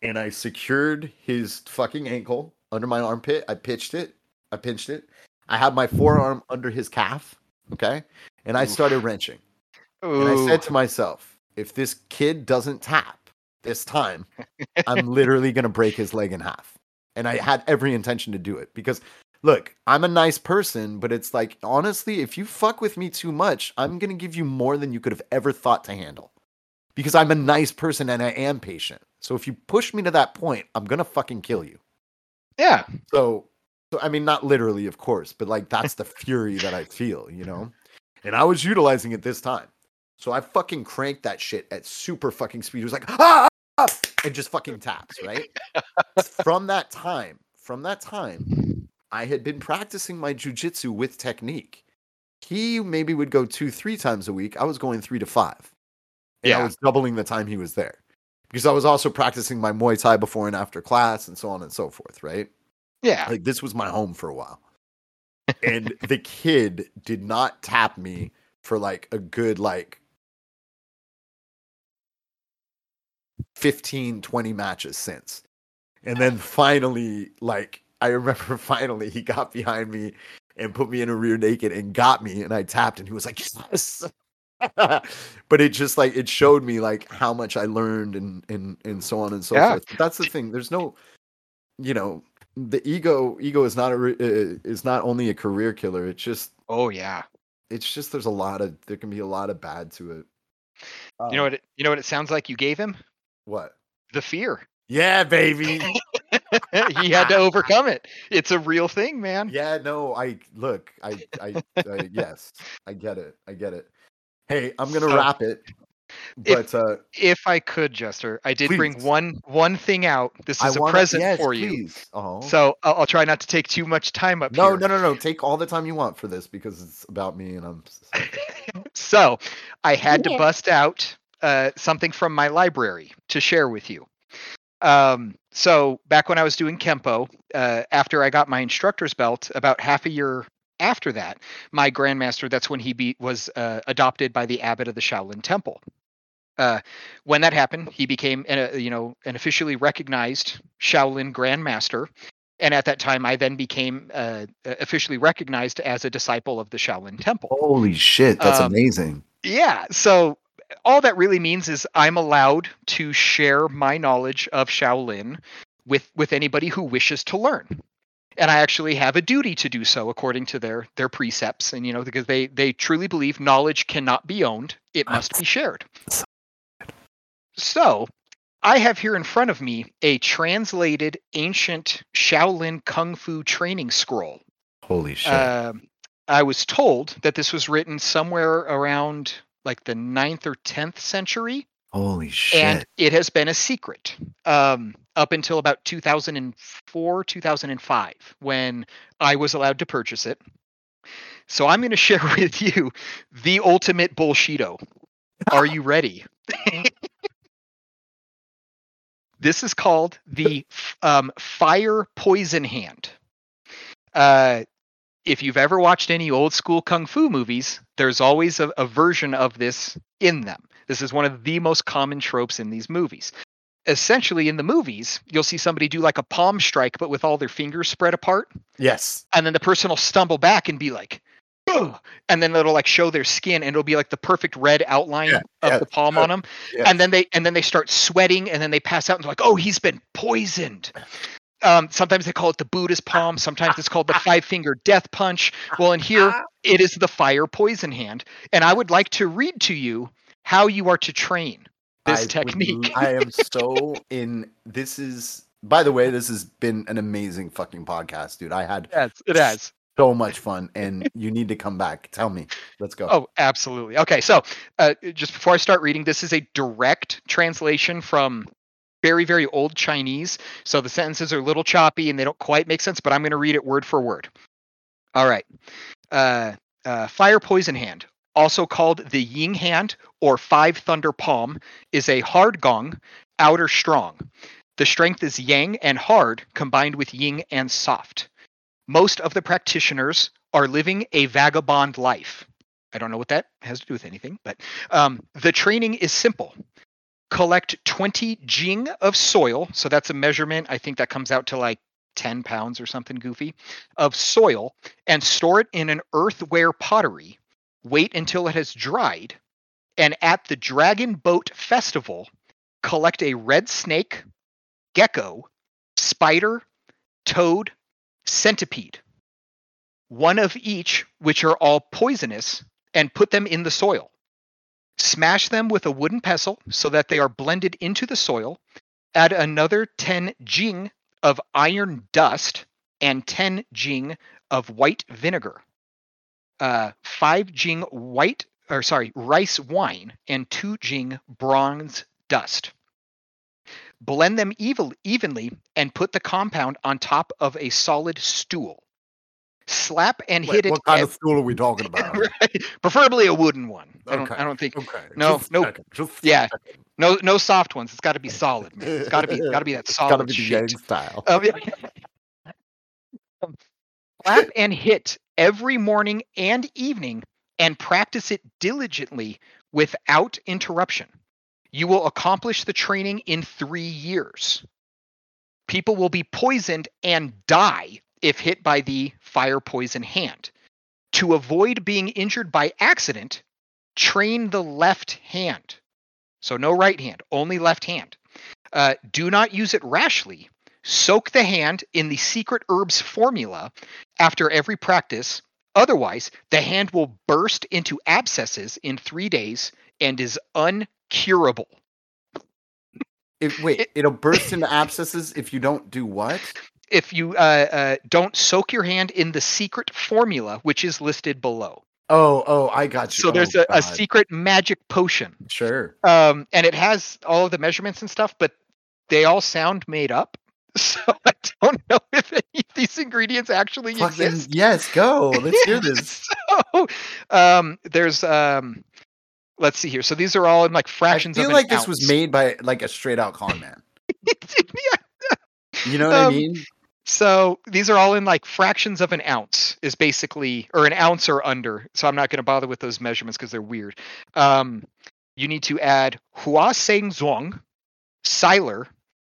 and I secured his fucking ankle under my armpit. I pitched it. I pinched it. I had my forearm under his calf. Okay. And I started wrenching. And I said to myself, if this kid doesn't tap this time, I'm literally going to break his leg in half. And I had every intention to do it because, look, I'm a nice person, but it's like, honestly, if you fuck with me too much, I'm going to give you more than you could have ever thought to handle because I'm a nice person and I am patient. So if you push me to that point, I'm going to fucking kill you. Yeah. So, so I mean, not literally, of course, but like that's the fury that I feel, you know. And I was utilizing it this time, so I fucking cranked that shit at super fucking speed. It was like ah, ah," and just fucking taps, right? from that time, from that time, I had been practicing my jujitsu with technique. He maybe would go two, three times a week. I was going three to five. And I was doubling the time he was there. Because I was also practicing my Muay Thai before and after class and so on and so forth, right? Yeah. Like this was my home for a while. And the kid did not tap me for like a good like 15 20 matches since. And then finally like I remember finally he got behind me and put me in a rear naked and got me and I tapped and he was like yes. but it just like it showed me like how much I learned and and and so on and so Yeah. forth. But that's the thing. There's no you know the ego ego is not a uh, is not only a career killer it's just Oh yeah. it's just there's a lot of there can be a lot of bad to it You know what? It, you know what it sounds like you gave him what the fear. yeah baby he had to overcome it. It's a real thing, man. yeah no i look i i, I yes i get it i get it hey i'm gonna So, wrap it if- but uh If I could, Jester, I did bring one one thing out. This i is a want present yes, for you. please. oh So I'll, I'll try not to take too much time up no here. no no no take all the time you want for this because it's about me and i'm so I had to bust out uh, something from my library to share with you. Um, so back when I was doing Kempo, uh, after I got my instructor's belt, about half a year after that, my grandmaster, that's when he be, was uh, adopted by the abbot of the Shaolin Temple. Uh, when that happened, he became, an, uh, you know, an officially recognized Shaolin Grandmaster, and at that time, I then became uh, officially recognized as a disciple of the Shaolin Temple. holy shit that's Um, amazing Yeah. So all that really means is I'm allowed to share my knowledge of Shaolin with with anybody who wishes to learn. And I actually have a duty to do so according to their their precepts and you know because they they truly believe knowledge cannot be owned, it must be shared. so I have here in front of me a translated ancient Shaolin kung fu training scroll. holy shit Um, I was told that this was written somewhere around like the 9th or 10th century, holy shit and it has been a secret um, up until about 2004, 2005, when I was allowed to purchase it. So I'm going to share with you the ultimate Bullshido. Are you ready? this is called the um, fire poison hand. Uh, if you've ever watched any old school kung fu movies, there's always a, a version of this in them. This is one of the most common tropes in these movies. Essentially, in the movies, you'll see somebody do like a palm strike, but with all their fingers spread apart. yes And then the person will stumble back and be like, "Ugh," and then it'll like show their skin and it'll be like the perfect red outline Yeah, of yeah, the palm yeah, on them. yes. And then they and then they start sweating and then they pass out and they're like, oh, he's been poisoned. Um, sometimes they call it the Buddhist palm. Sometimes it's called the five finger death punch. Well, in here it is the fire poison hand. And I would like to read to you how you are to train this I would technique. l- I am so in. This is, by the way, this has been an amazing fucking podcast, dude. I had yes, it has. so much fun, and you need to come back. Tell me. Let's go. Oh, absolutely. Okay, so uh, just before I start reading, this is a direct translation from very, very old Chinese. So the sentences are a little choppy and they don't quite make sense, but I'm going to read it word for word. All right. Uh, uh, fire poison hand, also called the Ying hand or five thunder palm, is a hard gong, outer strong. The strength is yang and hard combined with yin and soft. Most of the practitioners are living a vagabond life. I don't know what that has to do with anything, but um, the training is simple. Collect 20 jing of soil. So that's a measurement. I think that comes out to like 10 pounds or something goofy of soil and store it in an earthware pottery. Wait until it has dried. And at the Dragon Boat Festival, collect a red snake, gecko, spider, toad, centipede one of each, which are all poisonous, and put them in the soil. Smash them with a wooden pestle so that they are blended into the soil. Add another 10 jing of iron dust and 10 jing of white vinegar, uh, 5 jing white, or sorry, rice wine, and 2 jing bronze dust. Blend them evil, evenly and put the compound on top of a solid stool. Slap and Wait, hit it, what kind ev- of stool are we talking about? right, preferably a wooden one. I don't. I don't think Okay. No, just no, second, just yeah, second. no no soft ones. It's got to be solid, man. It's got to be got to be that solid gotta be shit. Style. Um, yeah. Clap and hit every morning and evening and practice it diligently without interruption. You will accomplish the training in three years. People will be poisoned and die if hit by the fire poison hand. To avoid being injured by accident, train the left hand. So, no right hand, only left hand. Uh, do not use it rashly. Soak the hand in the secret herbs formula after every practice. Otherwise, the hand will burst into abscesses in three days and is uncurable. If, wait, it- it'll burst into abscesses if you don't do what? If you uh, uh, don't soak your hand in the secret formula, which is listed below. Oh, oh, I got you. So there's Oh, a, a secret magic potion. Sure. um, and it has all of the measurements and stuff, but they all sound made up. So I don't know if any of these ingredients actually Fucking exist. yes, go. Let's hear this. so, um, there's um, let's see here. So these are all in like fractions. I feel like this was made by like a straight out con man. You know what I Um, mean? So these are all in like fractions of an ounce is basically, or an ounce or under. So I'm not going to bother with those measurements because they're weird. Um, you need to add Hua Seng Zong, Siler,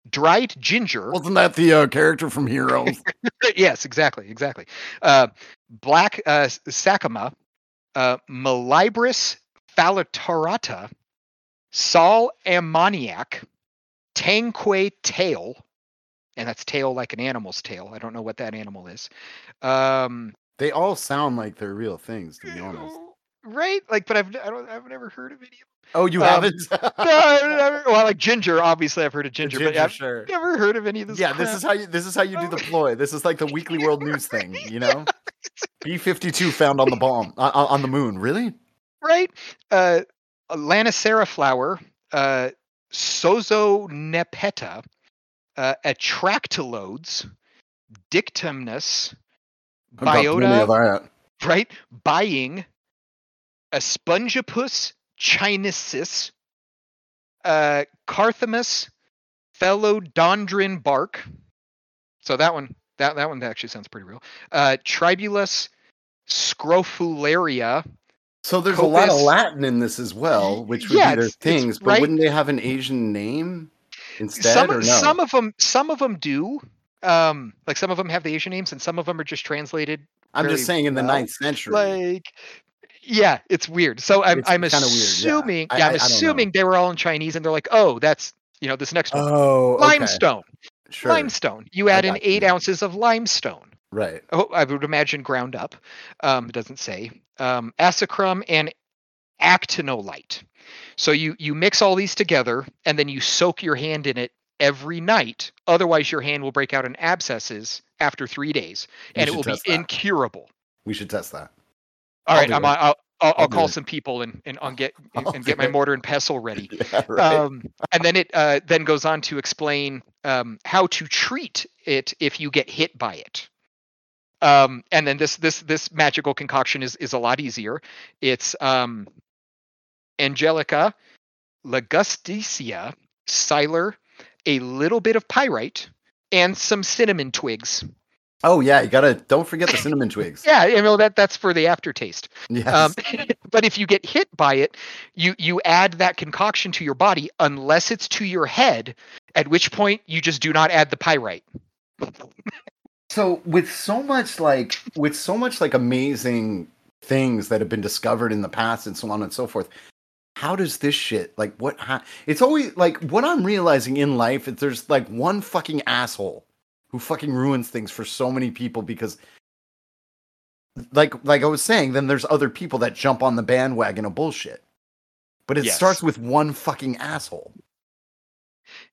dried ginger. Wasn't that the uh, character from Heroes? yes, exactly, exactly. Uh, black uh, Sakama, uh, Malibris phalatorata, Sal ammoniac, Tanquay tail, and that's tail like an animal's tail. I don't know what that animal is. Um, they all sound like they're real things, to be honest. right? Like, but I've I don't I've never heard of any. of Oh, you Um, haven't? No, never, well, like ginger. Obviously, I've heard of ginger, but I've sure. never heard of any of this. Yeah, this is how you this is how you do the ploy. This is like the weekly world news thing, you know? B fifty two found on the bomb on, on the moon. Really? right? Uh, Lonicera flower, uh, Schizonepeta, uh, Atractylodes, Dictamnus, I've got plenty of Biota, right? Buying, Aspongopus chinensis, uh, Carthamus, Phellodendron bark. So that one, that that one actually sounds pretty real. Uh, Tribulus scrophularia. So there's a lot of Latin in this as well, which would Yeah, be their things. But right- wouldn't they have an Asian name instead, some or no? some of them some of them do um like some of them have the asian names and some of them are just translated I'm very just saying in the well, ninth century. like yeah it's weird so i'm, It's I'm kinda weird, yeah. assuming yeah, I- don't assuming they were all in chinese and they're like oh that's you know this next one oh, okay. limestone Sure. limestone you add in eight you. ounces of limestone Right. oh, i would imagine ground up um it doesn't say um acicrum and actinolite so you you mix all these together and then you soak your hand in it every night otherwise your hand will break out in abscesses after three days We and it will be that. incurable We should test that. all I'll right, I'm, i'll i'll, I'll I'll call some people and and, and get I'll and get my mortar and pestle ready Yeah, right. um, and then it uh, then goes on to explain um, how to treat it if you get hit by it. Um, and then this this this magical concoction is is a lot easier. It's um, Angelica, Ligusticum, Siler, a little bit of pyrite, and some cinnamon twigs. oh yeah, you gotta don't forget the cinnamon twigs. Yeah, you know that that's for the aftertaste. Yes. Um, but if you get hit by it, you you add that concoction to your body unless it's to your head, at which point you just do not add the pyrite. so with so much like with so much like amazing things that have been discovered in the past and so on and so forth how does this shit like what ha- it's always like what i'm realizing in life is there's like one fucking asshole who fucking ruins things for so many people because like like i was saying then there's other people that jump on the bandwagon of bullshit but it Yes. starts with one fucking asshole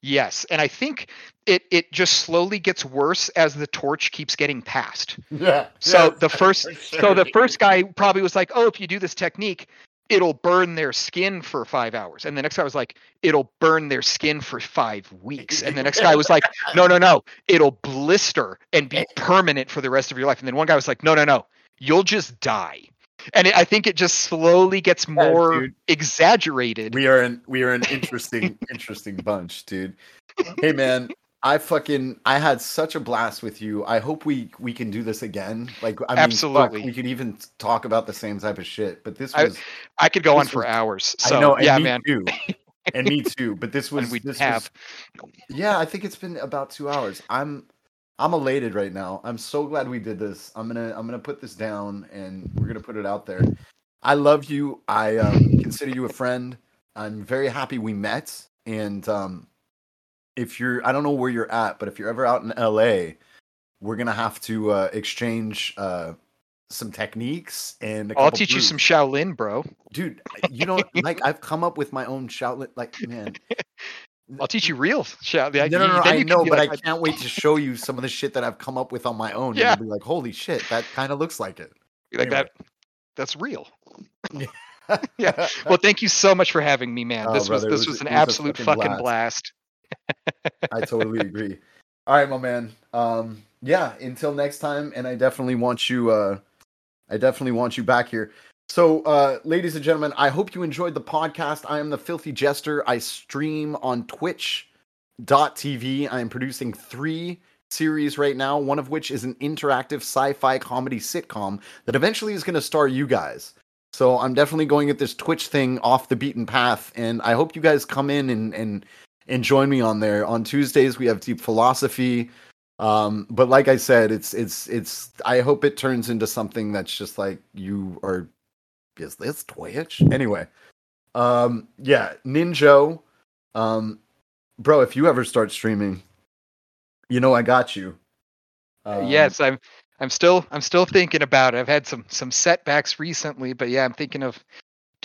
Yes, and I think it it just slowly gets worse as the torch keeps getting passed. Yeah. So yeah, the first for so the first guy probably was like, "Oh, if you do this technique, it'll burn their skin for 5 hours." And the next guy was like, "It'll burn their skin for 5 weeks." And the next guy was like, "No, no, no. It'll blister and be permanent for the rest of your life." And then one guy was like, "No, no, no. You'll just die." And it, I think it just slowly gets more dude. exaggerated. We are an we are an interesting interesting bunch, dude. Hey man, I fucking I had such a blast with you. I hope we we can do this again. Like I mean, fuck, Absolutely. we could even talk about the same type of shit. But this was I could go on for was- hours. So I know, and yeah, me man. too, and me too. But this was we this have was yeah. I think it's been about two hours. I'm I'm elated right now. I'm so glad we did this. I'm gonna I'm gonna put this down and we're gonna put it out there. I love you. I um, consider you a friend. I'm very happy we met. And um, if you're, I don't know where you're at, but if you're ever out in LA, we're gonna have to uh, exchange uh, some techniques and I'll teach you some Shaolin, bro. dude. You know, like I've come up with my own Shaolin. Like, man, I'll teach you real Shaolin. no, no, no. I know, but like, I can't wait to show you some of the shit that I've come up with on my own. Yeah. and be like, holy shit, that kind of looks like it. like anyway. that. That's real. Yeah. Well, thank you so much for having me, man. Oh, this was brother, it this was- was an was absolute fucking fucking blast. I totally agree. All right, my man. Um, yeah. Until next time, and I definitely want you. Uh, I definitely want you back here. So, uh, ladies and gentlemen, I hope you enjoyed the podcast. I am the Filthy Jester. I stream on Twitch.tv. I am producing three series right now, one of which is an interactive sci-fi comedy sitcom that eventually is going to star you guys. So I'm definitely going at this Twitch thing off the beaten path, and I hope you guys come in and and and join me on there. On Tuesdays we have deep philosophy. Um, but like I said, it's it's it's I hope it turns into something that's just like you are is this Twitch? Anyway. Um yeah, Ninjoe. Um bro, if you ever start streaming, you know I got you. Um, yes, I'm. I'm still. I'm still thinking about it. I've had some some setbacks recently, but yeah, I'm thinking of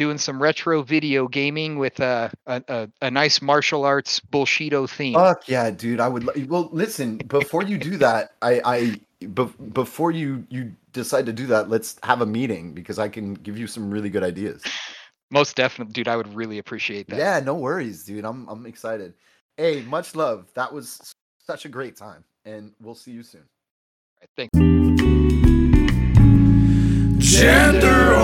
doing some retro video gaming with a a, a, a nice martial arts bullshido theme. Fuck yeah, dude! I would. li- Well, listen. Before you do that, I, I, be, before you you decide to do that, let's have a meeting because I can give you some really good ideas. Most definitely, dude. I would really appreciate that. Yeah, no worries, dude. I'm I'm excited. Hey, much love. That was such a great time, and we'll see you soon. Thank Gender